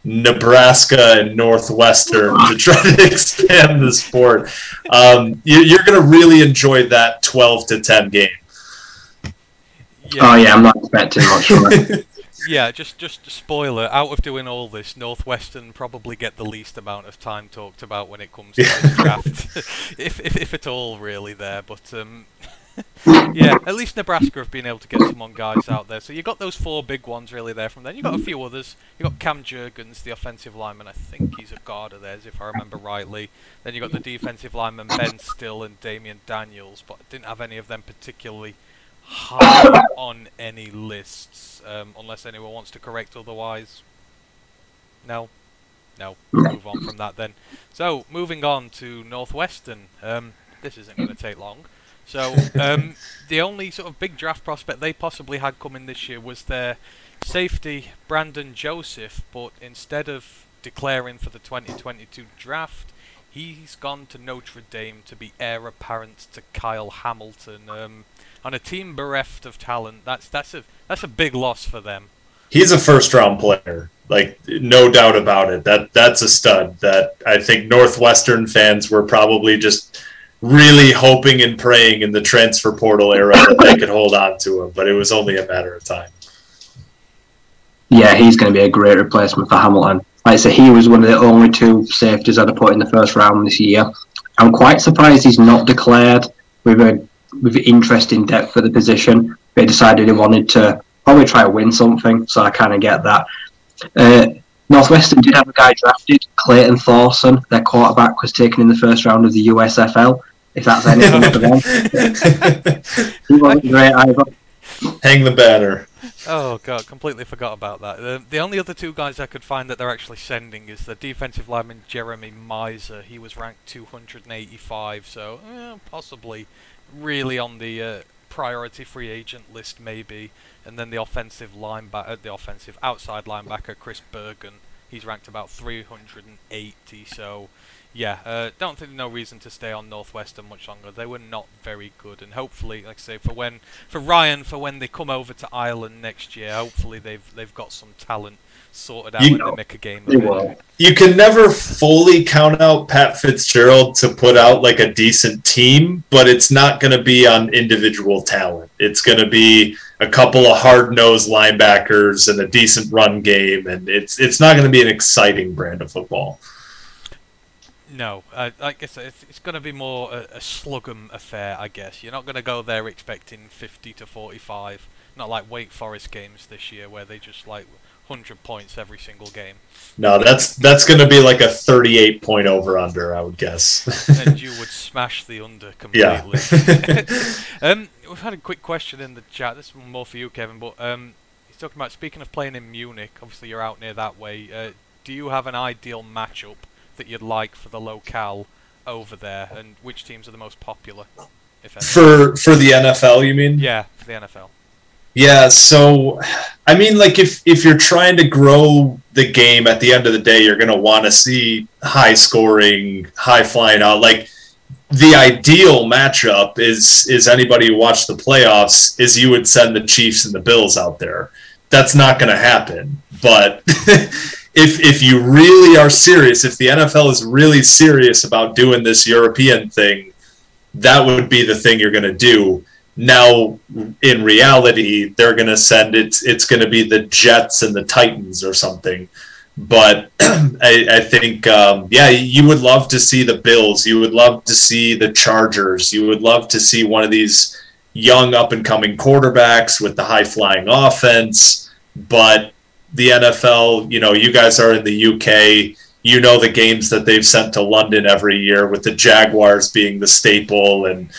Nebraska and Northwestern to try to expand the sport. Um, you, you're going to really enjoy that 12 to 10 game. Oh yeah, I'm not expecting much from it. Yeah, just just a spoiler. Out of doing all this, Northwestern probably get the least amount of time talked about when it comes to this draft, if, if if at all, really. There, but um, yeah, at least Nebraska have been able to get some on guys out there. So you got those four big ones really there from then. You got a few others. You got Cam Jurgens, the offensive lineman. I think he's a guard of theirs, if I remember rightly. Then you got the defensive lineman Ben Stille and Damion Daniels, but didn't have any of them particularly high on any lists, um, unless anyone wants to correct otherwise. No, no. Move on from that then. So moving on to Northwestern. Um, this isn't going to take long. So um, the only sort of big draft prospect they possibly had coming this year was their safety Brandon Joseph, but instead of declaring for the 2022 draft, he's gone to Notre Dame to be heir apparent to Kyle Hamilton. Um, on a team bereft of talent, that's that's a that's a big loss for them. He's a first round player, like no doubt about it. That that's a stud. That I think Northwestern fans were probably just really hoping and praying in the transfer portal era that they could hold on to him, but it was only a matter of time. Yeah, he's going to be a great replacement for Hamilton. Like I say, he was one of the only two safeties I'd have put in the first round this year. I'm quite surprised he's not declared with a with interest in depth for the position. They decided he wanted to probably try to win something, so I kind of get that. Uh, Northwestern did have a guy drafted, Clayton Thorson. Their quarterback was taken in the first round of the USFL. If that's anything for them, he wasn't great either. Hang the banner. Oh god, completely forgot about that. The, the only other two guys I could find that they're actually sending is the defensive lineman Jeremy Miser. He was ranked 285, so eh, possibly really on the uh, priority free agent list maybe. And then the offensive linebacker, uh, the offensive outside linebacker Chris Bergin. He's ranked about 380, so yeah, uh, don't think there's no reason to stay on Northwestern much longer. They were not very good, and hopefully, like I say, for when for Ryan, for when they come over to Ireland next year, hopefully they've they've got some talent sorted out You- make a game of will. You can never fully count out Pat Fitzgerald to put out like a decent team, but it's not going to be on individual talent. It's going to be a couple of hard-nosed linebackers and a decent run game, and it's it's not going to be an exciting brand of football. No, uh, I, I guess it's, it's going to be more a, a slug'em affair. I guess you're not going to go there expecting 50 to 45. Not like Wake Forest games this year where they just like hundred points every single game. No, that's that's going to be like a 38 point over under, I would guess. and you would smash the under completely. Yeah. um, we've had a quick question in the chat. This is more for you, Kevin. But um, he's talking about speaking of playing in Munich. Obviously, you're out near that way. Uh, do you have an ideal matchup that you'd like for the locale over there, and which teams are the most popular? If any? for for the NFL, you mean? yeah, for the NFL. Yeah, so I mean like if if you're trying to grow the game at the end of the day, you're going to want to see high scoring, high flying out like the ideal matchup is is anybody who watched the playoffs is you would send the Chiefs and the Bills out there. That's not going to happen. But if if you really are serious, if the NFL is really serious about doing this European thing, that would be the thing you're going to do. Now, in reality, they're going to send it. It's going to be the Jets and the Titans or something. But I, I think, um, yeah, you would love to see the Bills. You would love to see the Chargers. You would love to see one of these young up and coming quarterbacks with the high flying offense. But the NFL, you know, you guys are in the UK. You know the games that they've sent to London every year, with the Jaguars being the staple, and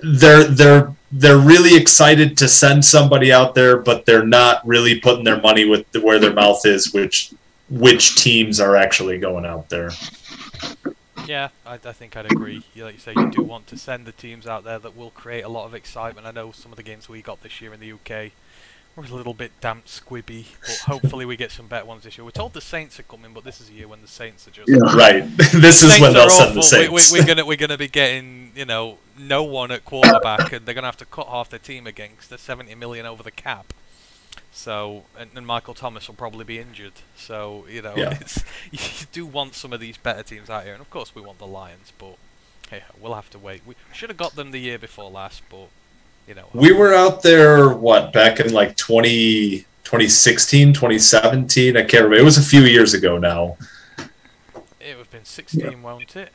they're they're they're really excited to send somebody out there, but they're not really putting their money with where their mouth is, which which teams are actually going out there. Yeah, I, I think I'd agree. You, like you say, you do want to send the teams out there that will create a lot of excitement. I know some of the games we got this year in the UK were a little bit damp, squibby, but hopefully we get some better ones this year. We're told the Saints are coming, but this is a year when the Saints are just Right. this is Saints when they'll send the awful. We, we, Saints. we're gonna we're gonna be getting you know no one at quarterback, and they're gonna have to cut half their team again because they're 70 million over the cap. So and, and Michael Thomas will probably be injured. So you know Yeah. it's you do want some of these better teams out here, and of course we want the Lions, but hey, we'll have to wait. We should have got them the year before last, but you know we were out there, what, back in like 20, 2016, 2017? I can't remember. It was a few years ago now. it would have been 16, won't it?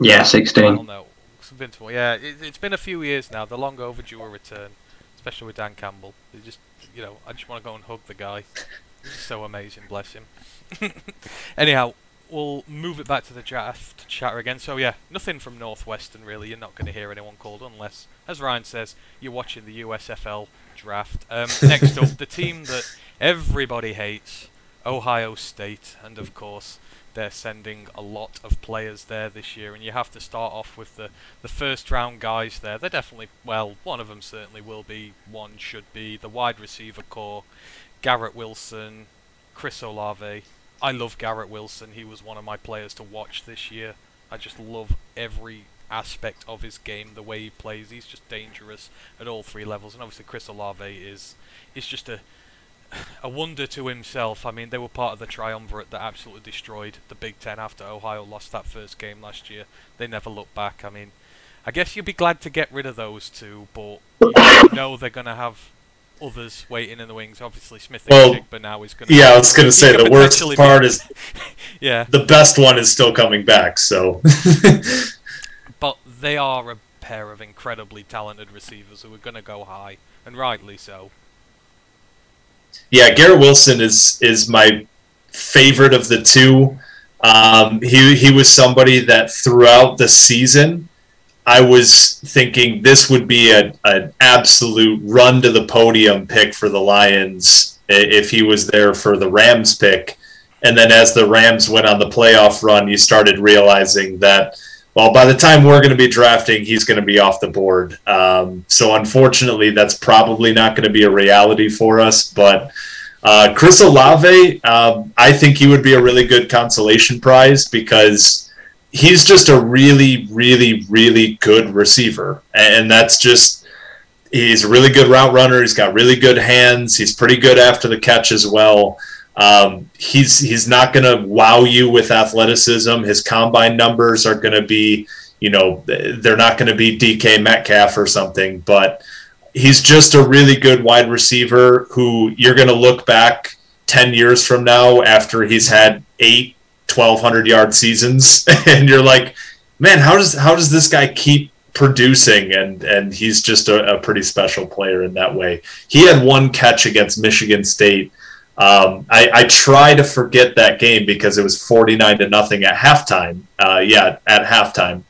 Yeah, Well, 16. no. Been to- yeah, it, it's been a few years now. They're long overdue a return, especially with Dan Campbell. They just, you know, I just want to go and hug the guy. He's so amazing, bless him. Anyhow, we'll move it back to the draft chatter again. So yeah, nothing from Northwestern really. You're not going to hear anyone called unless, as Ryan says, you're watching the USFL draft. Um, next up, the team that everybody hates, Ohio State, and of course they're sending a lot of players there this year, and you have to start off with the, the first round guys there. They're definitely, well, one of them certainly will be, one should be the wide receiver core Garrett Wilson, Chris Olave. I love Garrett Wilson. He was one of my players to watch this year. I just love every aspect of his game, the way he plays. He's just dangerous at all three levels, and obviously Chris Olave is is just a a wonder to himself. I mean, they were part of the triumvirate that absolutely destroyed the Big Ten after Ohio lost that first game last year. They never looked back. I mean, I guess you'd be glad to get rid of those two, but you know they're going to have others waiting in the wings. Obviously, Smith and Well, but now is going to. Yeah, I was going to say the worst part is yeah, the best one is still coming back. So but they are a pair of incredibly talented receivers who are going to go high, and rightly so. Yeah, Garrett Wilson is is my favorite of the two. Um, he he was somebody that throughout the season, I was thinking this would be a, an absolute run to the podium pick for the Lions if he was there for the Rams pick. And then as the Rams went on the playoff run, you started realizing that, well, by the time we're going to be drafting, he's going to be off the board. Um, so unfortunately, that's probably not going to be a reality for us. But uh, Chris Olave, um, I think he would be a really good consolation prize because he's just a really, really, really good receiver. And that's just, he's a really good route runner. He's got really good hands. He's pretty good after the catch as well. Um, he's he's not going to wow you with athleticism. His combine numbers are going to be, you know, they're not going to be DK Metcalf or something, but he's just a really good wide receiver who you're going to look back 10 years from now after he's had eight 1200 yard seasons and you're like man how does how does this guy keep producing and and he's just a, a pretty special player in that way he had one catch against michigan state Um, I, I try to forget that game because it was 49 to nothing at halftime. Uh, yeah, at halftime.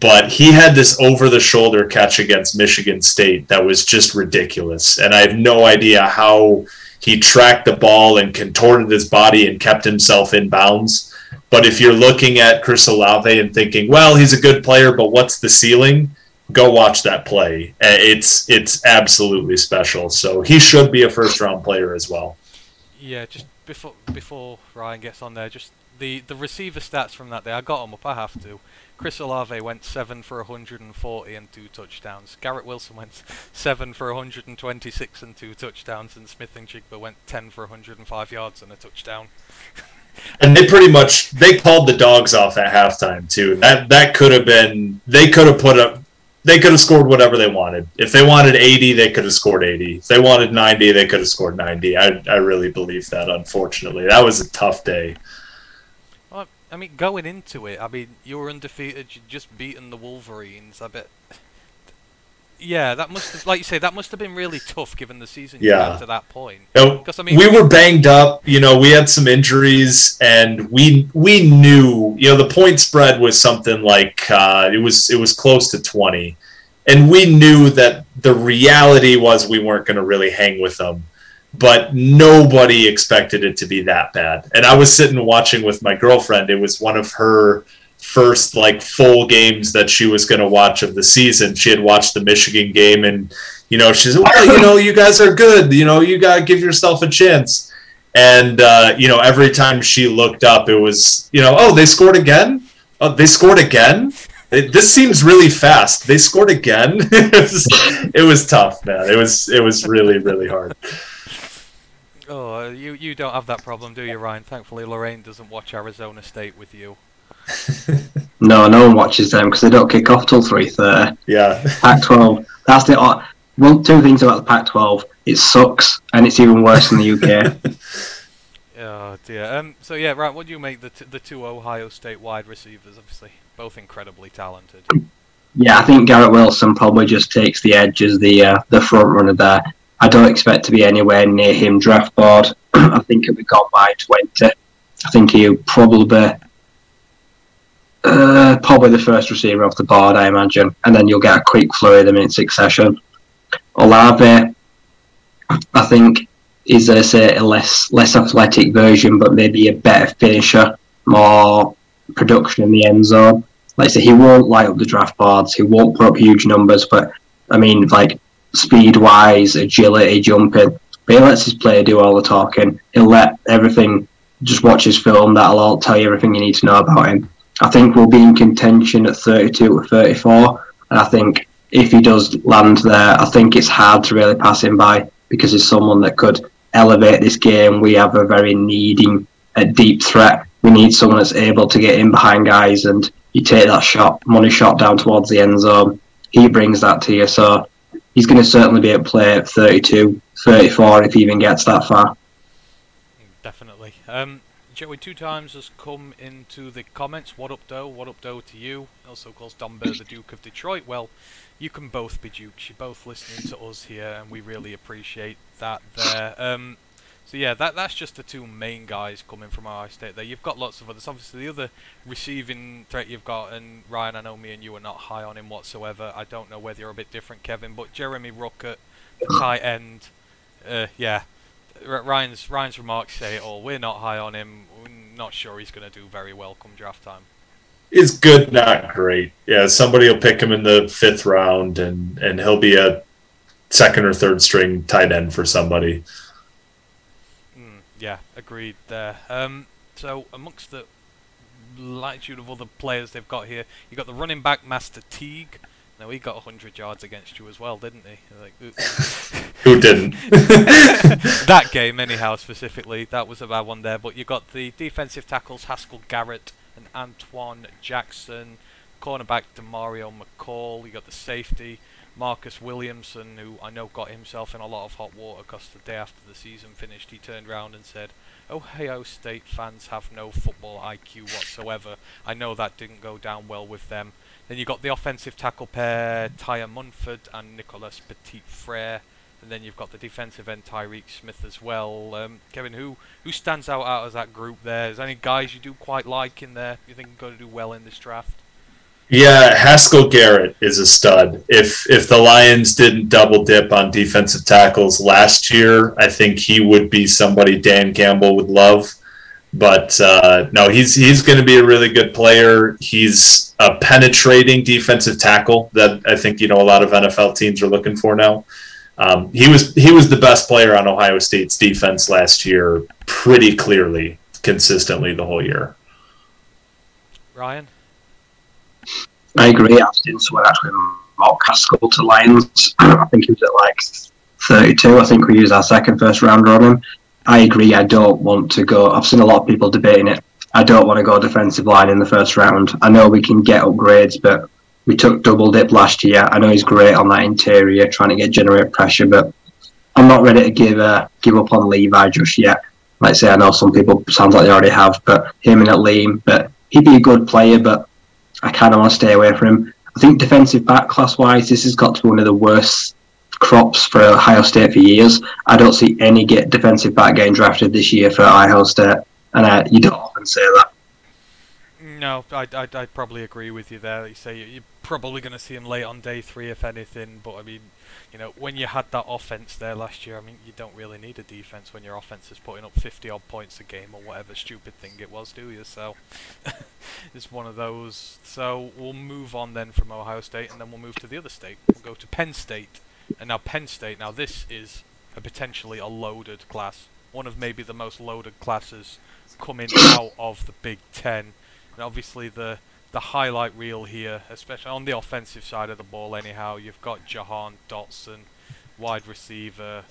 But he had this over the shoulder catch against Michigan State that was just ridiculous. And I have no idea how he tracked the ball and contorted his body and kept himself in bounds. But if you're looking at Chris Olave and thinking, well, he's a good player, but what's the ceiling? Go watch that play. Uh, It's it's absolutely special. So he should be a first round player as well. Yeah, just before before Ryan gets on there, just the the receiver stats from that day. I got them up. I have to. Chris Olave went seven for 140 and two touchdowns. Garrett Wilson went seven for 126 and two touchdowns, and Smith-Njigba went 10 for 105 yards and a touchdown. And they pretty much they called the dogs off at halftime too. That that could have been they could have put up they could have scored whatever they wanted. If they wanted 80, they could have scored 80. If they wanted 90, they could have scored 90. I I really believe that unfortunately. That was a tough day. Well, I mean, going into it, I mean, you were undefeated. You just beaten the Wolverines. I bet. Yeah, that must have, like you say, that must have been really tough given the season Yeah. to that point. You know, 'Cause, I mean- we were banged up. You know, we had some injuries, and we we knew. You know, the point spread was something like uh, it was it was close to twenty, and we knew that the reality was we weren't going to really hang with them. But nobody expected it to be that bad. And I was sitting watching with my girlfriend. It was one of her first like full games that she was going to watch of the season. She had watched the Michigan game, and you know, she's well, you know, you guys are good. You know, you got to give yourself a chance. And uh, you know, every time she looked up, it was you know, oh, they scored again. Oh, they scored again. It, this seems really fast. They scored again. it, was, it was tough, man. It was it was really really hard. Oh, you you don't have that problem, do you, Ryan? Thankfully, Lorraine doesn't watch Arizona State with you. No, no one watches them because they don't kick off till three thirty. Yeah. Pac-12. That's the uh, one. Two things about the Pac-12. It sucks, and it's even worse in the UK. Oh dear. Um. So yeah, right. What do you make the t- the two Ohio State wide receivers? Obviously, both incredibly talented. yeah, I think Garrett Wilson probably just takes the edge as the uh, the front runner there. I don't expect to be anywhere near him draft board. I think he'll be gone by twenty. I think he'll probably be uh, probably the first receiver off the board, I imagine, and then you'll get a quick flurry of them in succession. Olave, I think, is say a less less athletic version, but maybe a better finisher, more production in the end zone. Like I say, he won't light up the draft boards. He won't put up huge numbers, but I mean, like speed wise, agility, jumping. But he lets his player do all the talking. He'll let everything. Just watch his film. That'll all tell you everything you need to know about him. I think we'll be in contention at 32 or 34. And I think if he does land there, I think it's hard to really pass him by because he's someone that could elevate this game. We have a very needing a deep threat. We need someone that's able to get in behind guys and you take that shot, money shot down towards the end zone. He brings that to you. So he's going to certainly be to play at 32, 34 if he even gets that far. Definitely. Um, Joey two times has come into the comments. What up, Doe? What up, Doe to you? Also calls Don the Duke of Detroit. Well, you can both be Dukes. You're both listening to us here, and we really appreciate that there. Um, so yeah, that that's just the two main guys coming from our State. There, you've got lots of others. Obviously, the other receiving threat you've got, and Ryan, I know me and you are not high on him whatsoever. I don't know whether you're a bit different, Kevin, but Jeremy Ruckert, the tight end. Uh, yeah, Ryan's Ryan's remarks say it all. We're not high on him. Not sure he's going to do very well come draft time. Is good, not great. Yeah, somebody will pick him in the fifth round, and and he'll be a second or third string tight end for somebody. Mm, yeah, agreed there. Um, so amongst the latitude of other players they've got here, you've got the running back Master Teague. Now he got 100 yards against you as well, didn't he? Like, Who didn't? that game, anyhow, specifically, that was a bad one there. But you got the defensive tackles Haskell Garrett and Antwuan Jackson, cornerback Demario McCall. You got the safety Marcus Williamson, who I know got himself in a lot of hot water because the day after the season finished, he turned around and said, Ohio State fans have no football IQ whatsoever. I know that didn't go down well with them. Then you've got the offensive tackle pair, Thayer Munford and Nicholas Petit Frere. and then you've got the defensive end Tyreke Smith as well. Um, Kevin, who who stands out out of that group there? Is there any guys you do quite like in there? You think are going to do well in this draft? Yeah, Haskell Garrett is a stud. If if the Lions didn't double dip on defensive tackles last year, I think he would be somebody Dan Campbell would love. But uh, no, he's he's going to be a really good player. He's a penetrating defensive tackle that I think you know a lot of NFL teams are looking for now. Um, he was he was the best player on Ohio State's defense last year, pretty clearly, consistently the whole year. Ryan, I agree. I've seen someone actually Mark Haskell to Lions. I think he was at like 32. I think we used our second first rounder on him. I agree. I don't want to go. I've seen a lot of people debating it. I don't want to go defensive line in the first round. I know we can get upgrades, but we took double dip last year. I know he's great on that interior, trying to get generate pressure, but I'm not ready to give uh, give up on Levi just yet. Like I say, I know some people sounds like they already have, but him and Alim, but he'd be a good player, but I kind of want to stay away from him. I think defensive back class wise, this has got to be one of the worst crops for Ohio State for years. I don't see any get defensive back getting drafted this year for Ohio State, and uh, you don't often say that. No, I'd, I'd, I'd probably agree with you there. You say you're probably going to see him late on day three, if anything. But I mean, you know, when you had that offense there last year, I mean, you don't really need a defense when your offense is putting up 50 odd points a game or whatever stupid thing it was, do you? So it's one of those. So we'll move on then from Ohio State, and then we'll move to the other state. We'll go to Penn State, and now Penn State. Now this is a potentially a loaded class, one of maybe the most loaded classes coming out of the Big Ten. And obviously the the highlight reel here, especially on the offensive side of the ball. Anyhow, you've got Jahan Dotson, wide receiver,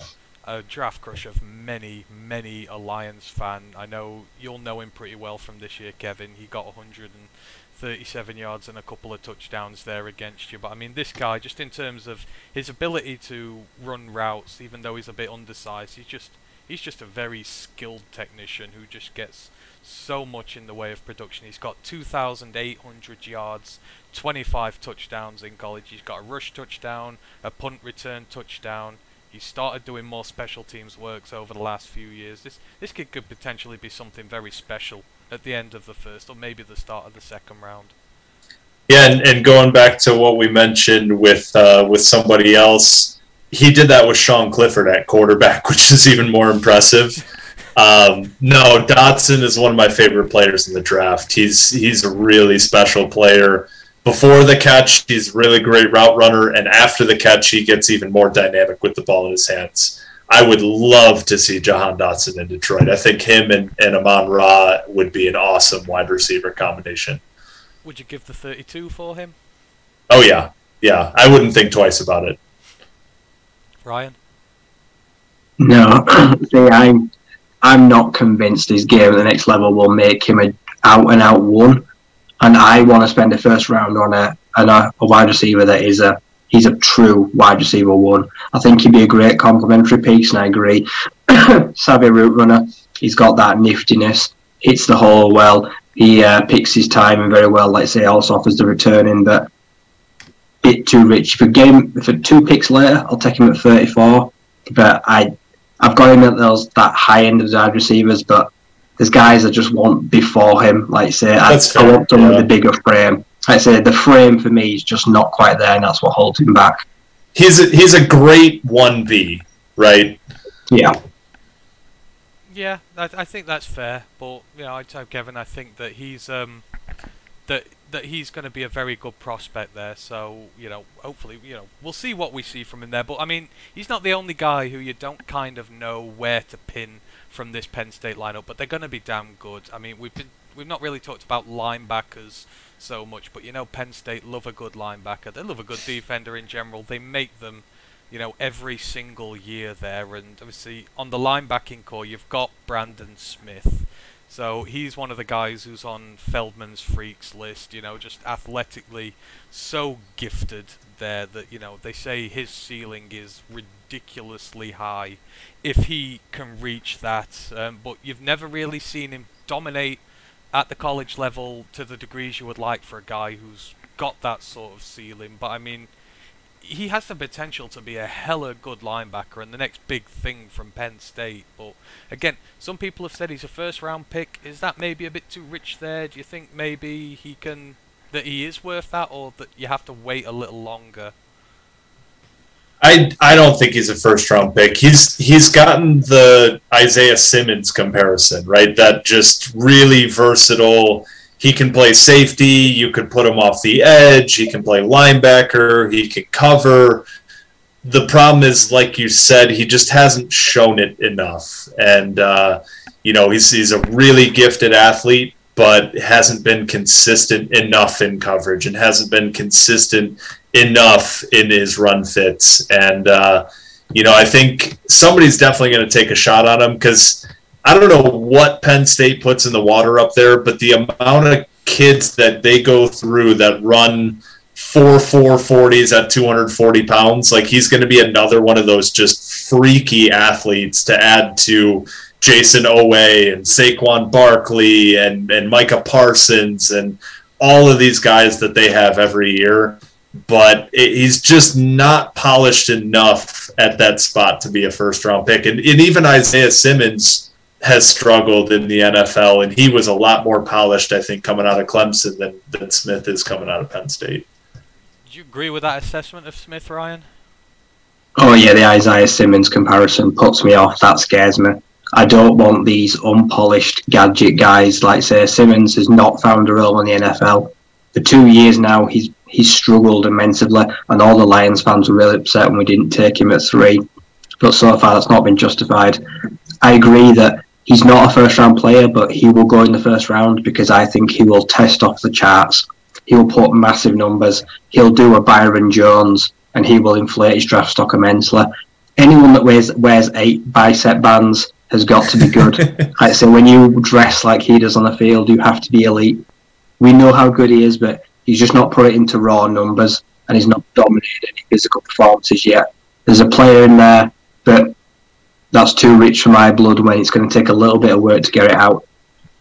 a draft crush of many, many Alliance fan. I know you'll know him pretty well from this year, Kevin. He got 137 yards and a couple of touchdowns there against you. But I mean, this guy, just in terms of his ability to run routes, even though he's a bit undersized, he's just he's just a very skilled technician who just gets so much in the way of production. He's got 2,800 yards, 25 touchdowns in college. He's got a rush touchdown, a punt return touchdown. He started doing more special teams works over the last few years. This this kid could potentially be something very special at the end of the first or maybe the start of the second round. Yeah, and, and going back to what we mentioned with uh, with somebody else, he did that with Sean Clifford at quarterback, which is even more impressive. Um, no, Dotson is one of my favorite players in the draft. He's he's a really special player. Before the catch, he's really great route runner, and after the catch, he gets even more dynamic with the ball in his hands. I would love to see Jahan Dotson in Detroit. I think him and, and Amon Ra would be an awesome wide receiver combination. Would you give the 32 for him? Oh yeah, yeah. I wouldn't think twice about it. Ryan? No, see, I'm I'm not convinced his game at the next level will make him a out and out one, and I want to spend the first round on a on a, a wide receiver that is a he's a true wide receiver one. I think he'd be a great complementary piece, and I agree. Savvy route runner, he's got that niftiness, hits the hole well. He uh, picks his timing very well. Like I say, also offers the returning, but bit too rich. For game for two picks later, I'll take him at 34. But I, I've got him at those that high end of the wide receivers. But there's guys that just want before him. Like I say, I, I want them yeah. with a bigger frame. Like I say, the frame for me is just not quite there, and that's what holds him back. He's a, he's a great one V, right? Yeah. Yeah, I, I think that's fair, but you know, I tell Kevin, I think that he's um that that he's going to be a very good prospect there. So you know, hopefully, you know, we'll see what we see from him there. But I mean, he's not the only guy who you don't kind of know where to pin from this Penn State lineup, but they're going to be damn good. I mean, we've been we've not really talked about linebackers so much, but you know, Penn State love a good linebacker. They love a good defender in general. They make them you know, every single year there. And obviously, on the linebacking core, you've got Brandon Smith. So he's one of the guys who's on Feldman's freaks list, you know, just athletically so gifted there that, you know, they say his ceiling is ridiculously high if he can reach that. Um, but you've never really seen him dominate at the college level to the degrees you would like for a guy who's got that sort of ceiling. But I mean, he has the potential to be a hella good linebacker and the next big thing from Penn State. But again, some people have said he's a first round pick. Is that maybe a bit too rich there? Do you think maybe he can that he is worth that, or that you have to wait a little longer? I I don't think he's a first round pick. He's he's gotten the Isaiah Simmons comparison, right? That just really versatile. He can play safety. You could put him off the edge. He can play linebacker. He can cover. The problem is, like you said, he just hasn't shown it enough. And uh, you know, he's he's a really gifted athlete, but hasn't been consistent enough in coverage and hasn't been consistent enough in his run fits. And, uh, you know, I think somebody's definitely going to take a shot on him because I don't know what Penn State puts in the water up there, but the amount of kids that they go through that run four four forties at 240 pounds, like he's going to be another one of those just freaky athletes to add to Jayson Oweh and Saquon Barkley and, and Micah Parsons and all of these guys that they have every year but it, he's just not polished enough at that spot to be a first round pick. And, and even Isaiah Simmons has struggled in the NFL, and he was a lot more polished, I think, coming out of Clemson than, than Smith is coming out of Penn State. Do you agree with that assessment of Smith, Ryan? Oh yeah, the Isaiah Simmons comparison puts me off. That scares me. I don't want these unpolished gadget guys like say Simmons has not found a role in the NFL. For two years now, he's he's struggled immensely, and all the Lions fans were really upset when we didn't take him at three. But so far, that's not been justified. I agree that he's not a first round player, but he will go in the first round because I think he will test off the charts. He will put massive numbers. He'll do a Byron Jones, and he will inflate his draft stock immensely. Anyone that wears wears eight bicep bands has got to be good. like so, when you dress like he does on the field, you have to be elite. We know how good he is, but He's just not put it into raw numbers and he's not dominated any physical performances yet. There's a player in there, but that's too rich for my blood when it's going to take a little bit of work to get it out.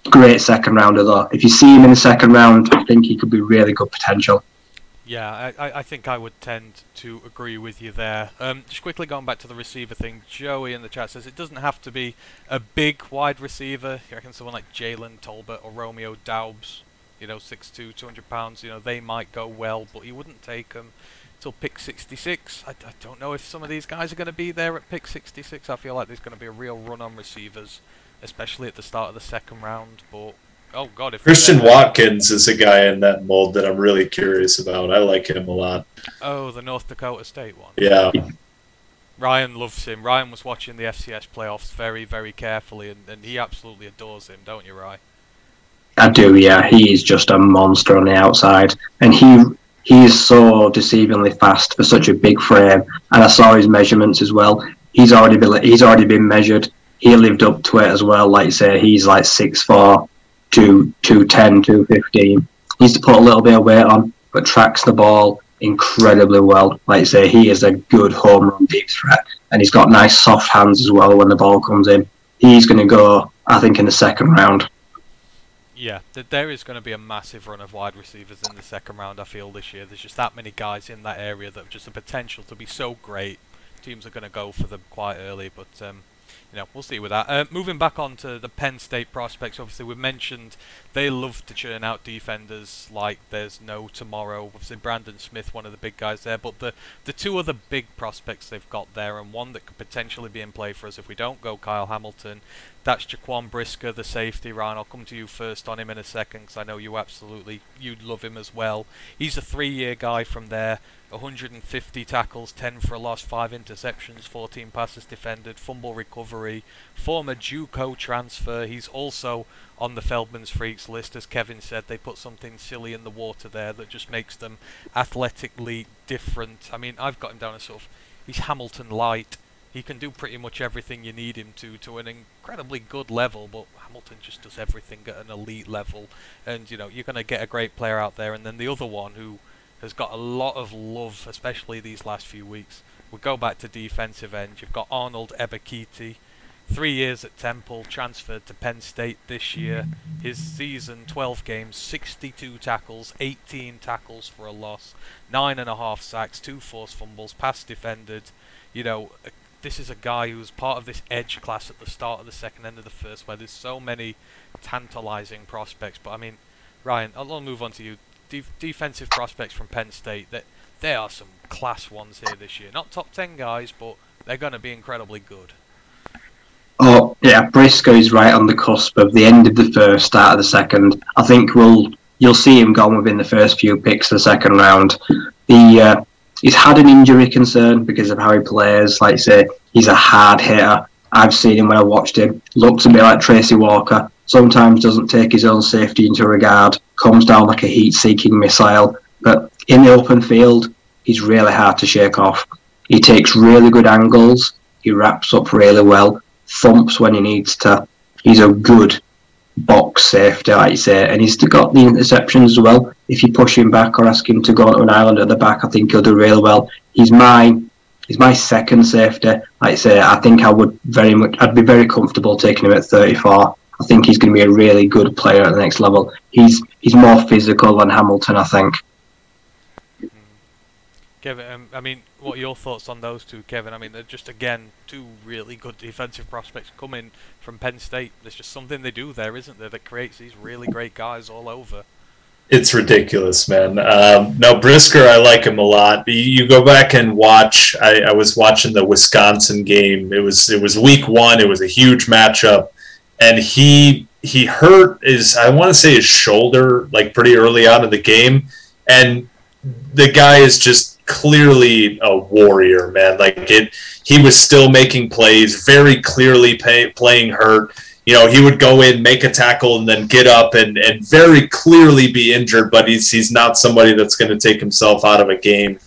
Great second rounder though. If you see him in the second round, I think he could be really good potential. Yeah, I, I think I would tend to agree with you there. Um, just quickly going back to the receiver thing, Joey in the chat says it doesn't have to be a big wide receiver. You reckon someone like Jalen Tolbert or Romeo Doubs you know, 6'2", 200 pounds, you know, they might go well, but you wouldn't take them till pick 66. I, I don't know if some of these guys are going to be there at pick 66. I feel like there's going to be a real run on receivers, especially at the start of the second round. But oh god, if Christian Watson is a guy in that mold that I'm really curious about. I like him a lot. Oh, the North Dakota State one. Yeah. Ryan loves him. Ryan was watching the FCS playoffs very, very carefully, and, and he absolutely adores him, don't you, Ryan? I do, yeah. He is just a monster on the outside, and he he is so deceivingly fast for such a big frame. And I saw his measurements as well. He's already been he's already been measured. He lived up to it as well. Like say, he's like six four, two two ten, two fifteen. He's to put a little bit of weight on, but tracks the ball incredibly well. Like say, he is a good home run deep threat, and he's got nice soft hands as well when the ball comes in. He's going to go, I think, in the second round. Yeah, there is going to be a massive run of wide receivers in the second round. I feel this year. There's just that many guys in that area that have just the potential to be so great. Teams are going to go for them quite early, but um, you know, we'll see with that. Uh, moving back on to the Penn State prospects, obviously we mentioned they love to churn out defenders like there's no tomorrow. Obviously Brandon Smith, one of the big guys there, but the the two other big prospects they've got there, and one that could potentially be in play for us if we don't go Kyle Hamilton, that's Jaquan Brisker, the safety. Ryan, I'll come to you first on him in a second because I know you absolutely you'd love him as well. He's a three-year guy from there. 150 tackles, 10 for a loss, 5 interceptions, 14 passes defended, fumble recovery, former JUCO transfer. He's also on the Feldman's Freaks list. As Kevin said, they put something silly in the water there that just makes them athletically different. I mean, I've got him down as sort of, he's Hamilton light. He can do pretty much everything you need him to, to an incredibly good level, but Hamilton just does everything at an elite level. And, you know, you're going to get a great player out there. And then the other one who has got a lot of love, especially these last few weeks. We go back to defensive end. You've got Arnold Ebiketie, three years at Temple, transferred to Penn State this year. His season, 12 games, 62 tackles, 18 tackles for a loss, nine and a half sacks, two forced fumbles, pass defended. You know, this is a guy who was part of this edge class at the start of the second end of the first, where there's so many tantalizing prospects. But I mean, Ryan, I'll move on to you. De- defensive prospects from Penn State. That there are some class ones here this year. Not top ten guys, but they're going to be incredibly good. Oh yeah, Brisker is right on the cusp of the end of the first, start of the second. I think we'll you'll see him gone within the first few picks of the second round. The uh, he's had an injury concern because of how he plays. Like say, he's a hard hitter. I've seen him when I watched him. Looks a bit like Tracy Walker. Sometimes doesn't take his own safety into regard. Comes down like a heat-seeking missile. But in the open field, he's really hard to shake off. He takes really good angles. He wraps up really well. Thumps when he needs to. He's a good box safety, like you say, and he's got the interceptions as well. If you push him back or ask him to go to an island at the back, I think he'll do really well. He's my he's my second safety. Like I say, I think I would very much I'd be very comfortable taking him at 34. I think he's going to be a really good player at the next level. He's he's more physical than Hamilton, I think. Kevin, um, I mean, what are your thoughts on those two, Kevin? I mean, they're just again two really good defensive prospects coming from Penn State. There's just something they do there, isn't there, that creates these really great guys all over. It's ridiculous, man. Um, now Brisker, I like him a lot. You, go back and watch. I, I was watching the Wisconsin game. It was it was week one. It was a huge matchup, and he he hurt his I want to say his shoulder like pretty early on in the game, and the guy is just clearly a warrior, man. Like it, he was still making plays, very clearly pay, playing hurt. You know, he would go in, make a tackle, and then get up and, and very clearly be injured. But he's he's not somebody that's going to take himself out of a game.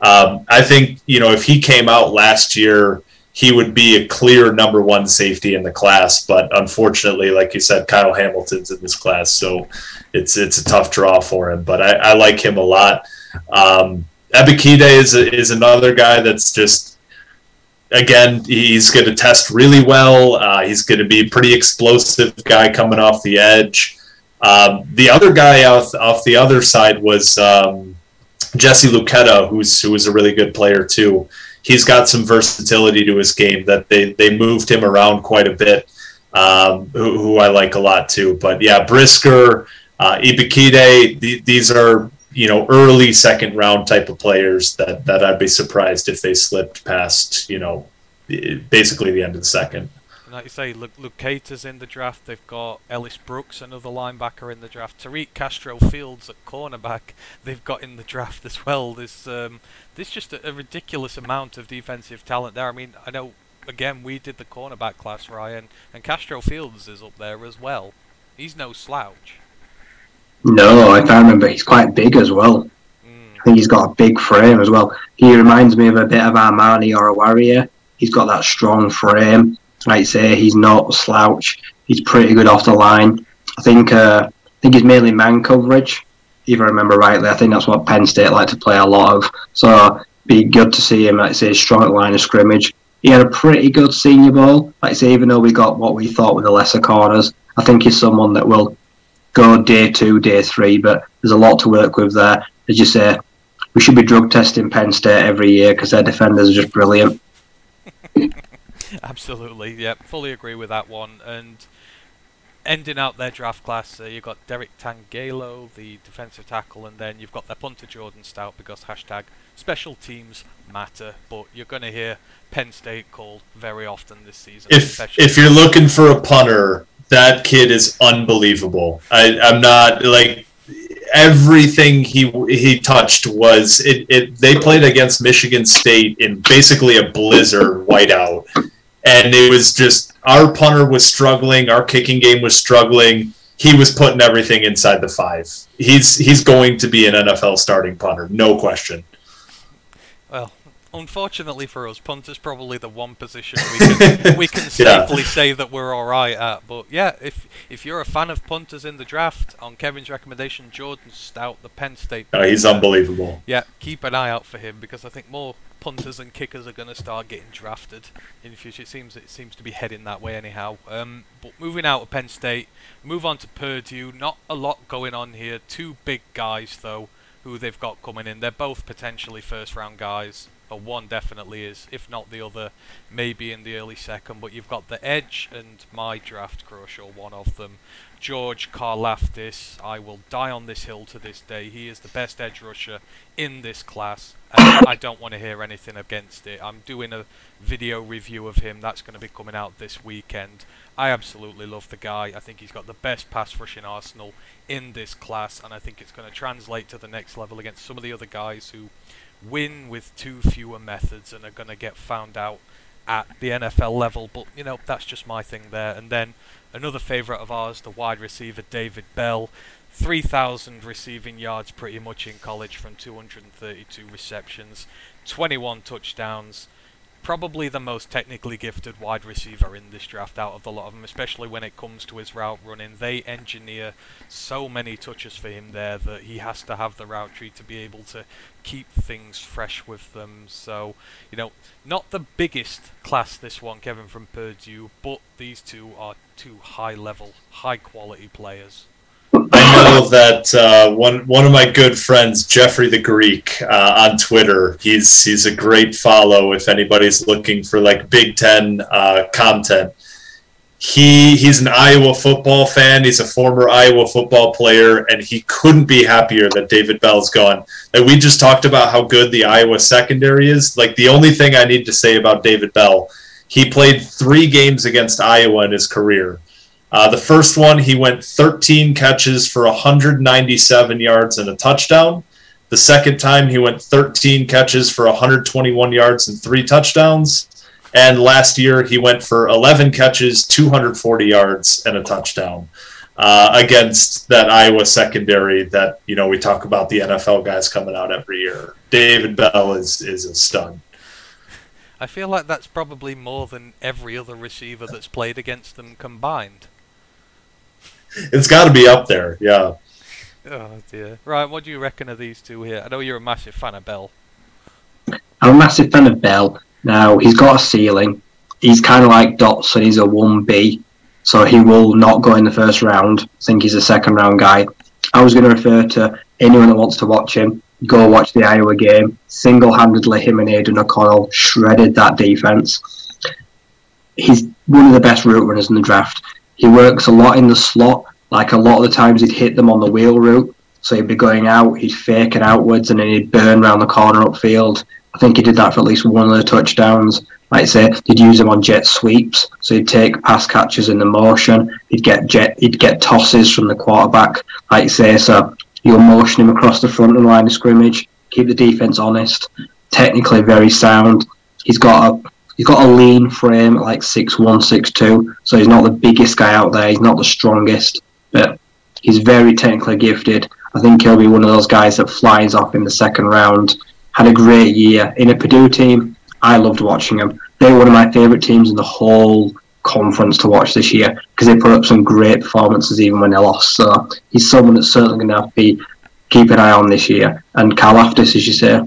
Um, I think you know if he came out last year, he would be a clear number one safety in the class. But unfortunately, like you said, Kyle Hamilton's in this class, so it's it's a tough draw for him. But I, I like him a lot. Um, Ebiketie is is another guy that's just again he's going to test really well. Uh, he's going to be a pretty explosive guy coming off the edge. Um, the other guy off off the other side was um, Jesse Luketa, who's who was a really good player too. He's got some versatility to his game that they they moved him around quite a bit. Um, who, who, I like a lot too. But yeah, Brisker, uh, Ebiketie, th- these are you know early second round type of players that that I'd be surprised if they slipped past you know basically the end of the second. like you say, Luke, Luketa's in the draft. They've got Ellis Brooks, another linebacker in the draft. Tariq Castro Fields at cornerback. They've got in the draft as well. There's um, there's just a, a ridiculous amount of defensive talent there. I mean, I know again we did the cornerback class, Ryan, and Castro Fields is up there as well. He's no slouch. No, if I remember, he's quite big as well. Mm. I think he's got a big frame as well. He reminds me of a bit of Amani Oruwariye. He's got that strong frame. Like I say, he's not a slouch. He's pretty good off the line. I think uh, I think he's mainly man coverage, if I remember rightly. I think that's what Penn State like to play a lot of. So be good to see him, like I say, strong line of scrimmage. He had a pretty good Senior Bowl. Like I say, even though we got what we thought were the lesser corners, I think he's someone that will go day two, day three, but there's a lot to work with there. As you say, we should be drug testing Penn State every year because their defenders are just brilliant. Absolutely, yeah, fully agree with that one. And ending out their draft class, uh, you've got Derrick Tangelo, the defensive tackle, and then you've got their punter Jordan Stout because hashtag special teams matter. But you're going to hear Penn State called very often this season. If if you're looking for a punter, that kid is unbelievable. I, I'm not like everything he he touched was it, it they played against Michigan State in basically a blizzard whiteout. And it was just our punter was struggling our kicking game was struggling. He was putting everything inside the 5 he's he's going to be an NFL starting punter no question unfortunately for us, punter's probably the one position we can we can safely yeah. say that we're all right at. But yeah, if if you're a fan of punters in the draft, on Kevin's recommendation, Jordan Stout, the Penn State. Oh, he's unbelievable. Yeah, keep an eye out for him because I think more punters and kickers are going to start getting drafted in the future. It seems it seems to be heading that way anyhow. Um, but moving out of Penn State, move on to Purdue. Not a lot going on here. Two big guys though, who they've got coming in. They're both potentially first round guys. Or one definitely is, if not the other, maybe in the early second. But you've got the edge and my draft crush, or one of them, George Karlaftis. I will die on this hill to this day. He is the best edge rusher in this class, and I don't want to hear anything against it. I'm doing a video review of him that's going to be coming out this weekend. I absolutely love the guy. I think he's got the best pass rushing arsenal in this class, and I think it's going to translate to the next level against some of the other guys who win with too fewer methods and are going to get found out at the NFL level. But you know that's just my thing there. And then another favourite of ours, the wide receiver David Bell, 3,000 receiving yards pretty much in college from 232 receptions, 21 touchdowns. Probably the most technically gifted wide receiver in this draft out of the lot of them, especially when it comes to his route running. They engineer so many touches for him there that he has to have the route tree to be able to keep things fresh with them. So, you know, not the biggest class this one, Kevin from Purdue, but these two are two high level, high quality players. I know that uh, one one of my good friends, Jeffrey the Greek, uh, on Twitter. He's he's a great follow if anybody's looking for like Big Ten uh, content. He he's an Iowa football fan. He's a former Iowa football player, and he couldn't be happier that David Bell's gone. And we just talked about how good the Iowa secondary is. Like the only thing I need to say about David Bell, he played three games against Iowa in his career. Uh, the first one, he went 13 catches for 197 yards and a touchdown. The second time, he went 13 catches for 121 yards and three touchdowns. And last year, he went for 11 catches, 240 yards, and a touchdown uh, against that Iowa secondary that, you know, we talk about the NFL guys coming out every year. David Bell is, is a stud. I feel like that's probably more than every other receiver that's played against them combined. It's got to be up there, yeah. Oh dear. Right, what do you reckon of these two here? I know you're a massive fan of Bell. I'm a massive fan of Bell. Now he's got a ceiling. He's kind of like Dotson. He's a one B, so he will not go in the first round. I think he's a second round guy. I was going to refer to anyone that wants to watch him. Go watch the Iowa game. Single handedly, him and Aidan O'Connell shredded that defense. He's one of the best route runners in the draft. He works a lot in the slot. Like a lot of the times, he'd hit them on the wheel route. So he'd be going out, he'd fake it outwards, and then he'd burn around the corner upfield. I think he did that for at least one of the touchdowns. Like I say, he'd use them on jet sweeps. So he'd take pass catches in the motion. He'd get jet, he'd get tosses from the quarterback. Like I say, so you'll motion him across the front of the line of scrimmage. Keep the defense honest. Technically very sound. He's got a he's got a lean frame at like six one, six two. So he's not the biggest guy out there. He's not the strongest, but he's very technically gifted. I think he'll be one of those guys that flies off in the second round. Had a great year in a Purdue team. I loved watching them. They're one of my favourite teams in the whole conference to watch this year because they put up some great performances even when they lost. So he's someone that's certainly going to have to be keep an eye on this year. And Karlaftis, as you say,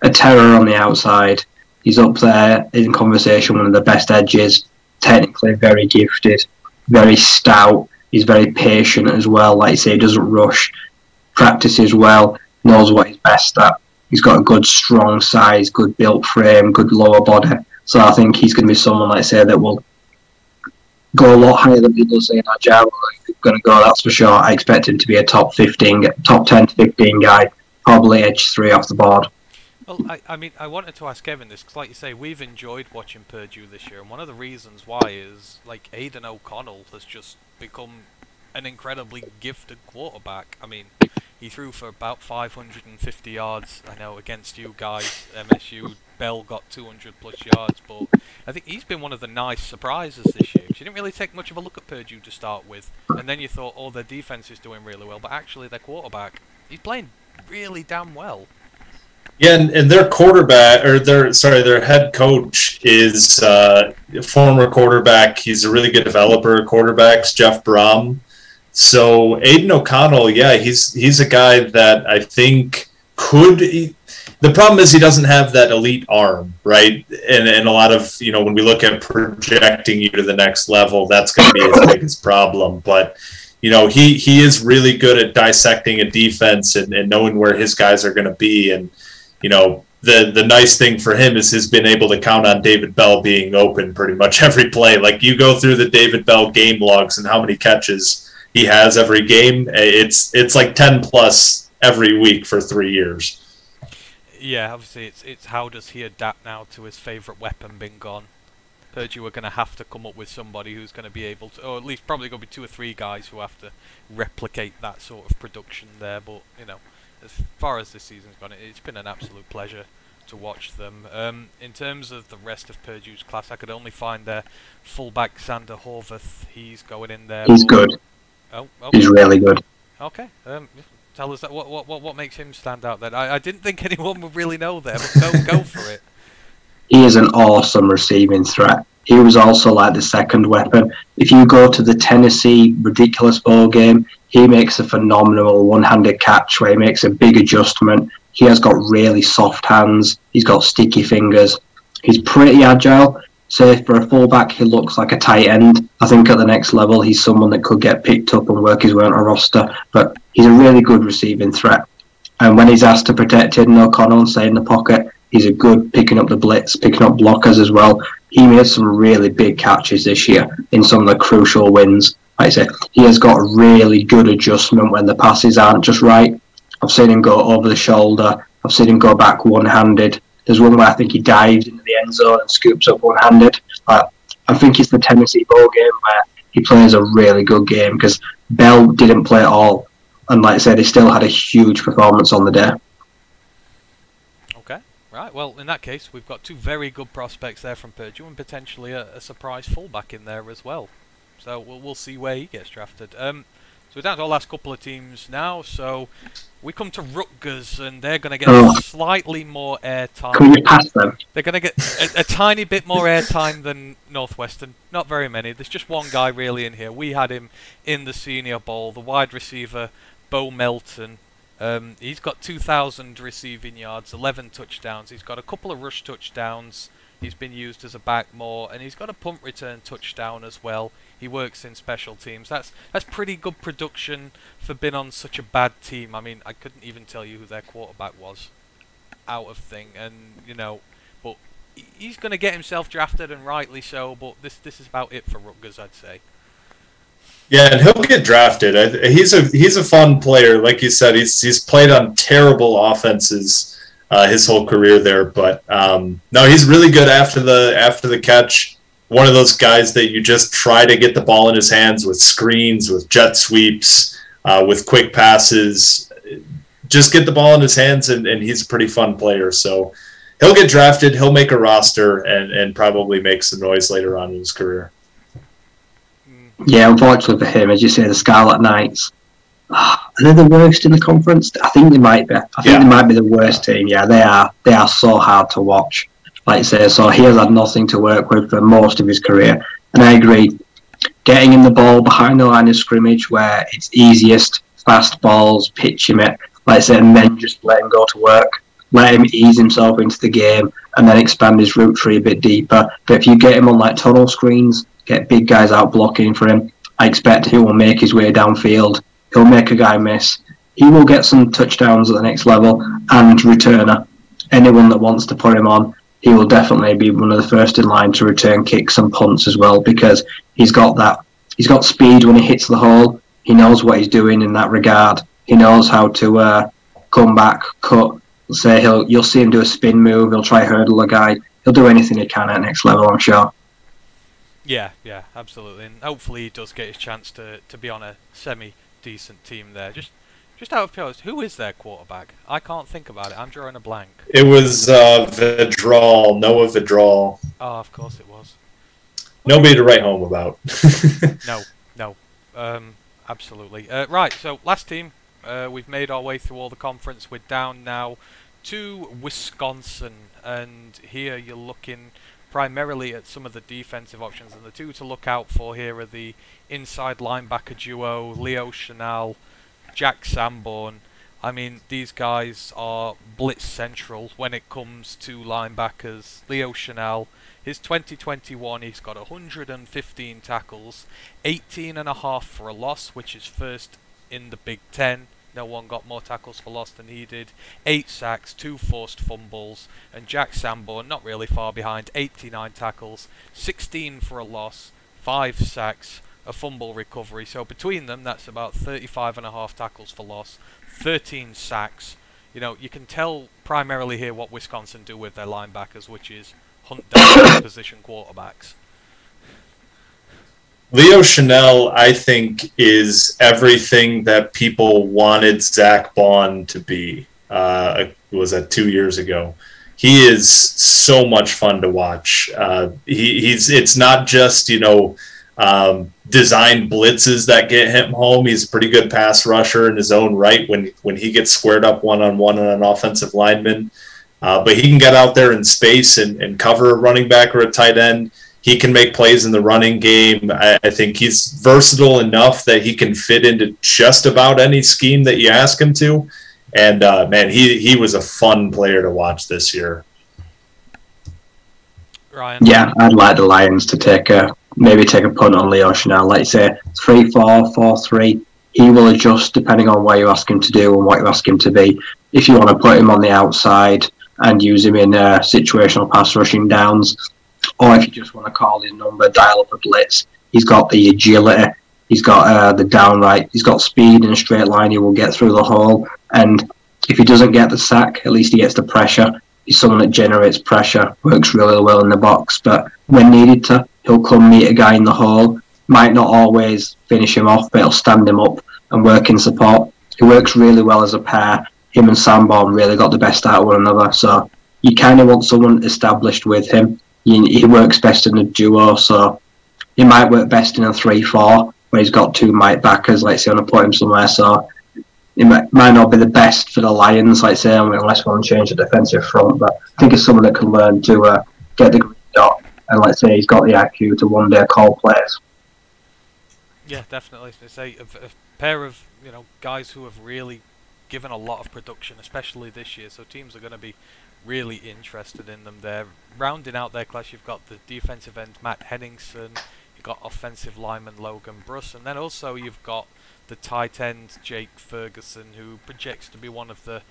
a terror on the outside. He's up there in conversation, one of the best edges. Technically very gifted, very stout. He's very patient as well. Like I say, he doesn't rush. Practices well. Knows what he's best at. He's got a good, strong size, good built frame, good lower body. So I think he's going to be someone, like I say, that will go a lot higher than people say Agile. Going to go, that's for sure. I expect him to be a top 15, top 10 to 15 guy, probably edge three off the board. Well, I, I mean, I wanted to ask Kevin this because, like you say, we've enjoyed watching Purdue this year, and one of the reasons why is like Aidan O'Connell has just become an incredibly gifted quarterback. I mean, he threw for about 550 yards. I know against you guys, MSU. Bell got 200 plus yards, but I think he's been one of the nice surprises this year. You didn't really take much of a look at Purdue to start with, and then you thought, oh, their defense is doing really well, but actually their quarterback, he's playing really damn well. Yeah, and, and their quarterback or their sorry, their head coach is uh, a former quarterback. He's a really good developer of quarterbacks, Jeff Brohm. So Aidan O'Connell, yeah, he's he's a guy that I think could. the problem is he doesn't have that elite arm, right? And and a lot of you know when we look at projecting you to the next level, that's going to be his biggest problem. But you know he he is really good at dissecting a defense and, and knowing where his guys are going to be, and you know the the nice thing for him is he's been able to count on David Bell being open pretty much every play. Like you go through the David Bell game logs and how many catches he has every game, eh, it's it's like ten plus every week for three years. Yeah, obviously it's it's how does he adapt now to his favourite weapon being gone. Heard you were going to have to come up with somebody who's going to be able to, or at least probably going to be two or three guys who have to replicate that sort of production there. But you know, as far as this season's gone, it's been an absolute pleasure to watch them. Um, in terms of the rest of Purdue's class, I could only find their fullback Zander Horvath. He's going in there. He's good. Oh, okay. He's really good. Okay. Um, tell us that. What, what what makes him stand out then? I, I didn't think anyone would really know there, but go go for it. He is an awesome receiving threat. He was also like the second weapon. If you go to the Tennessee ridiculous bowl game, he makes a phenomenal one-handed catch where he makes a big adjustment. He has got really soft hands. He's got sticky fingers. He's pretty agile. So for a fullback, he looks like a tight end. I think at the next level, he's someone that could get picked up and work his way on a roster. But he's a really good receiving threat. And when he's asked to protect Aidan O'Connell and stay in the pocket, he's a good picking up the blitz, picking up blockers as well. He made some really big catches this year in some of the crucial wins. Like I say, he has got a really good adjustment when the passes aren't just right. I've seen him go over the shoulder. I've seen him go back one-handed. There's one where I think he dives into the end zone and scoops up one-handed. But I think it's the Tennessee bowl game where he plays a really good game because Bell didn't play at all, and like I said, he still had a huge performance on the day. Okay, right. Well, in that case, we've got two very good prospects there from Purdue, and potentially a, a surprise fullback in there as well. So we'll, we'll see where he gets drafted. Um, so we're down to our last couple of teams now. So we come to Rutgers, and they're going to get Oh. slightly more airtime. Can we pass them? They're going to get a, a tiny bit more airtime than Northwestern. Not very many. There's just one guy really in here. We had him in the Senior Bowl, the wide receiver, Bo Melton. Um, he's got 2,000 receiving yards, 11 touchdowns. He's got a couple of rush touchdowns. He's been used as a back more, and he's got a punt return touchdown as well. He works in special teams. That's that's pretty good production for being on such a bad team. I mean, I couldn't even tell you who their quarterback was out of thing, and you know, but he's going to get himself drafted, and rightly so. But this this is about it for Rutgers, I'd say. Yeah, and he'll get drafted. He's a he's a fun player, like you said. He's he's played on terrible offenses uh, his whole career there, but um, no, he's really good after the after the catch. One of those guys that you just try to get the ball in his hands with screens, with jet sweeps, uh, with quick passes. Just get the ball in his hands, and, and he's a pretty fun player. So he'll get drafted. He'll make a roster, and and probably make some noise later on in his career. Yeah, unfortunately for him, as you say, the Scarlet Knights. Are they the worst in the conference? I think they might be. I think Yeah. they might be the worst team. Yeah, they are. They are so hard to watch. Like I say, so he has had nothing to work with for most of his career. And I agree. Getting in the ball behind the line of scrimmage where it's easiest, fast balls, pitch him it, like I say, and then just let him go to work. Let him ease himself into the game and then expand his route tree a bit deeper. But if you get him on like tunnel screens, get big guys out blocking for him, I expect he will make his way downfield. He'll make a guy miss. He will get some touchdowns at the next level and returner. Anyone that wants to put him on, he will definitely be one of the first in line to return kicks and punts as well because he's got that. He's got speed when he hits the hole. He knows what he's doing in that regard. He knows how to uh, come back, cut. Say he'll, you'll see him do a spin move. He'll try hurdle a guy. He'll do anything he can at next level. I'm sure. Yeah, yeah, absolutely, and hopefully he does get his chance to, to be on a semi decent team there. Just just out of curiosity, who is their quarterback? I can't think about it. I'm drawing a blank. It was uh, Vedral, Noah Vedral. Oh, of course it was. Nobody to write home about. No, no, um, absolutely. Uh, right, so last team. Uh, we've made our way through all the conference. We're down now to Wisconsin, and here you're looking primarily at some of the defensive options. And the two to look out for here are the inside linebacker duo Leo Chenal, Jack Sanborn. I mean, these guys are blitz central when it comes to linebackers. Leo Chenal, his 2021, he's got 115 tackles, 18 and a half for a loss, which is first in the Big Ten. No one got more tackles for loss than he did. Eight sacks, two forced fumbles, and Jack Sanborn, not really far behind, 89 tackles, 16 for a loss, five sacks, a fumble recovery. So between them, that's about 35 and a half tackles for loss, 13 sacks. You know, you can tell primarily here what Wisconsin do with their linebackers, which is hunt down position quarterbacks. Leo Chenal, I think, is everything that people wanted Zack Baun to be. Uh, was that two years ago? He is so much fun to watch. Uh, he, he's it's not just you know um, designed blitzes that get him home. He's a pretty good pass rusher in his own right when when he gets squared up one on one on an offensive lineman. Uh, but he can get out there in space and, and cover a running back or a tight end. He can make plays in the running game. I, I think he's versatile enough that he can fit into just about any scheme that you ask him to. And uh, man, he he was a fun player to watch this year. Ryan. Yeah, I'd like the Lions to take a maybe take a punt on Leo Chenal. Like say three four, four three. He will adjust depending on what you ask him to do and what you ask him to be. If you want to put him on the outside and use him in uh, situational pass rushing downs, or if you just want to call his number, dial up a blitz. He's got the agility. He's got uh, the downright. He's got speed in a straight line. He will get through the hole. And if he doesn't get the sack, at least he gets the pressure. He's someone that generates pressure, works really well in the box. But when needed to, he'll come meet a guy in the hole. Might not always finish him off, but he'll stand him up and work in support. He works really well as a pair. Him and Sanborn really got the best out of one another. So you kind of want someone established with him. He, works best in a duo, so he might work best in a three-four where he's got two might backers. Let's say, want to put him somewhere. So it might, might not be the best for the Lions, Let's say, unless we want to change the defensive front. But I think it's someone that can learn to uh, get the green dot, and let's say he's got the IQ to one day call plays. Yeah, definitely. A, a, a pair of you know guys who have really given a lot of production, especially this year. So teams are going to be really interested in them. They're rounding out their class. You've got the defensive end Matt Henningsen, you've got offensive lineman Logan Bruss, and then also you've got the tight end Jake Ferguson, who projects to be one of the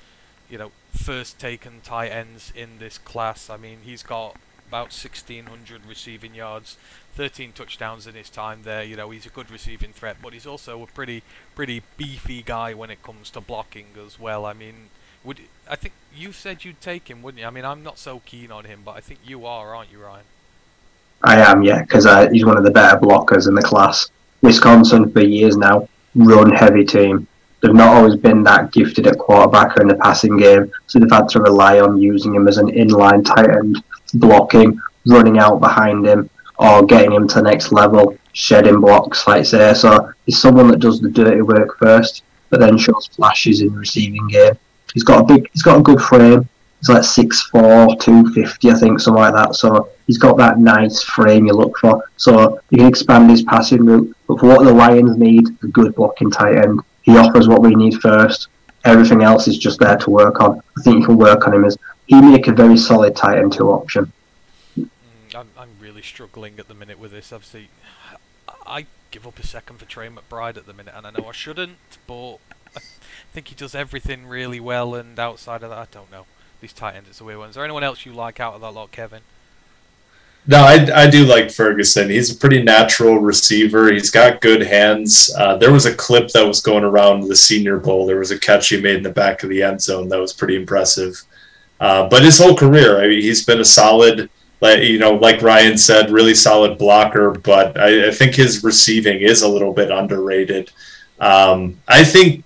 you know first taken tight ends in this class. I mean, he's got about 1600 receiving yards, 13 touchdowns in his time there. You know, he's a good receiving threat, but he's also a pretty pretty beefy guy when it comes to blocking as well. I mean, would I think you said you'd take him, wouldn't you? I mean, I'm not so keen on him, but I think you are, aren't you, Ryan? I am, yeah, because uh, he's one of the better blockers in the class. Wisconsin for years now, run heavy team. They've not always been that gifted at quarterback or in the passing game, so they've had to rely on using him as an inline tight end, blocking, running out behind him, or getting him to the next level, shedding blocks, like say. So he's someone that does the dirty work first, but then shows flashes in the receiving game. He's got a big, he's got a good frame. He's like 6'4", 250, I think, something like that. So he's got that nice frame you look for. So he can expand his passing route. But for what the Lions need, a good blocking tight end. He offers what we need first. Everything else is just there to work on. I think you can work on him as he make a very solid tight end two option. Mm, I'm, I'm really struggling at the minute with this. Obviously, I give up a second for Trey McBride at the minute, and I know I shouldn't, but I think he does everything really well. And outside of that, I don't know. These tight ends, it's a weird one. Is there anyone else you like out of that lot, Kevin? No, I, I do like Ferguson. He's a pretty natural receiver. He's got good hands. Uh, there was a clip that was going around the Senior Bowl. There was a catch he made in the back of the end zone that was pretty impressive. Uh, but his whole career, I mean, he's been a solid, like you know, like Ryan said, really solid blocker. But I, I think his receiving is a little bit underrated. Um, I think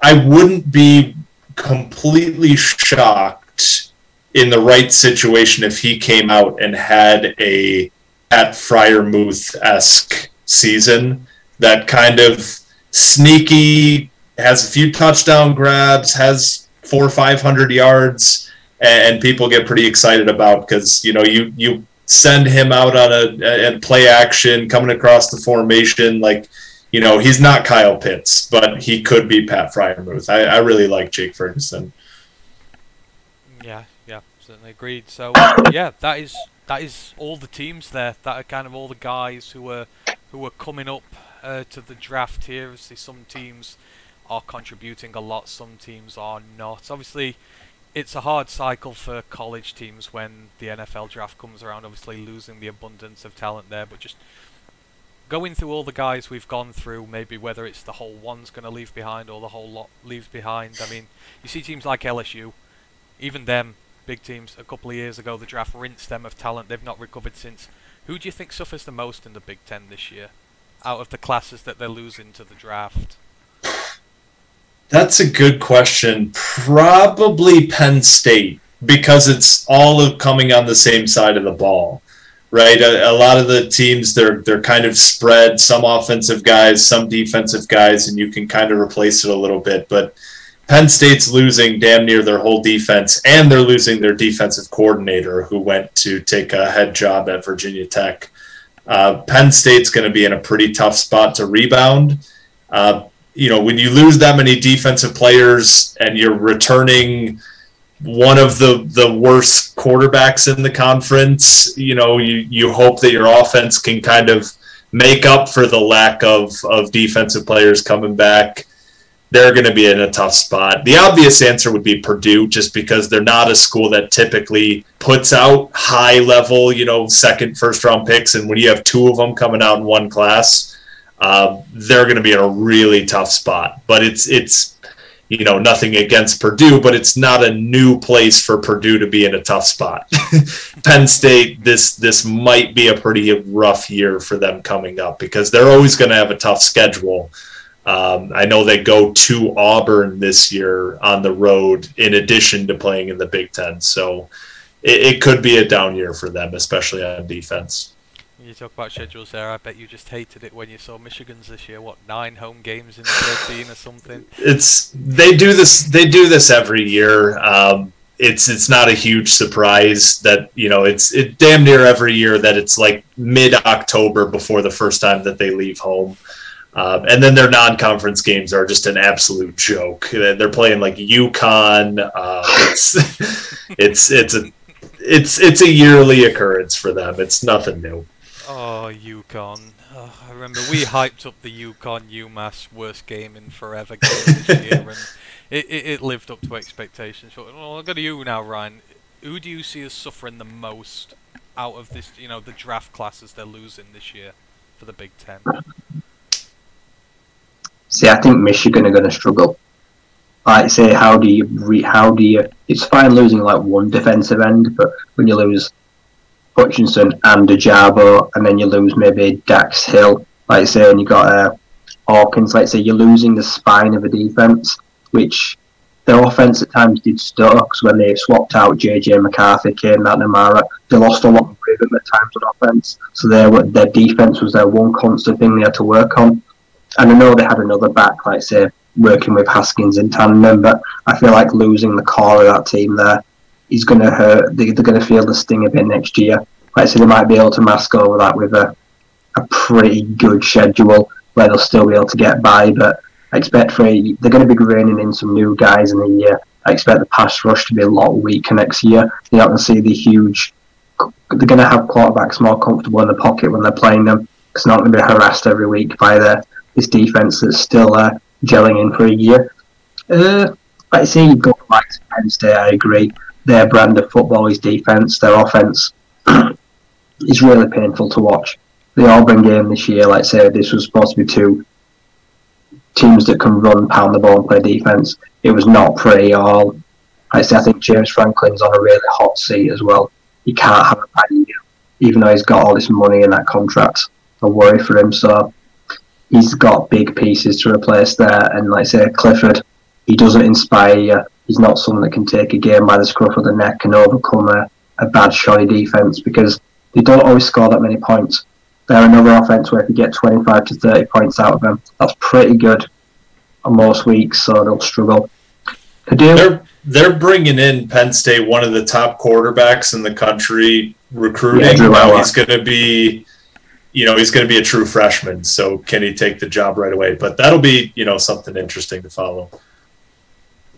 I wouldn't be completely shocked in the right situation if he came out and had a at Freiermuth esque season that kind of sneaky has a few touchdown grabs, has four or five hundred yards, and people get pretty excited about because you know you you send him out on a, a play action coming across the formation like you know, he's not Kyle Pitts, but he could be Pat Freiermuth. I, I really like Jake Ferguson. Yeah, yeah, certainly agreed. So yeah, that is that is all the teams there. That are kind of all the guys who are who are coming up uh, to the draft here. See, some teams are contributing a lot, some teams are not. Obviously, it's a hard cycle for college teams when the NFL draft comes around. Obviously, losing the abundance of talent there, but just going through all the guys we've gone through, maybe whether it's the whole one's going to leave behind or the whole lot leaves behind. I mean, you see teams like LSU, even them, big teams, a couple of years ago, the draft rinsed them of talent. They've not recovered since. Who do you think suffers the most in the Big Ten this year, out of the classes that they're losing to the draft? That's a good question. Probably Penn State because it's all of coming on the same side of the ball, right? A, a, lot of the teams they're they're kind of spread. Some offensive guys, some defensive guys, and you can kind of replace it a little bit. But Penn State's losing damn near their whole defense, and they're losing their defensive coordinator who went to take a head job at Virginia Tech. Uh, Penn State's going to be in a pretty tough spot to rebound. Uh, you know, when you lose that many defensive players and you're returning one of the the worst quarterbacks in the conference, you know, you you hope that your offense can kind of make up for the lack of of defensive players coming back. They're going to be in a tough spot. The obvious answer would be Purdue, just because they're not a school that typically puts out high level, you know, second, first round picks. And when you have two of them coming out in one class, uh, they're going to be in a really tough spot. But it's it's you know nothing against Purdue, but it's not a new place for Purdue to be in a tough spot. Penn State, this this might be a pretty rough year for them coming up because they're always going to have a tough schedule. Um, I know they go to Auburn this year on the road, in addition to playing in the Big Ten. So it, it could be a down year for them, especially on defense. You talk about schedules there. I bet you just hated it when you saw Michigan's this year. What nine home games in thirteen or something? It's they do this. They do this every year. Um, it's it's not a huge surprise that you know it's it damn near every year that it's like mid October before the first time that they leave home. Um, and then their non-conference games are just an absolute joke. They're playing like UConn. Uh, it's it's it's a it's it's a yearly occurrence for them. It's nothing new. Oh, UConn. Oh, I remember we hyped up the UConn UMass worst game in forever game this year, and it, it, it, lived up to expectations. Well, I'll go to you now, Ryan. Who do you see as suffering the most out of this? You know, the draft classes they're losing this year for the Big Ten. See, I think Michigan are going to struggle. Like, say, how do you re- how do you? It's fine losing like one defensive end, but when you lose Hutchinson and Ojabo, and then you lose maybe Dax Hill, like say, and you got uh, Hawkins. Like say, you're losing the spine of a defense, which their offense at times did stutter because when they swapped out JJ McCarthy, Caden McNamara, they lost a lot of rhythm at times on offense. So their their defense was their one constant thing they had to work on. And I know they had another back, like say, working with Haskins in tandem, but I feel like losing the core of that team there is going to hurt. They, are going to feel the sting a bit next year. Like I said, they might be able to mask over that with a, a pretty good schedule where they'll still be able to get by. But I expect for a, they're going to be reining in some new guys in the year. I expect the pass rush to be a lot weaker next year. You're not going to see the huge. They're going to have quarterbacks more comfortable in the pocket when they're playing them. It's not going to be harassed every week by the, this defense that's still uh, gelling in for a year. Uh, I say, you've got back to Penn State. I agree their brand of football is defense. Their offense is really painful to watch. The Auburn game this year, like I say, this was supposed to be two teams that can run, pound the ball, and play defense. It was not pretty at all. I say, I think James Franklin's on a really hot seat as well. He can't have a bad year, even though he's got all this money in that contract. I worry for him. So he's got big pieces to replace there. And like I say, Clifford, he doesn't inspire you he's not someone that can take a game by the scruff of the neck and overcome a, a bad shoddy defense because they don't always score that many points. They're another offense where if you get 25 to 30 points out of them, that's pretty good on most weeks, so they'll struggle. Purdue, they're, they're bringing in Penn State, one of the top quarterbacks in the country, recruiting. Yeah, now he's going to be you know, he's going to be a true freshman. So can he take the job right away? But that'll be, you know, something interesting to follow.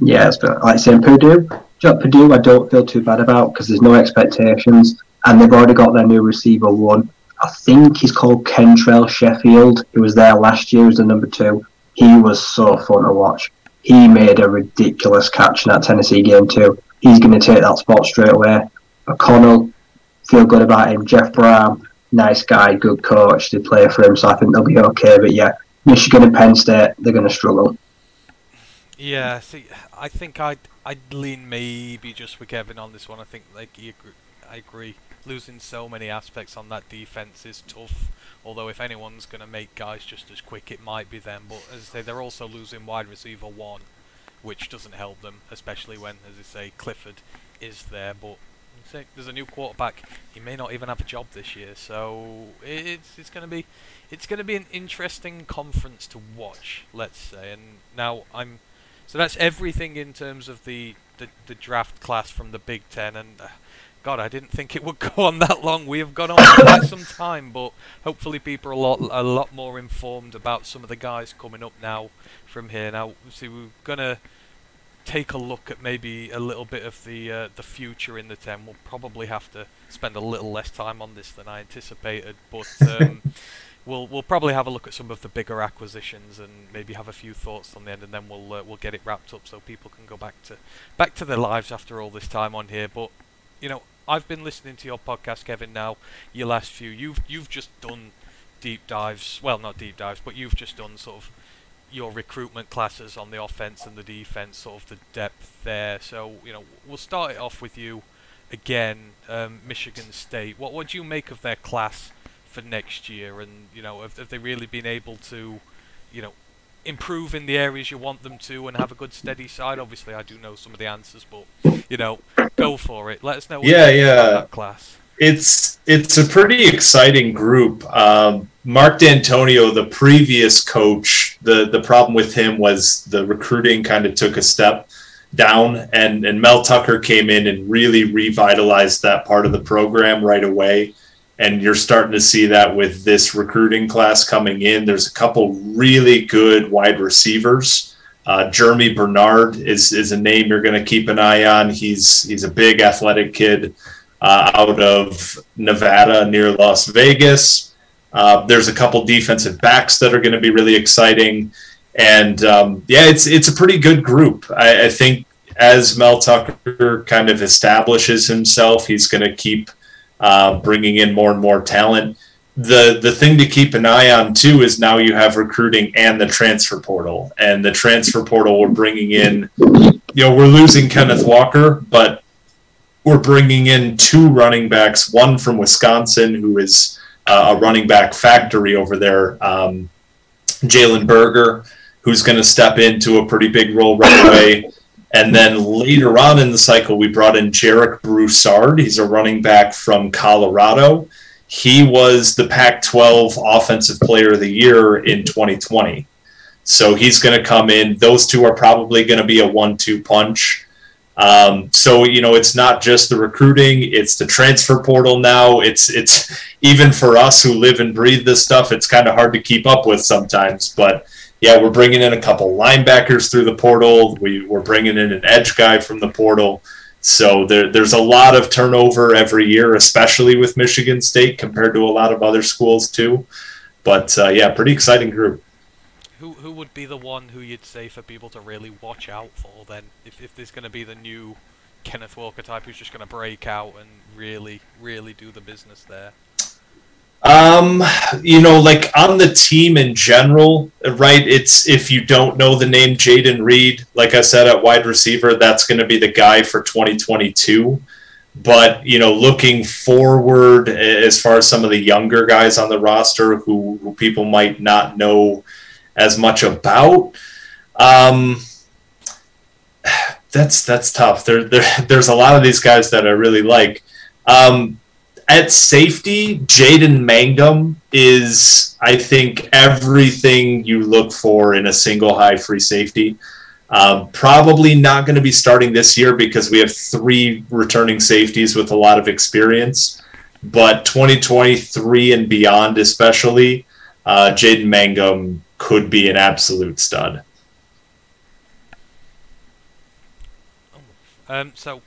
Yes, but like saying Purdue, Purdue, I don't feel too bad about because there's no expectations, and they've already got their new receiver one. I think he's called Kentrell Sheffield. He was there last year as the number two. He was so fun to watch. He made a ridiculous catch in that Tennessee game too. He's going to take that spot straight away. O'Connell, feel good about him. Jeff Brohm, nice guy, good coach. They play for him, so I think they'll be okay. But yeah, Michigan and Penn State, they're going to struggle. Yeah, see, I think I'd I'd lean maybe just with Kevin on this one. I think like agree, I agree. Losing so many aspects on that defense is tough. Although if anyone's going to make guys just as quick, it might be them. But as I say, they're also losing wide receiver one, which doesn't help them, especially when, as I say, Clifford is there. But say, there's a new quarterback. He may not even have a job this year, so it's it's going to be it's going to be an interesting conference to watch. Let's say. And now I'm so that's everything in terms of the, the, the draft class from the Big Ten. And uh, God, I didn't think it would go on that long. We have gone on for quite some time, but hopefully people are a lot a lot more informed about some of the guys coming up now from here. Now, see, we're gonna take a look at maybe a little bit of the uh, the future in the ten. We'll probably have to spend a little less time on this than I anticipated, but. Um, we'll we'll probably have a look at some of the bigger acquisitions and maybe have a few thoughts on the end, and then we'll uh, we'll get it wrapped up so people can go back to back to their lives after all this time on here. But you know, I've been listening to your podcast, Kevin. Now, your last few, you've you've just done deep dives. Well, not deep dives, but you've just done sort of your recruitment classes on the offense and the defense, sort of the depth there. So you know, we'll start it off with you again, um, Michigan State. What what do you make of their class? For next year? And you know, have, have they really been able to, you know, improve in the areas you want them to and have a good steady side? Obviously, I do know some of the answers, but you know, go for it. Let us know. yeah, yeah. class. It's it's a pretty exciting group. Um, Mark Dantonio, the previous coach, the the problem with him was the recruiting kind of took a step down, and and Mel Tucker came in and really revitalized that part of the program right away and you're starting to see that with this recruiting class coming in. There's a couple really good wide receivers. Uh, Germie Bernard is is a name you're going to keep an eye on. He's he's a big athletic kid uh, out of Nevada near Las Vegas. Uh, there's a couple defensive backs that are going to be really exciting, and um, yeah, it's it's a pretty good group. I, I think as Mel Tucker kind of establishes himself, he's going to keep uh, bringing in more and more talent. The the thing to keep an eye on too is now you have recruiting and the transfer portal, and the transfer portal we're bringing in. You know, we're losing Kenneth Walker, but we're bringing in two running backs. One from Wisconsin, who is uh, a running back factory over there, um, Jalen Berger, who's going to step into a pretty big role right away. And then later on in the cycle, we brought in Jarek Broussard. He's a running back from Colorado. He was the Pac 12 Offensive Player of the Year in 2020. So he's going to come in. Those two are probably going to be a one two punch. Um, so you know, it's not just the recruiting; it's the transfer portal now. It's it's even for us who live and breathe this stuff. It's kind of hard to keep up with sometimes, but yeah, we're bringing in a couple linebackers through the portal. We, we're bringing in an edge guy from the portal. So there, there's a lot of turnover every year, especially with Michigan State compared to a lot of other schools too. But uh, yeah, pretty exciting group. Who who would be the one who you'd say for people to really watch out for then? If if there's going to be the new Kenneth Walker type who's just going to break out and really really do the business there. Um, you know, like on the team in general, right? It's if you don't know the name Jayden Reed, like I said at wide receiver, that's going to be the guy for 2022. But you know, looking forward as far as some of the younger guys on the roster who, who people might not know as much about, um, that's that's tough. There, there, there's a lot of these guys that I really like. Um, at safety, Jaden Mangham is, I think, everything you look for in a single high free safety. Um, probably not going to be starting this year because we have three returning safeties with a lot of experience. but 2023 and beyond, especially, uh, Jaden Mangham could be an absolute stud. Um, so,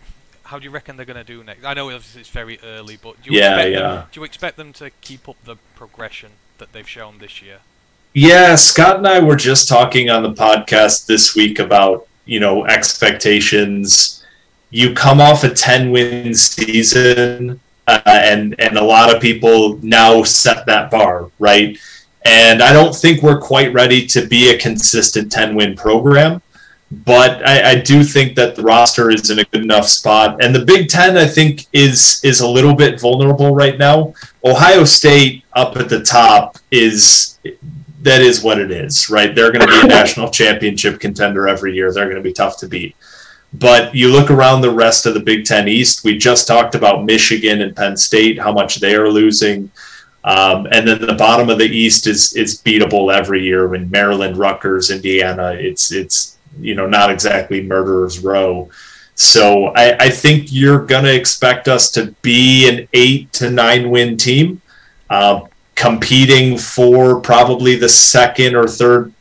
how do you reckon they're going to do next? I know obviously it's very early, but do you Yeah, expect yeah. Them, do you expect them to keep up the progression that they've shown this year? Yeah, Scott and I were just talking on the podcast this week about, you know, expectations. You come off a 10 win season, uh, and, and a lot of people now set that bar, right? And I don't think we're quite ready to be a consistent 10 win program, but I, I do think that the roster is in a good enough spot. And the Big Ten, I think, is is a little bit vulnerable right now. Ohio State up at the top is that is what it is, right? They're going to be a national championship contender every year. They're going to be tough to beat. But you look around the rest of the Big Ten East, we just talked about Michigan and Penn State, how much they are losing. Um, and then the bottom of the East is is beatable every year. When Maryland, Rutgers, Indiana, it's it's you know not exactly murderers row. So I, I think you're going to expect us to be an eight to nine win team, uh, competing for probably the second or third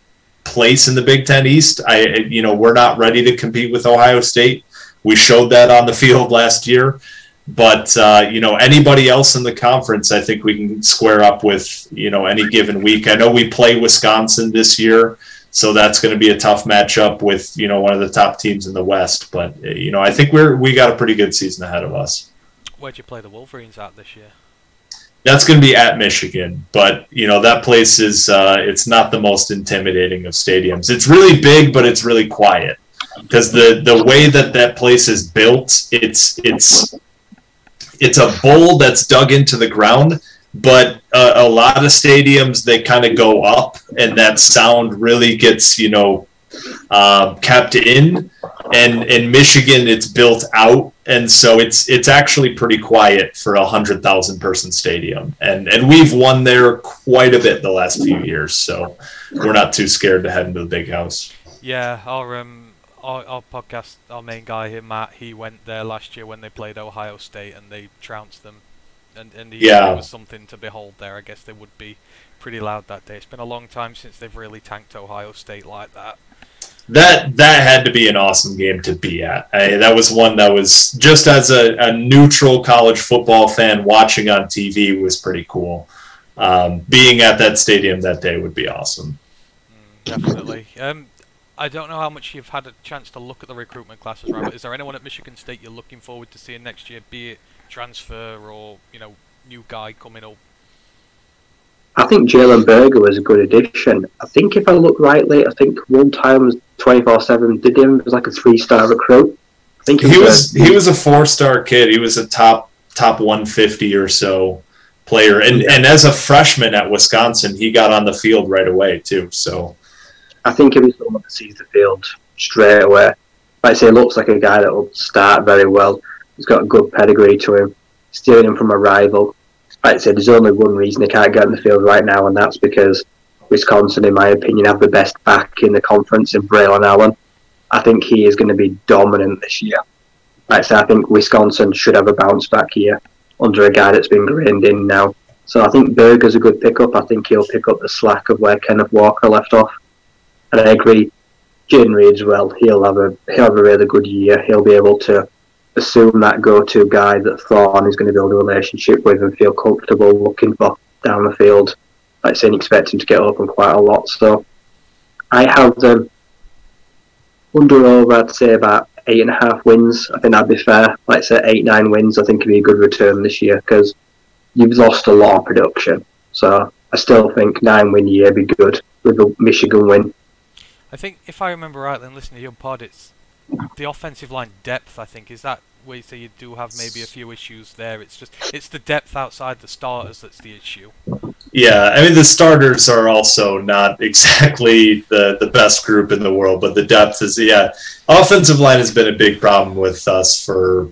place in the Big Ten East. I you know we're not ready to compete with Ohio State. We showed that on the field last year. But uh, you know anybody else in the conference, I think we can square up with you know any given week. I know we play Wisconsin this year, so that's going to be a tough matchup with you know one of the top teams in the West. But you know I think we're we got a pretty good season ahead of us. Where'd you play the Wolverines at this year? That's going to be at Michigan, but you know that place is uh, it's not the most intimidating of stadiums. It's really big, but it's really quiet because the the way that that place is built, it's it's it's a bowl that's dug into the ground, but uh, a lot of stadiums they kind of go up, and that sound really gets you know um, kept in. And in Michigan, it's built out, and so it's it's actually pretty quiet for a hundred thousand person stadium. And and we've won there quite a bit the last few years, so we're not too scared to head into the big house. Yeah, our um, our, our podcast, our main guy here, Matt, he went there last year when they played Ohio State and they trounced them, and and Yeah. was something to behold there. I guess they would be pretty loud that day. It's been a long time since they've really tanked Ohio State like that. That that had to be an awesome game to be at. I, that was one that was just as a, a neutral college football fan watching on TV was pretty cool. Um, being at that stadium that day would be awesome. Definitely. Um, I don't know how much you've had a chance to look at the recruitment classes? But is there anyone at Michigan State you're looking forward to seeing next year, be it transfer or you know new guy coming up? I think Jalen Berger was a good addition. I think if I look rightly, I think one time was twenty four seven did him as like a three star recruit. I think He was a- he was a four star kid. He was a top top one fifty or so player, and and as a freshman at Wisconsin, he got on the field right away too. So I think if he's someone that sees the field straight away, like I say, looks like a guy that will start very well. He's got a good pedigree to him, stealing him from a rival. Like I said, there's only one reason he can't get in the field right now, and that's because Wisconsin, in my opinion, have the best back in the conference in Braylon Allen. I think he is going to be dominant this year. Like I say, I think Wisconsin should have a bounce back year under a guy that's been grained in now. So I think Berger's a good pickup. I think he'll pick up the slack of where Kenneth Walker left off. And I agree, Jayden Reed as well. He'll have a he'll have a really good year. He'll be able to assume that go-to guy that Thorne is going to build a relationship with and feel comfortable looking for down the field. Like saying, expect him to get open quite a lot. So I have them under over. I'd say about eight and a half wins. I think that'd be fair. Like say eight nine wins. I think would be a good return this year because you've lost a lot of production. So I still think nine win year be good with a Michigan win. I think if I remember right, then listening to your pod, it's the offensive line depth. I think is that where you say you do have maybe a few issues there. It's just it's the depth outside the starters that's the issue. Yeah, I mean the starters are also not exactly the the best group in the world, but the depth is yeah. Offensive line has been a big problem with us for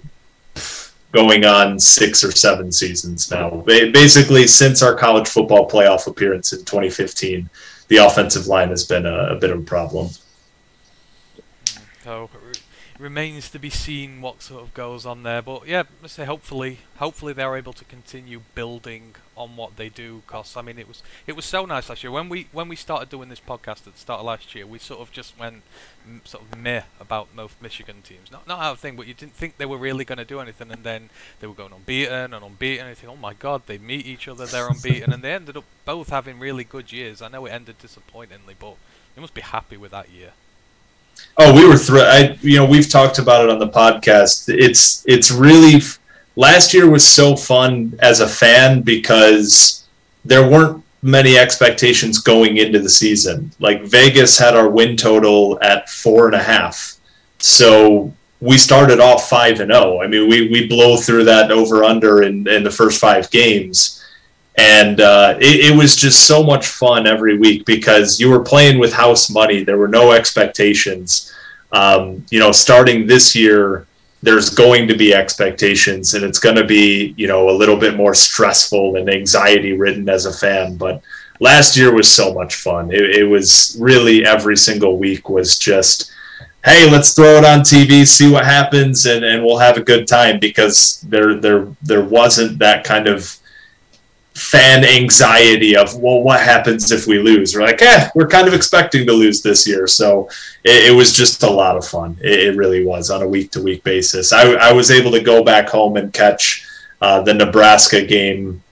going on six or seven seasons now. Basically, since our college football playoff appearance in 2015, the offensive line has been a, a bit of a problem. So remains to be seen what sort of goes on there. But yeah, let's say hopefully, hopefully they're able to continue building on what they do. Cause I mean, it was it was so nice last year when we when we started doing this podcast at the start of last year. We sort of just went mm, sort of meh about most Michigan teams. Not not of thing, but you didn't think they were really going to do anything, and then they were going unbeaten and unbeaten. And you think, oh my god, they meet each other, they're unbeaten, and they ended up both having really good years. I know it ended disappointingly, but they must be happy with that year. Oh, we were thrilled. I, you know, we've talked about it on the podcast. It's it's really last year was so fun as a fan because there weren't many expectations going into the season. Like Vegas had our win total at four and a half, so we started off five and zero. I mean, we we blow through that over under in in the first five games and uh, it, it, was just so much fun every week because you were playing with house money. There were no expectations. Um, you know, starting this year, there's going to be expectations, and it's going to be you know a little bit more stressful and anxiety ridden as a fan. But last year was so much fun. It, it was really every single week was just hey, let's throw it on TV, see what happens, and, and we'll have a good time because there there there wasn't that kind of fan anxiety of well what happens if we lose? We're like eh we're kind of expecting to lose this year. So it, it was just a lot of fun. It, it, really was on a week to week basis. I, I, was able to go back home and catch uh, the nebraska game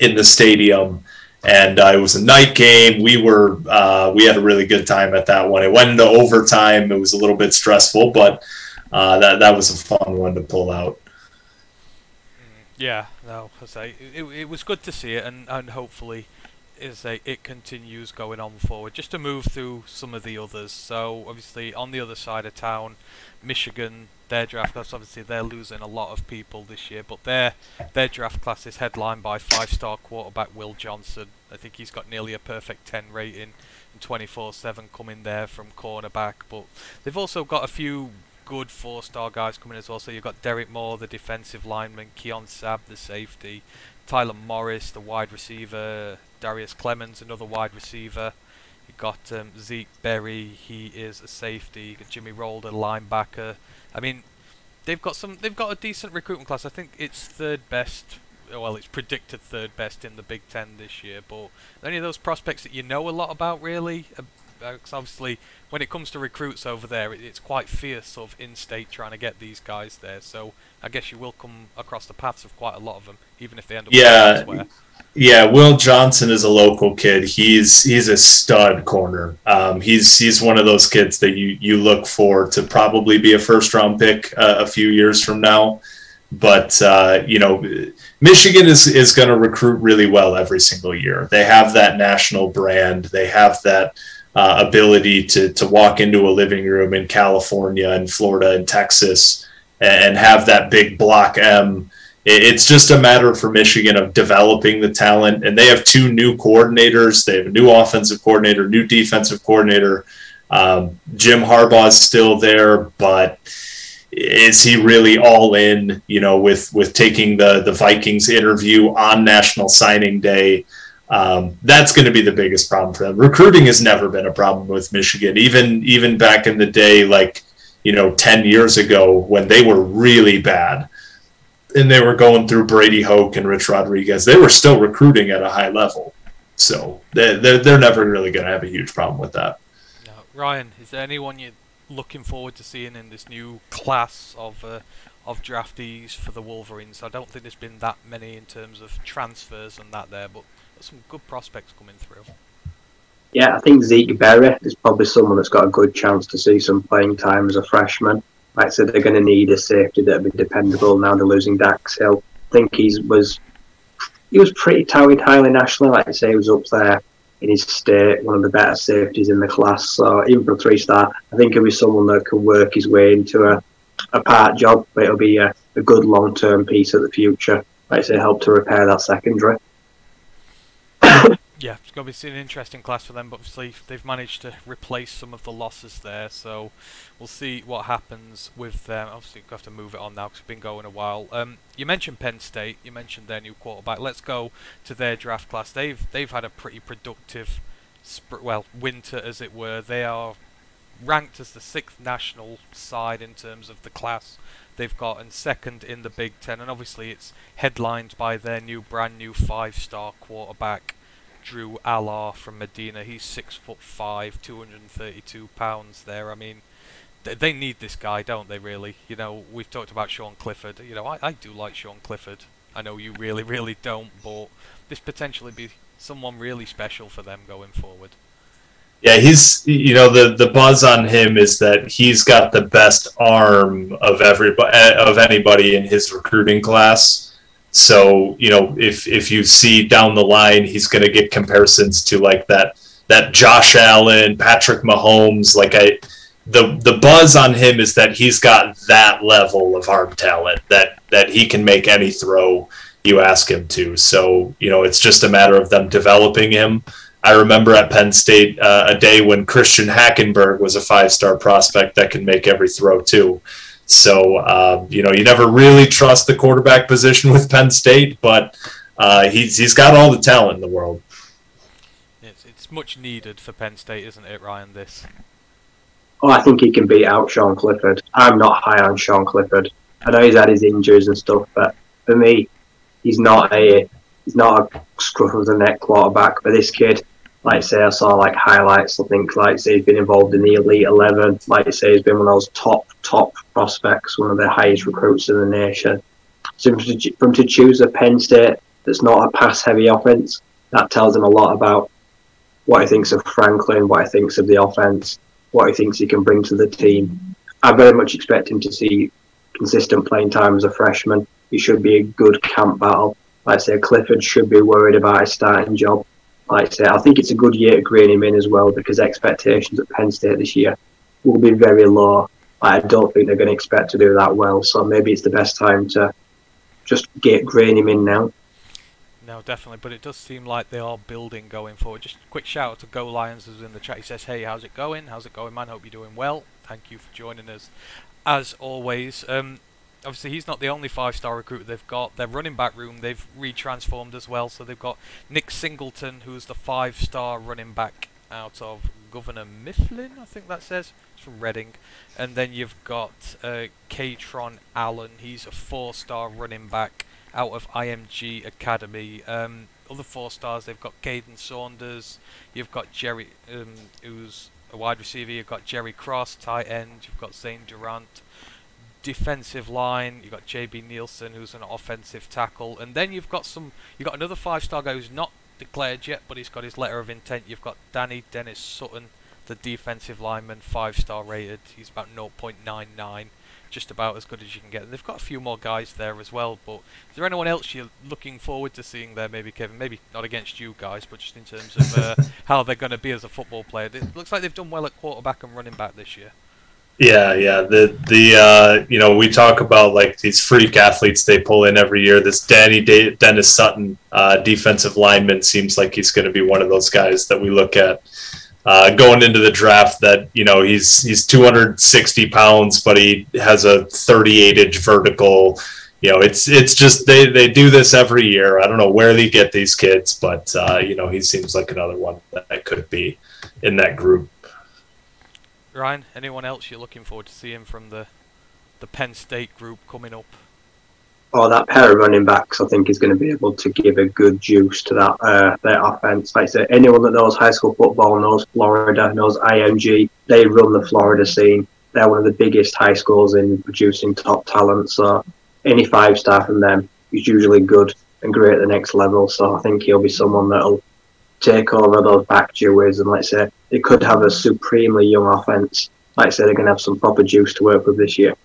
in the stadium and uh, it was a night game. We were uh, we had a really good time at that one. It went into overtime. It was a little bit stressful but uh, that, that was a fun one to pull out yeah, no, I say it, it was good to see it, and, and hopefully, is it continues going on forward. Just to move through some of the others. So obviously, on the other side of town, Michigan, their draft class. Obviously, they're losing a lot of people this year, but their their draft class is headlined by five-star quarterback Will Johnson. I think he's got nearly a perfect 10 rating, and 24/7 coming there from cornerback. But they've also got a few good four-star guys coming as well. So you've got Derrick Moore, the defensive lineman, Keon Sabb, the safety, Tyler Morris, the wide receiver, Darrius Clemons, another wide receiver. You've got um, Zeke Berry, he is a safety. Jimmy Rolder, linebacker. I mean, they've got some. They've got a decent recruitment class. I think it's third best. Well, it's predicted third best in the Big Ten this year. But any of those prospects that you know a lot about, really, because obviously when it comes to recruits over there, it, it's quite fierce sort of in-state trying to get these guys there. So I guess you will come across the paths of quite a lot of them, even if they end up yeah. elsewhere. Yeah, Will Johnson is a local kid. He's he's a stud corner. Um, he's he's one of those kids that you you look for to probably be a first round pick uh, a few years from now. But uh, you know, Michigan is is going to recruit really well every single year. They have that national brand. They have that uh, ability to to walk into a living room in California and Florida and Texas and have that big block M. It's just a matter for Michigan of developing the talent, and they have two new coordinators. They have a new offensive coordinator, new defensive coordinator. Um, Jim Harbaugh is still there, but is he really all in? You know, with with taking the the Vikings interview on National Signing Day um, that's going to be the biggest problem for them. Recruiting has never been a problem with Michigan, even even back in the day, like you know, ten years ago when they were really bad, and they were going through Brady Hoke and Rich Rodriguez. They were still recruiting at a high level, so they're they're, they're never really going to have a huge problem with that. Ryan, is there anyone you're looking forward to seeing in this new class of uh, of draftees for the Wolverines? I don't think there's been that many in terms of transfers and that there, but some good prospects coming through. Yeah, I think Zeke Berry is probably someone that's got a good chance to see some playing time as a freshman. Like I said, they're going to need a safety that'll be dependable. Now they're losing Dax Hill. I think he was he was pretty touted highly nationally. Like I say, he was up there in his state, one of the better safeties in the class. So even for a three star, I think he'll be someone that can work his way into a, a part job, but it'll be a, a good long term piece of the future. Like I say, help to repair that secondary yeah, it's going to be an interesting class for them. But obviously, they've managed to replace some of the losses there, so we'll see what happens with them. Obviously, we have to move it on now because it's been going a while. Um, you mentioned Penn State. You mentioned their new quarterback. Let's go to their draft class. They've they've had a pretty productive, sp- well, winter as it were. They are ranked as the sixth national side in terms of the class they've got, and second in the Big Ten. And obviously, it's headlined by their new, brand new five-star quarterback, Drew Allar from Medina. He's six foot five, 232 pounds. There, I mean, they, they need this guy, don't they? Really, you know, we've talked about Sean Clifford. You know, I, I do like Sean Clifford. I know you really, really don't, but this potentially be someone really special for them going forward. Yeah, he's you know the the buzz on him is that he's got the best arm of everybody of anybody in his recruiting class. So you know if if you see down the line, he's going to get comparisons to like that that Josh Allen, Patrick Mahomes. Like I, the the buzz on him is that he's got that level of arm talent that that he can make any throw you ask him to. So you know it's just a matter of them developing him. I remember at Penn State uh, a day when Christian Hackenberg was a five star prospect that can make every throw too. So um, you know you never really trust the quarterback position with Penn State, but uh, he's he's got all the talent in the world. It's it's much needed for Penn State, isn't it, Ryan? This. Oh, I think he can beat out Sean Clifford. I'm not high on Sean Clifford. I know he's had his injuries and stuff, but for me, he's not a he's not a scruff of the neck quarterback. But this kid, like say, I saw like highlights. I think like say he's been involved in the elite eleven. Like say, he's been one of those top top prospects, one of the highest recruits in the nation. So from to, choose a Penn State that's not a pass heavy offense, that tells him a lot about what he thinks of Franklin, what he thinks of the offense, what he thinks he can bring to the team. I very much expect him to see consistent playing time as a freshman. He should be a good camp battle. Like I say, Clifford should be worried about his starting job like I say, I think it's a good year to grain him in as well because expectations at Penn State this year will be very low. I don't think they're going to expect to do that well, so maybe it's the best time to just get grain him in now. No, definitely, but it does seem like they are building going forward. Just a quick shout out to Go Lions who's in the chat. He says, "Hey, how's it going? How's it going, man? Hope you're doing well. Thank you for joining us, as always." Um, obviously he's not the only five-star recruit they've got. Their running back room they've retransformed as well. So they've got Nick Singleton, who's the five-star running back out of Governor Mifflin, I think that says. It's from Reading. And then you've got uh, Kaytron Allen. He's a four-star running back out of IMG Academy. Um, other four stars, they've got Kaden Saunders. You've got Jerry, um, who's a wide receiver. You've got Jerry Cross, tight end. You've got Zane Durant defensive line. You've got JB Nielsen, who's an offensive tackle, and then you've got some. You've got another five-star guy who's not declared yet, but he's got his letter of intent. You've got Dani Dennis-Sutton, the defensive lineman, five-star rated. He's about 0.99, just about as good as you can get. And they've got a few more guys there as well. But is there anyone else you're looking forward to seeing there? Maybe Kevin. Maybe not against you guys, but just in terms of uh, how they're going to be as a football player. It looks like they've done well at quarterback and running back this year. Yeah, yeah. The the uh, you know we talk about like these freak athletes they pull in every year. This Danny De- Dennis Sutton, uh, defensive lineman, seems like he's going to be one of those guys that we look at uh, going into the draft. That you know he's he's 260 pounds, but he has a 38 inch vertical. You know, it's it's just they they do this every year. I don't know where they get these kids, but uh, you know he seems like another one that could be in that group. Ryan, anyone else you're looking forward to seeing from the the Penn State group coming up? Oh, that pair of running backs, I think, is going to be able to give a good juice to that uh, their offense. Like say, anyone that knows high school football knows Florida, knows IMG. They run the Florida scene. They're one of the biggest high schools in producing top talent. So any five star from them is usually good and great at the next level. So I think he'll be someone that'll take over those back two duos and let's say they could have a supremely young offense. Like I said, they're going to have some proper juice to work with this year.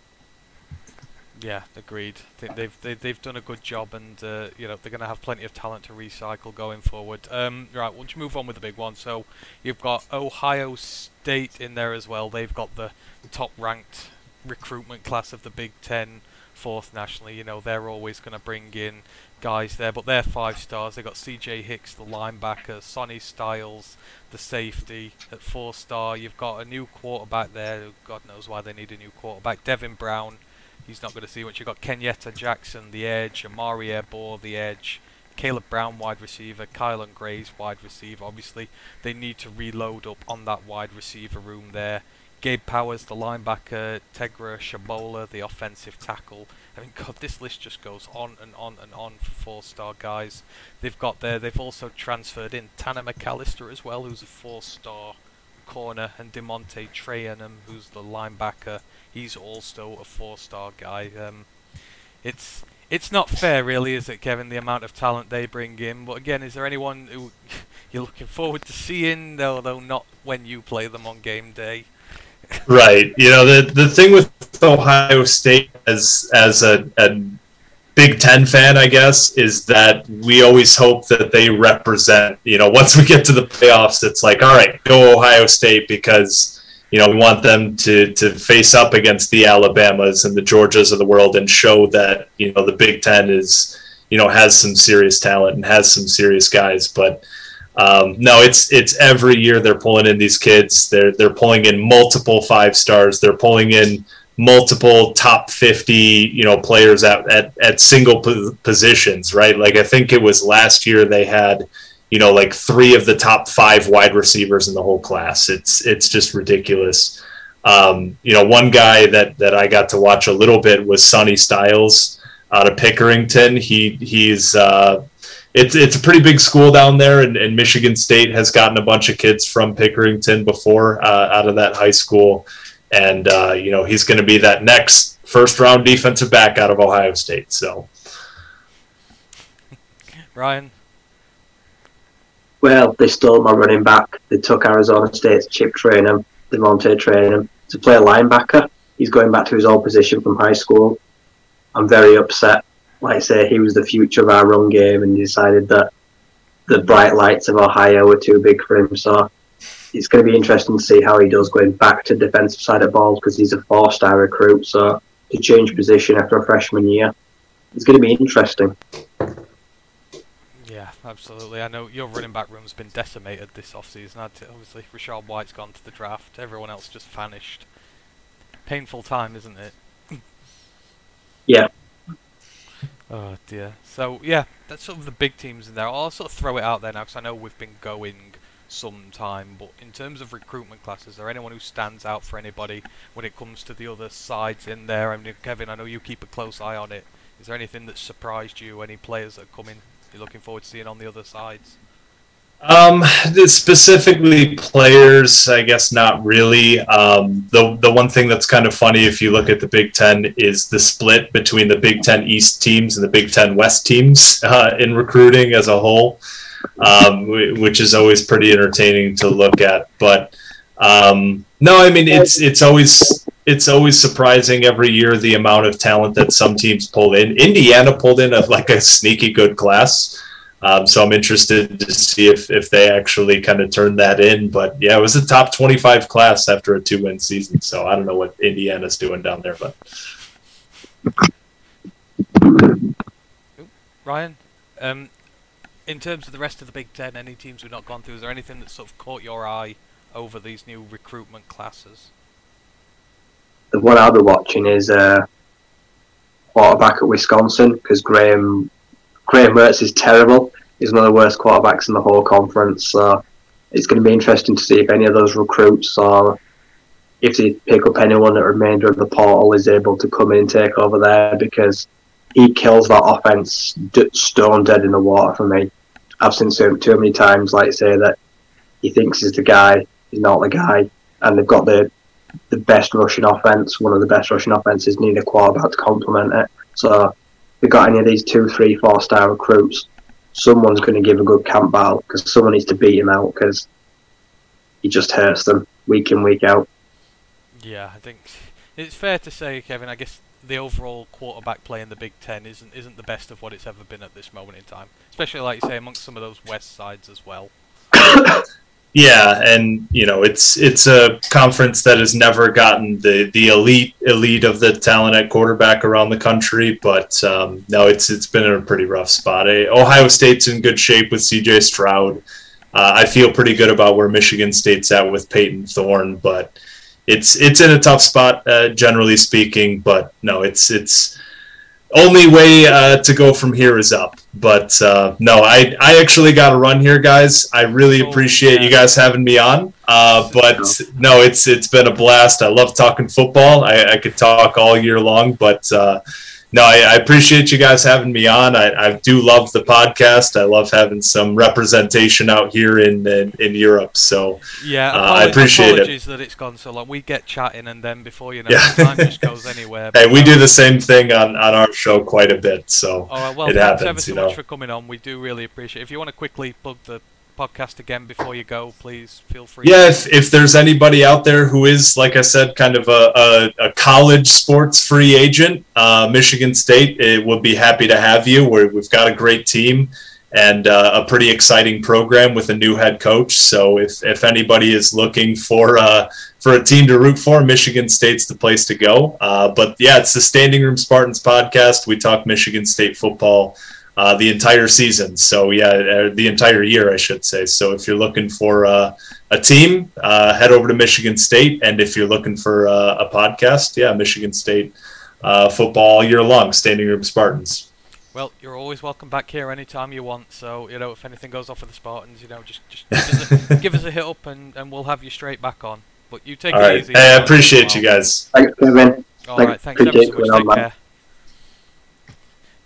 Yeah, agreed. I think they've they, have they have done a good job, and uh, you know they're going to have plenty of talent to recycle going forward. Um, right, we'll just move on with the big one. So you've got Ohio State in there as well. They've got the top-ranked recruitment class of the Big Ten, fourth nationally. You know they're always going to bring in guys there, but they're five stars. They've got C.J. Hicks, the linebacker, Sonny Styles, the safety at four star. You've got a new quarterback there. God knows why they need a new quarterback. Devin Brown, he's not going to see much. You've got Kenyetta Jackson, the edge. Omari Abor, the edge. Caleb Brown, wide receiver. Kylan Gray's wide receiver. Obviously, they need to reload up on that wide receiver room there. Gabe Powers, the linebacker, Tegra Tshabola, the offensive tackle. I mean, God, this list just goes on and on and on for four-star guys. They've got there. They've also transferred in Tanner McCalister as well, who's a four-star corner, and DeaMonte Trayanum, who's the linebacker. He's also a four-star guy. Um, it's it's not fair, really, is it, Kevin? The amount of talent they bring in. But again, is there anyone who you're looking forward to seeing, although not when you play them on game day? right. You know, the the thing with Ohio State as as a, a Big Ten fan, I guess, is that we always hope that they represent. You know, once we get to the playoffs, it's like, all right, go Ohio State because you know we want them to to face up against the Alabamas and the Georgias of the world and show that you know the Big Ten is you know has some serious talent and has some serious guys, but um, no, it's it's every year they're pulling in these kids. They're they're pulling in multiple five stars. They're pulling in multiple top 50 you know players at, at, at single positions right? Like i think it was last year they had you know like three of the top five wide receivers in the whole class. It's it's just ridiculous. Um, you know one guy that that i got to watch a little bit was sonny styles out of pickerington. He he's uh, it's it's a pretty big school down there, and, and, Michigan State has gotten a bunch of kids from Pickerington before uh, out of that high school, and uh, you know he's going to be that next first round defensive back out of Ohio State. So, Ryan. Well, they stole my running back. They took Arizona State's Chip Trayanum, DeaMonte Trayanum, to play a linebacker. He's going back to his old position from high school. I'm very upset like I say, he was the future of our run game, and decided that the bright lights of Ohio were too big for him. So it's going to be interesting to see how he does going back to defensive side of balls because he's a four-star recruit. So to change position after a freshman year, it's going to be interesting. Yeah, absolutely. I know your running back room's been decimated this offseason. Obviously, Rachaad White's gone to the draft. Everyone else just vanished. Painful time, isn't it? yeah, Oh dear. So yeah, that's sort of the big teams in there. I'll sort of throw it out there now because I know we've been going some time. But in terms of recruitment classes, is there anyone who stands out for anybody when it comes to the other sides in there? I mean, Kevin, I know you keep a close eye on it. Is there anything that surprised you? Any players that are coming? You're looking forward to seeing on the other sides? Um, specifically players, I guess not really. Um, the the one thing that's kind of funny if you look at the Big Ten is the split between the Big Ten East teams and the Big Ten West teams uh, in recruiting as a whole, um, which is always pretty entertaining to look at. But um, no, I mean it's it's always it's always surprising every year the amount of talent that some teams pull in. Indiana pulled in a, like a sneaky good class. Um, so I'm interested to see if, if they actually kind of turn that in. But yeah, it was a top 25 class after a two win season. So I don't know what Indiana's doing down there, but. Ryan, um, in terms of the rest of the Big Ten, any teams we've not gone through, is there anything that sort of caught your eye over these new recruitment classes? The one I'll be watching is uh, quarterback at Wisconsin because Graham Graham Mertz is terrible. He's one of the worst quarterbacks in the whole conference. So it's going to be interesting to see if any of those recruits or if they pick up anyone at the remainder of the portal is able to come in and take over there because he kills that offense stone dead in the water for me. I've seen so too many times, like say that he thinks he's the guy, he's not the guy, and they've got the the best rushing offense, one of the best rushing offenses, need a quarterback to complement it. So we got any of these two, three, four star recruits, someone's going to give a good camp battle because someone needs to beat him out because he just hurts them week in, week out. Yeah, I think it's fair to say, Kevin. I guess the overall quarterback play in the Big Ten isn't isn't the best of what it's ever been at this moment in time, especially like you say amongst some of those West sides as well. Yeah, and you know it's it's a conference that has never gotten the the elite elite of the talent at quarterback around the country, but um, no, it's it's been in a pretty rough spot. Eh, Ohio State's in good shape with C.J. Stroud. Uh, I feel pretty good about where Michigan State's at with Payton Thorne, but it's it's in a tough spot uh, generally speaking. But no, it's it's only way uh, to go from here is up. But uh, no, I I actually got to run here, guys. I really Oh, appreciate you guys having me on. Uh, but no, it's it's been a blast. I love talking football. I, I could talk all year long, but. No, I, I appreciate you guys having me on. I, I do love the podcast. I love having some representation out here in in, in Europe. So Yeah, Uh, I apolo- appreciate it. that it's gone so long. We get chatting, and then before you know, Yeah. time just goes anywhere. hey, we uh, do the same thing on, on our show quite a bit. So All right, well, it thanks ever so you know. much for coming on. We do really appreciate. it. If you want to quickly plug the podcast again before you go, please feel free. Yeah, if, if there's anybody out there who is, like I said, kind of a, a, a college sports free agent, uh, Michigan State it would be happy to have you. We're, we've got a great team and uh, a pretty exciting program with a new head coach. So if, if anybody is looking for uh, for a team to root for, Michigan State's the place to go. Uh, but yeah, it's the Standing Room Spartans podcast. We talk Michigan State football uh, the entire season. So yeah, uh, the entire year, I should say. So if you're looking for uh, a team, uh, head over to Michigan State, and if you're looking for uh, a podcast, yeah, Michigan State uh, football all year long, Standing Room Spartans. Well, you're always welcome back here anytime you want. So you know, if anything goes off with the Spartans, you know, just just give us a, give us a hit up, and, and we'll have you straight back on. But you take All it right, easy. Hey, I appreciate you guys. Thanks, Kevin. All Thank- right, thanks ever so much. Take care.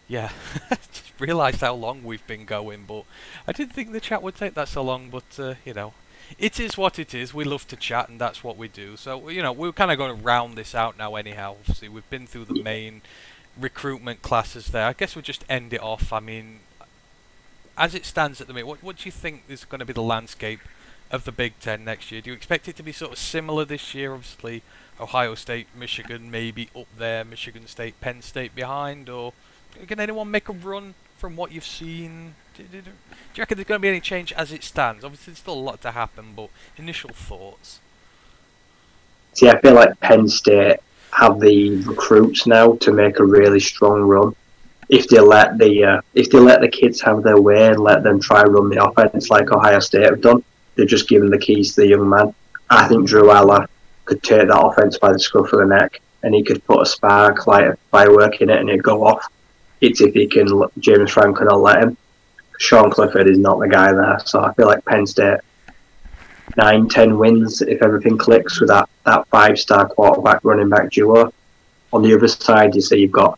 Yeah, just realised how long we've been going, but I didn't think the chat would take that so long. But uh, you know, it is what it is. We love to chat, and that's what we do. So you know, we're kind of going to round this out now. Anyhow, obviously we've been through the main recruitment classes there. I guess we'll just end it off. I mean, as it stands at the minute, what what do you think is going to be the landscape of the Big Ten next year? Do you expect it to be sort of similar this year? Obviously, Ohio State, Michigan, maybe up there, Michigan State, Penn State behind, or can anyone make a run from what you've seen? Do, do, do you reckon there's going to be any change as it stands? Obviously, there's still a lot to happen, but initial thoughts. See, I feel like Penn State have the recruits now to make a really strong run. If they let the uh, if they let the kids have their way and let them try run the offense like Ohio State have done, they're just given the keys to the young man. I think Drew Allar could take that offense by the scruff of the neck and he could put a spark, light a firework in it, and it'd go off. It's if he can, James Franklin will let him. Sean Clifford is not the guy there, so I feel like Penn State nine, ten wins if everything clicks with that, that five star quarterback running back duo. On the other side, you see you've got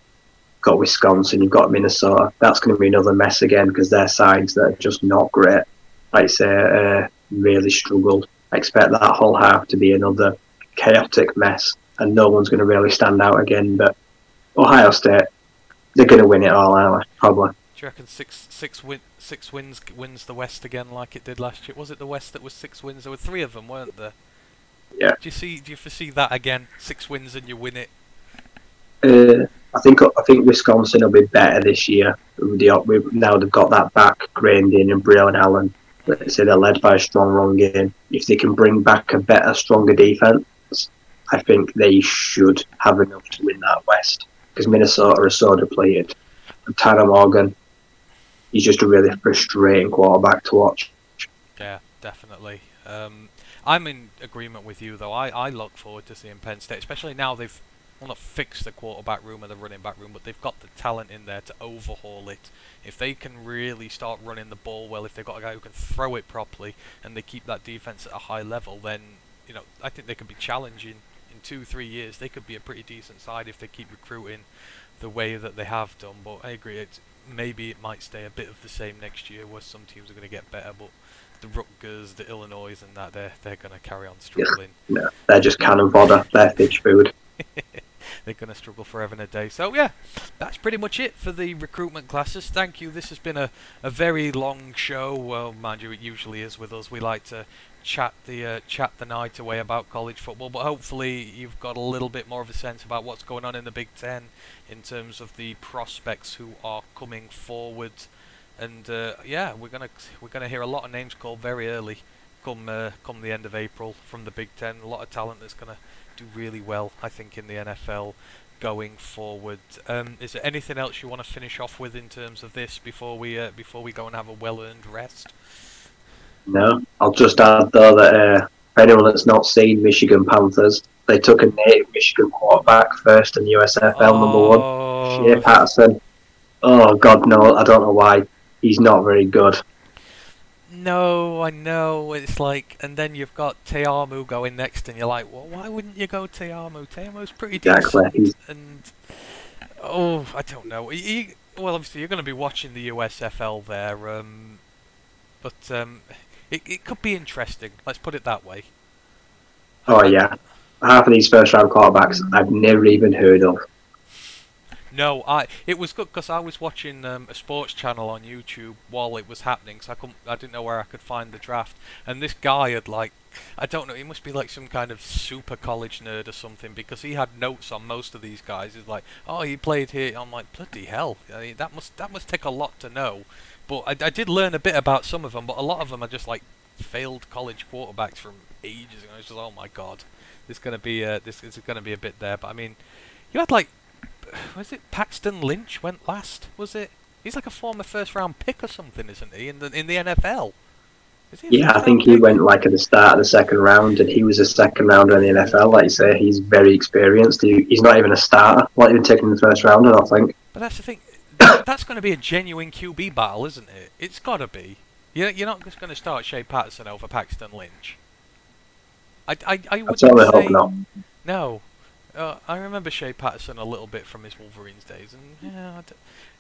got Wisconsin, you've got Minnesota. That's going to be another mess again because they're sides that are just not great. Like I say, uh, really struggled. I expect that whole half to be another chaotic mess, and no one's going to really stand out again. But Ohio State, they're going to win it all, aren't they? Probably. Do you reckon six six win six wins wins the West again like it did last year? Was it the West that was six wins? There were three of them, weren't there? Yeah. Do you see? Do you foresee that again? Six wins and you win it. Uh, I think I think Wisconsin will be better this year. With the, we've, now they've got that back grained in and Braylon Allen. Let's say they're led by a strong run game. If they can bring back a better, stronger defense, I think they should have enough to win that West. Because Minnesota are so depleted. And Tanner Morgan, he's just a really frustrating quarterback to watch. Yeah, definitely. Um, I'm in agreement with you though. I, I look forward to seeing Penn State, especially now they've well not fixed the quarterback room and the running back room, but they've got the talent in there to overhaul it. If they can really start running the ball well, if they've got a guy who can throw it properly, and they keep that defense at a high level, then you know I think they could be challenging in two three years. They could be a pretty decent side if they keep recruiting the way that they have done. But I agree, it's maybe it might stay a bit of the same next year, where some teams are going to get better, but the Rutgers, the Illinois, and that they're they're going to carry on struggling. No, they're just cannon fodder. They're fish food. they're going to struggle forever and a day. So yeah, that's pretty much it for the recruitment classes. Thank you. This has been a, a very long show. Well, mind you, it usually is with us. We like to chat the uh, chat the night away about college football, but hopefully you've got a little bit more of a sense about what's going on in the Big Ten in terms of the prospects who are coming forward. And uh, yeah, we're gonna we're gonna hear a lot of names called very early, come uh, come the end of April from the Big Ten. A lot of talent that's gonna do really well, I think, in the NFL going forward. Um, is there anything else you want to finish off with in terms of this before we uh, before we go and have a well-earned rest? No, I'll just add though that uh, for anyone that's not seen Michigan Panthers, they took a native Michigan quarterback first in the USFL number one. Oh Oh, Shea Patterson. Oh God, no! I don't know why. He's not very good. no, I know. It's like, and then you've got Teamu going next, and you're like, well, why wouldn't you go Teamu? Teamu's pretty Exactly. decent, He's- and oh, I don't know. He- well, obviously you're going to be watching the USFL there, um, but um, it it could be interesting. Let's put it that way. Oh yeah, half of these first round quarterbacks I've never even heard of. No, I. It was good because I was watching um, a sports channel on YouTube while it was happening, so I couldn't. I didn't know where I could find the draft. And this guy had like, I don't know. He must be like some kind of super college nerd or something because he had notes on most of these guys. He's like, oh, he played here. I'm like, bloody hell. I mean, that must that must take a lot to know. But I, I did learn a bit about some of them, but a lot of them are just like failed college quarterbacks from ages ago. It's just, oh my god, there's gonna be uh, this is gonna be a bit there. But I mean, you had like was it Paxton Lynch went last? Was it? He's like a former first round pick or something, isn't he? In the in the NFL. Is he a Yeah, I think he went like at the start of the second round, and he was a second rounder in the NFL. Like you say, he's very experienced. He, he's not even a starter. Not even taken in the first round, I don't think. But that's the thing. That- that's going to be a genuine QB battle, isn't it? It's got to be. You're, you're not just going to start Shea Patterson over Paxton Lynch. I I I would say hope not. no. Uh, I remember Shea Patterson a little bit from his Wolverines days, and yeah, I d-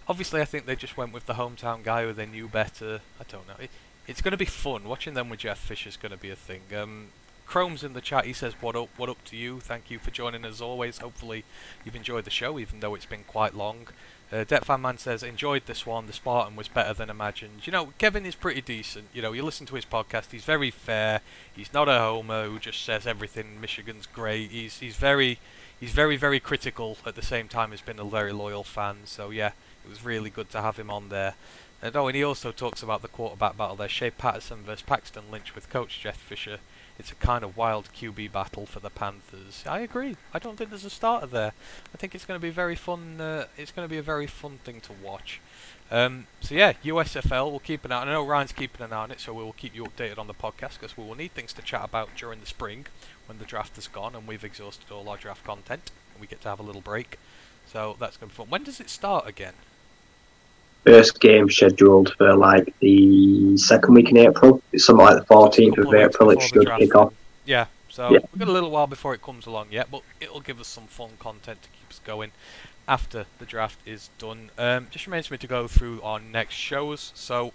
obviously I think they just went with the hometown guy who they knew better. I don't know. It, it's going to be fun watching them with Jeff Fisher Fisher's going to be a thing. Um, Chrome's in the chat. He says, "What up? What up to you? Thank you for joining as always. Hopefully you've enjoyed the show, even though it's been quite long." Uh, Det Fan Man says, "Enjoyed this one. The Spartan was better than imagined." You know, Kevin is pretty decent. You know, you listen to his podcast. He's very fair. He's not a homer who just says everything Michigan's great. He's he's very he's very very critical at the same time Has been a very loyal fan. So yeah, it was really good to have him on there. And oh, and he also talks about the quarterback battle there: Shea Patterson versus Paxton Lynch with Coach Jeff Fisher. It's a kind of wild QB battle for the Panthers. I agree. I don't think there's a starter there. I think it's going to be very fun. Uh, it's going to be a very fun thing to watch. Um, so yeah, USFL. We'll keep an eye. On I know Ryan's keeping an eye on it, so we will keep you updated on the podcast because we will need things to chat about during the spring when the draft is gone and we've exhausted all our draft content and we get to have a little break. So that's going to be fun. When does it start again? First game scheduled for like the second week in April. It's something like the 14th of April. It should kick off. Yeah, so Yeah. we've got a little while before it comes along yet, but it'll give us some fun content to keep us going after the draft is done. Um, just remains for me to go through our next shows. So,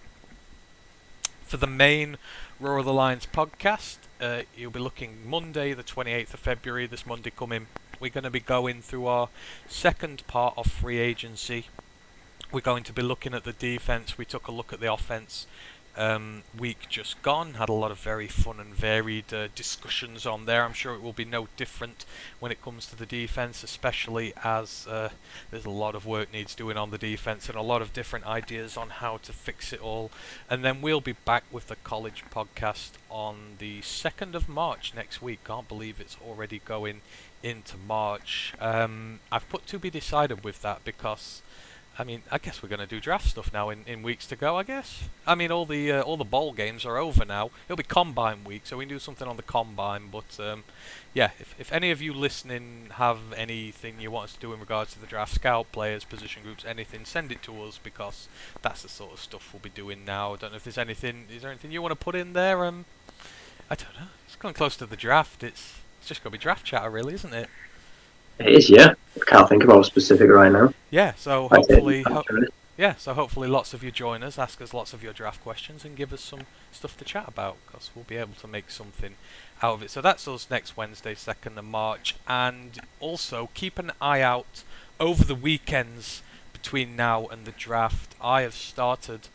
for the main Roar of the Lions podcast, uh, you'll be looking Monday, the 28th of February, this Monday coming. We're going to be going through our second part of free agency. We're going to be looking at the defense. We took a look at the offense um, week just gone. Had a lot of very fun and varied uh, discussions on there. I'm sure it will be no different when it comes to the defense, especially as uh, there's a lot of work needs doing on the defense and a lot of different ideas on how to fix it all. And then we'll be back with the college podcast on the 2nd of March next week. Can't believe it's already going into March. Um, I've put to be decided with that because. I mean, I guess we're going to do draft stuff now in, in weeks to go. I guess. I mean, all the uh, all the bowl games are over now. It'll be combine week, so we can do something on the combine. But um, yeah, if if any of you listening have anything you want us to do in regards to the draft, scout players, position groups, anything, send it to us because that's the sort of stuff we'll be doing now. I don't know if there's anything. Is there anything you want to put in there? Um, I don't know. It's getting close to the draft. It's it's just going to be draft chatter, really, isn't it? It is, yeah. I can't think about a specific right now. Yeah. So hopefully. ho- Yeah, so hopefully lots of you join us, ask us lots of your draft questions, and give us some stuff to chat about, because we'll be able to make something out of it. So that's us next Wednesday, 2nd of March, and also keep an eye out over the weekends between now and the draft. I have started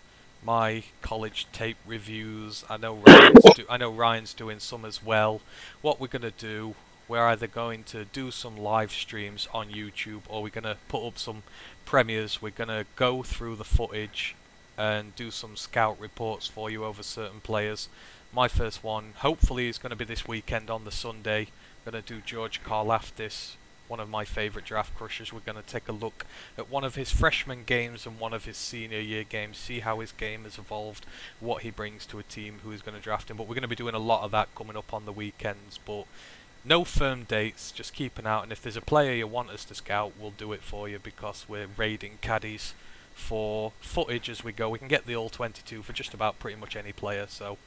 my college tape reviews. I know Ryan's, do- I know Ryan's doing some as well. What we're going to do, we're either going to do some live streams on YouTube or we're going to put up some premieres. We're going to go through the footage and do some scout reports for you over certain players. My first one, hopefully, is going to be this weekend on the Sunday. Going to do George Karlaftis, one of my favourite draft crushers. We're going to take a look at one of his freshman games and one of his senior year games, see how his game has evolved, what he brings to a team who is going to draft him. But we're going to be doing a lot of that coming up on the weekends. But no firm dates, just keep an eye out. And if there's a player you want us to scout, we'll do it for you because we're raiding caddies for footage as we go. We can get the all 22 for just about pretty much any player, so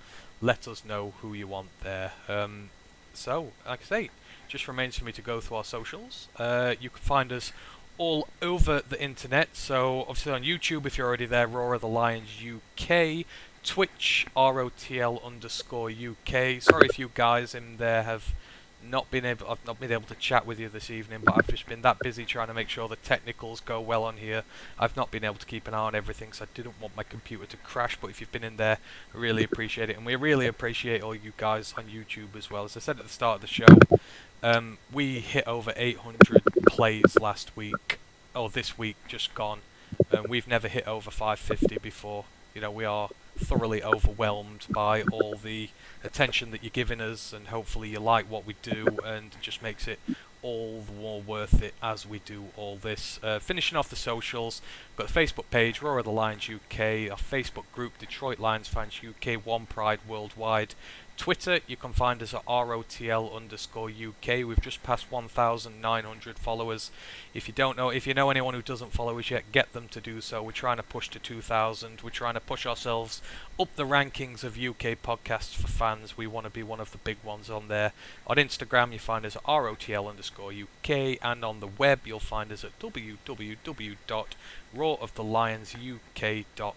let us know who you want there. Um, so, like I say, just remains for me to go through our socials. Uh, you can find us all over the internet. So, obviously on YouTube, if you're already there, Roar of the Lions UK. Twitch, ROTL underscore UK. Sorry if you guys in there have not been able I've not been able to chat with you this evening, but I've just been that busy trying to make sure the technicals go well on here. I've not been able to keep an eye on everything, so I didn't want my computer to crash. But if you've been in there, I really appreciate it, and we really appreciate all you guys on YouTube as well. As I said at the start of the show, um, we hit over 800 plays last week, or this week just gone. Um, we've never hit over 550 before. You know, we are thoroughly overwhelmed by all the attention that you're giving us, and hopefully you like what we do, and it just makes it all the more worth it as we do all this. Uh, finishing off the socials, got the Facebook page, Roar of the Lions UK, our Facebook group, Detroit Lions Fans UK, One Pride Worldwide. Twitter, you can find us at ROTL underscore UK. We've just passed 1,900 followers. If you don't know, if you know anyone who doesn't follow us yet, get them to do so. We're trying to push to 2,000. We're trying to push ourselves up the rankings of UK podcasts for fans. We want to be one of the big ones on there. On Instagram, you find us at ROTL underscore UK, and on the web, you'll find us at www.roarofthelionsuk.com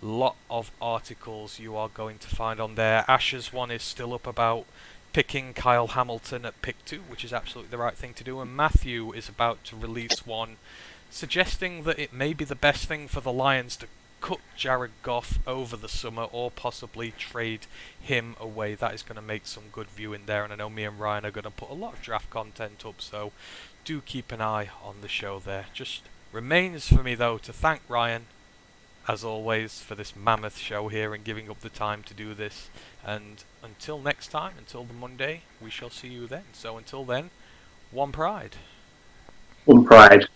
Lot of articles you are going to find on there. Ash's one is still up about picking Kyle Hamilton at pick two, which is absolutely the right thing to do. And Matthew is about to release one suggesting that it may be the best thing for the Lions to cut Jared Goff over the summer or possibly trade him away. That is going to make some good viewing there, and I know me and Ryan are going to put a lot of draft content up, so do keep an eye on the show there. Just remains for me though to thank Ryan as always, for this mammoth show here and giving up the time to do this. And until next time, until the Monday, we shall see you then. So until then, one pride. One pride.